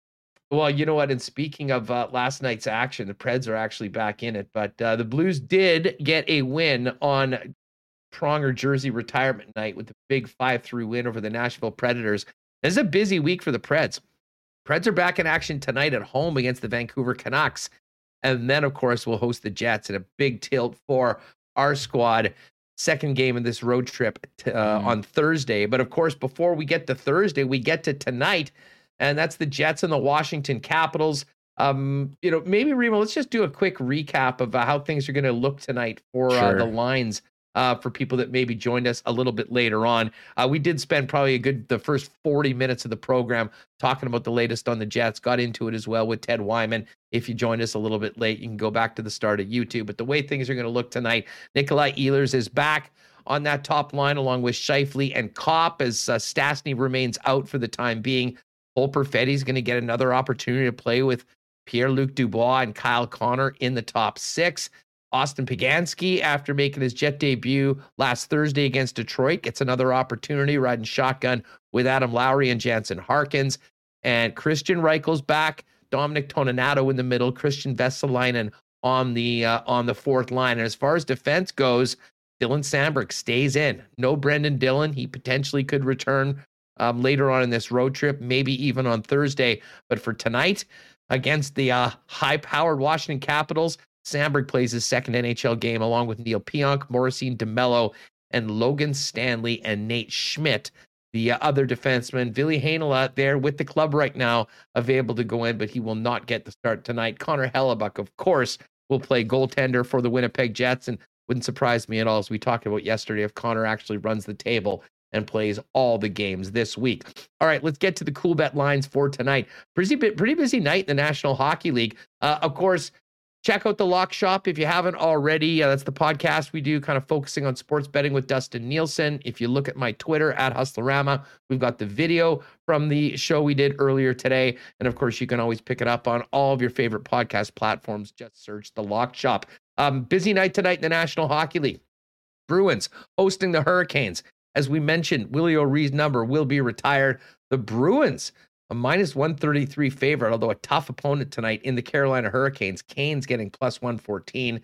Well, you know what? And speaking of uh, last night's action, the Preds are actually back in it, but uh, the Blues did get a win on Pronger jersey retirement night with the big 5 3 win over the Nashville Predators. This is a busy week for the Preds. Preds are back in action tonight at home against the Vancouver Canucks. And then, of course, we'll host the Jets in a big tilt for our squad. Second game of this road trip uh, mm. on Thursday. But of course, before we get to Thursday, we get to tonight and that's the Jets and the Washington Capitals. Um, you know, maybe Remo, let's just do a quick recap of uh, how things are going to look tonight for sure. uh, the lines uh, for people that maybe joined us a little bit later on. Uh, we did spend probably a good the first 40 minutes of the program talking about the latest on the Jets. Got into it as well with Ted Wyman. If you joined us a little bit late, you can go back to the start of YouTube. But the way things are going to look tonight, Nikolai Ehlers is back on that top line along with Scheifele and Copp as uh, Stastny remains out for the time being. Cole Perfetti's going to get another opportunity to play with Pierre Luc Dubois and Kyle Connor in the top six. Austin Poganski, after making his jet debut last Thursday against Detroit, gets another opportunity riding shotgun with Adam Lowry and Jansen Harkins. And Kristian Reichel's back. Dominic Toninato in the middle. Kristian Vesalainen on the uh, on the fourth line. And as far as defense goes, Dylan Samberg stays in. No Brenden Dillon. He potentially could return um, later on in this road trip, maybe even on Thursday. But for tonight, against the uh, high powered Washington Capitals, Samberg plays his second NHL game along with Neil Pionk, Morrissey DeMelo, and Logan Stanley and Nate Schmidt. The uh, other defenseman, Ville Heinola, there with the club right now, available to go in, but he will not get the start tonight. Connor Hellebuyck, of course, will play goaltender for the Winnipeg Jets, and wouldn't surprise me at all, as we talked about yesterday, if Connor actually runs the table and plays all the games this week. All right, let's get to the Coolbet lines for tonight. Pretty, pretty busy night in the National Hockey League. Uh, of course, check out the Lock Shop if you haven't already. Uh, that's the podcast we do, kind of focusing on sports betting with Dustin Nielsen. If you look at my Twitter at Hustlerama, we've got the video from the show we did earlier today. And of course, you can always pick it up on all of your favorite podcast platforms. Just search the Lock Shop. Um, busy night tonight in the National Hockey League. Bruins hosting the Hurricanes. As we mentioned, Willie O'Ree's number will be retired. The Bruins, a minus 133 favorite, although a tough opponent tonight in the Carolina Hurricanes. Canes getting plus 114.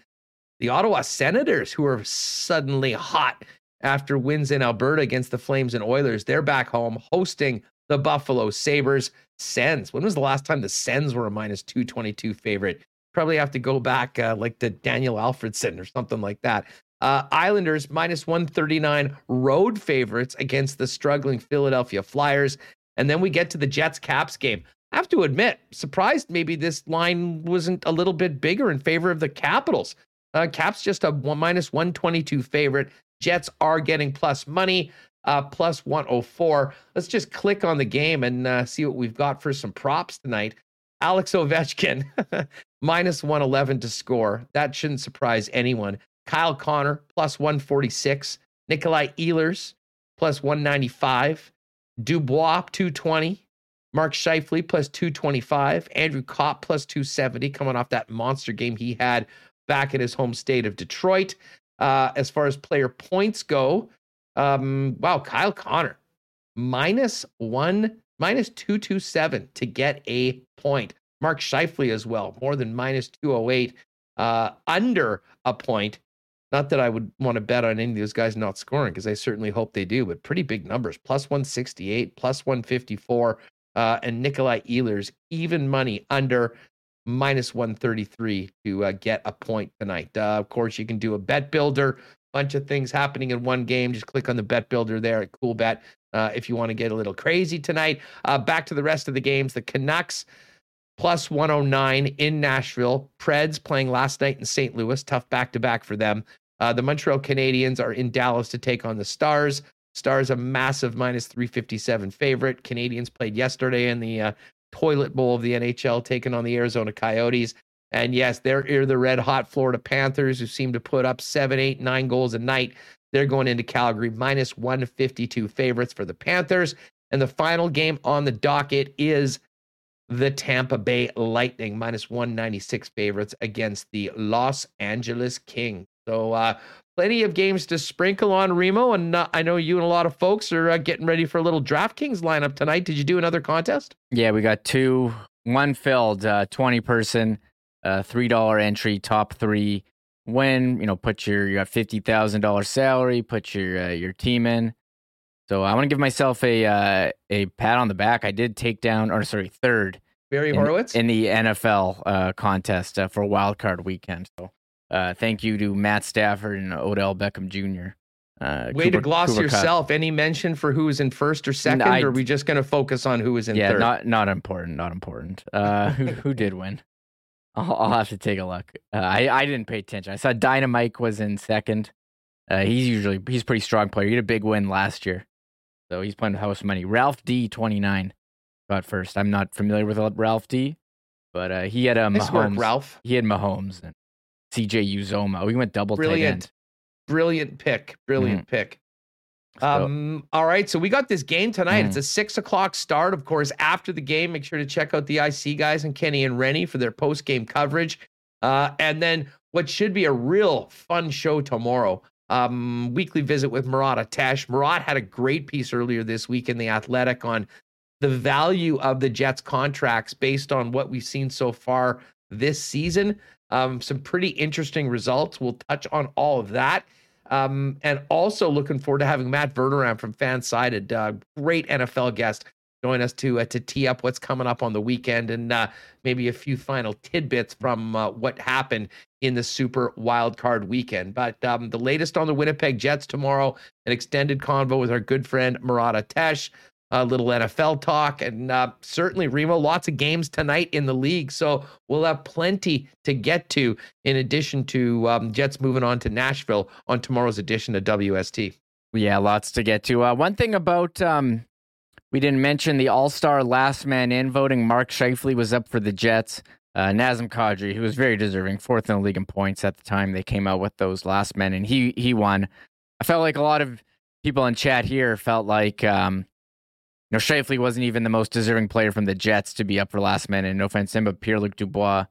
The Ottawa Senators, who are suddenly hot after wins in Alberta against the Flames and Oilers, they're back home hosting the Buffalo Sabres. Sens. When was the last time the Sens were a minus 222 favorite? Probably have to go back uh, like to Daniel Alfredsson or something like that. Uh, Islanders minus 139 road favorites against the struggling Philadelphia Flyers. And then we get to the Jets Caps game. I have to admit, surprised maybe this line wasn't a little bit bigger in favor of the Capitals. Uh, Caps just a one, minus 122 favorite. Jets are getting plus money, uh, plus 104. Let's just click on the game and uh, see what we've got for some props tonight. Alex Ovechkin, *laughs* minus 111 to score. That shouldn't surprise anyone. Kyle Connor, plus 146. Nikolai Ehlers, plus 195. Dubois, 220. Mark Scheifele, plus 225. Andrew Copp, plus 270, coming off that monster game he had back in his home state of Detroit. Uh, as far as player points go, um, wow, Kyle Connor, minus one, minus 227 to get a point. Mark Scheifele as well, more than minus 208, uh, under a point. Not that I would want to bet on any of those guys not scoring because I certainly hope they do, but pretty big numbers plus 168, plus 154, uh, and Nikolai Ehlers, even money under minus 133 to uh, get a point tonight. Uh, of course, you can do a bet builder, bunch of things happening in one game. Just click on the bet builder there at Coolbet uh, if you want to get a little crazy tonight. Uh, back to the rest of the games. The Canucks plus 109 in Nashville. Preds playing last night in St. Louis. Tough back to back for them. Uh, the Montreal Canadiens are in Dallas to take on the Stars. Stars a massive minus 357 favorite. Canadians played yesterday in the uh, toilet bowl of the NHL, taking on the Arizona Coyotes. And yes, they're the red hot Florida Panthers who seem to put up seven, eight, nine goals a night. They're going into Calgary minus 152 favorites for the Panthers. And the final game on the docket is the Tampa Bay Lightning minus 196 favorites against the Los Angeles Kings. So, uh, plenty of games to sprinkle on Remo. And uh, I know you and a lot of folks are uh, getting ready for a little DraftKings lineup tonight. Did you do another contest? Yeah, we got two. One filled, uh, 20 person, uh, $3 entry, top three. Win, you know, put your, you have $50,000 salary, put your, uh, your team in. So I want to give myself a, uh, a pat on the back. I did take down, or sorry, third. Barry Horowitz? In, in the NFL uh, contest uh, for wild card weekend. So uh, thank you to Matt Stafford and Odell Beckham Jr. Uh, Way Cooper, to gloss Cooper yourself. Cup. Any mention for who was in first or second, I, or are we just going to focus on who was in yeah, third? not not important. Not important. Uh, who *laughs* who did win? I'll, I'll, have to take a look. Uh, I I didn't pay attention. I saw Dynamite was in second. Uh, he's usually he's a pretty strong player. He had a big win last year, so he's playing with house money. Ralph D twenty nine got first. I'm not familiar with Ralph D, but uh, he had a nice Mahomes. Work, Ralph. He had Mahomes. And CJ Uzomah. We went double brilliant, brilliant pick, brilliant mm-hmm. pick. Um, all right, so we got this game tonight. Mm. It's a six o'clock start. Of course, after the game, make sure to check out the IC guys and Kenny and Rennie for their post game coverage. Uh, and then what should be a real fun show tomorrow. Um, weekly visit with Murat Ates. Murat had a great piece earlier this week in the Athletic on the value of the Jets contracts based on what we've seen so far this season. Um, some pretty interesting results. We'll touch on all of that. Um, and also looking forward to having Matt Verderame from Fansided, uh, great NFL guest, join us to uh, to tee up what's coming up on the weekend and uh, maybe a few final tidbits from uh, what happened in the Super Wild Card weekend. But um, the latest on the Winnipeg Jets tomorrow, an extended convo with our good friend Murat Ates a little NFL talk, and uh, certainly Remo, lots of games tonight in the league. So we'll have plenty to get to in addition to um, Jets moving on to Nashville on tomorrow's edition of WST. Yeah, lots to get to. Uh, one thing about um, we didn't mention the All Star last man in voting. Mark Scheifele was up for the Jets. Uh, Nazem Kadri, who was very deserving, fourth in the league in points at the time they came out with those last men, and he he won. I felt like a lot of people in chat here felt like um, know, Scheifele wasn't even the most deserving player from the Jets to be up for last minute. No offense him, but Pierre Luc Dubois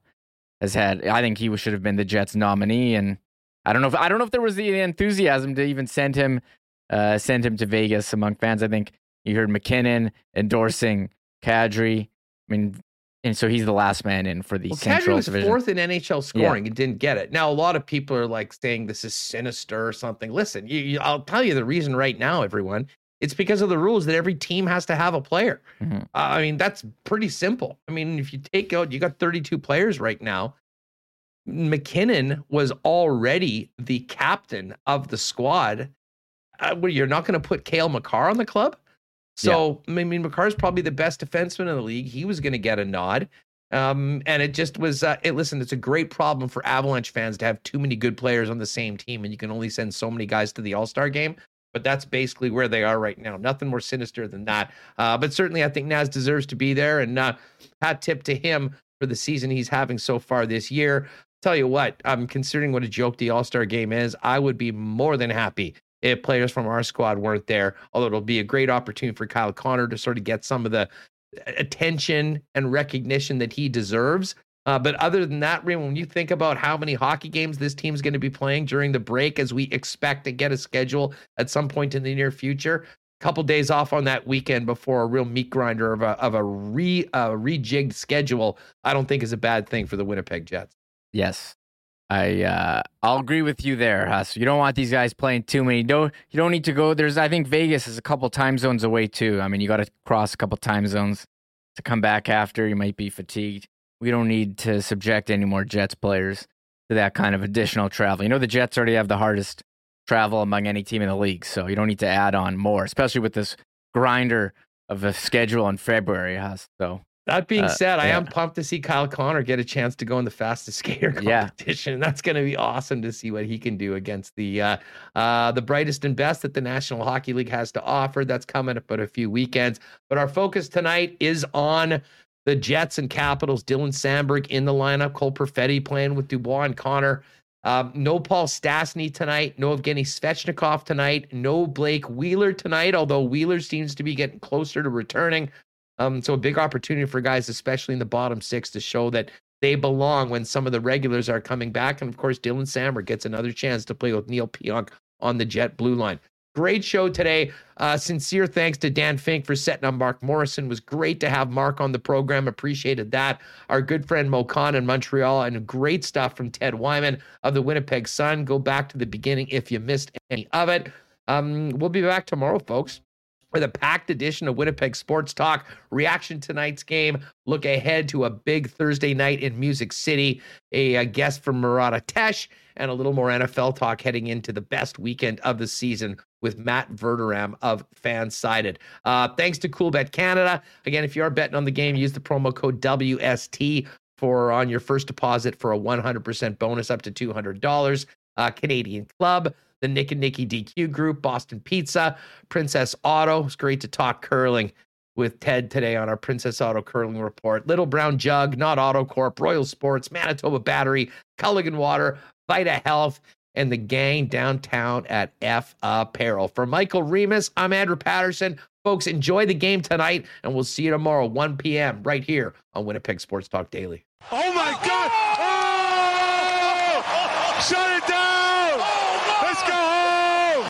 has had. I think he should have been the Jets nominee, and I don't know if I don't know if there was the enthusiasm to even send him, uh, send him to Vegas among fans. I think you heard MacKinnon endorsing Kadri. I mean, and so he's the last man in for the well, Central Kadri was Division. fourth in NHL scoring yeah. and didn't get it. Now a lot of people are like saying this is sinister or something. Listen, you, you, I'll tell you the reason right now, everyone It's because of the rules that every team has to have a player. Mhm. Uh, I mean, that's pretty simple. I mean, if you take out, you got 32 players right now. MacKinnon was already the captain of the squad. Uh, what, you're not going to put Cale Makar on the club? So, I mean, Makar's probably the best defenseman in the league. He was going to get a nod. Um, and it just was, uh, it, listen, it's a great problem for Avalanche fans to have too many good players on the same team, and you can only send so many guys to the All Star game. But that's basically where they are right now. Nothing more sinister than that. Uh, but certainly, I think Naz deserves to be there. And uh, hat tip to him for the season he's having so far this year. Tell you what, I'm considering what a joke the All Star game is. I would be more than happy if players from our squad weren't there. Although it'll be a great opportunity for Kyle Connor to sort of get some of the attention and recognition that he deserves. Uh, but other than that, when you think about how many hockey games this team's going to be playing during the break, as we expect to get a schedule at some point in the near future, a couple days off on that weekend before a real meat grinder of a of a re uh, rejigged schedule, I don't think is a bad thing for the Winnipeg Jets. Yes. I uh I'll agree with you there, Huss. You don't want these guys playing too many. Don't you don't need to go. There's I think Vegas is a couple time zones away too. I mean, you got to cross a couple time zones to come back after. You might be fatigued. We don't need to subject any more Jets players to that kind of additional travel. You know, the Jets already have the hardest travel among any team in the league, so you don't need to add on more, especially with this grinder of a schedule in February, Huss. So That being Uh, said, I yeah. am pumped to see Kyle Connor get a chance to go in the fastest *laughs* skater Yeah. competition. That's going to be awesome to see what he can do against the uh, uh, the brightest and best that the National Hockey League has to offer. That's coming up in a few weekends. But our focus tonight is on the Jets and Capitals. Dylan Samberg in the lineup. Cole Perfetti playing with Dubois and Connor. Um, no Paul Stastny tonight. No Evgeny Svechnikov tonight. No Blake Wheeler tonight, although Wheeler seems to be getting closer to returning. Um, so a big opportunity for guys, especially in the bottom six, to show that they belong when some of the regulars are coming back. And of course, Dylan Samberg gets another chance to play with Neil Pionk on the Jet Blue line. Great show today. Uh, sincere thanks to Dan Fink for setting up Mark Morrison. It was great to have Mark on the program. Appreciated that. Our good friend Mo Khan in Montreal and great stuff from Ted Wyman of the Winnipeg Sun. Go back to the beginning if you missed any of it. Um, we'll be back tomorrow, folks with a packed edition of Winnipeg Sports Talk. Reaction tonight's game. Look ahead to a big Thursday night in Music City. A, a guest from Murat Ates and a little more NFL talk heading into the best weekend of the season with Matt Verderame of Fansided. Uh, thanks to Coolbet Canada. Again, if you are betting on the game, use the promo code WST for on your first deposit for a 100% bonus up to $200. Uh, Canadian Club the Nick and Nikki DQ group, Boston Pizza, Princess Auto. It's great to talk curling with Ted today on our Princess Auto Curling Report. Little Brown Jug, Nott Auto Corp, Royal Sports, Manitoba Battery, Culligan Water, Vita Health, and the gang downtown at F Apparel. For Michael Remis, I'm Andrew Paterson. Folks, enjoy the game tonight, and we'll see you tomorrow, 1 p.m., right here on Winnipeg Sports Talk Daily. Oh my God! Oh! Shut it down! Let's go home!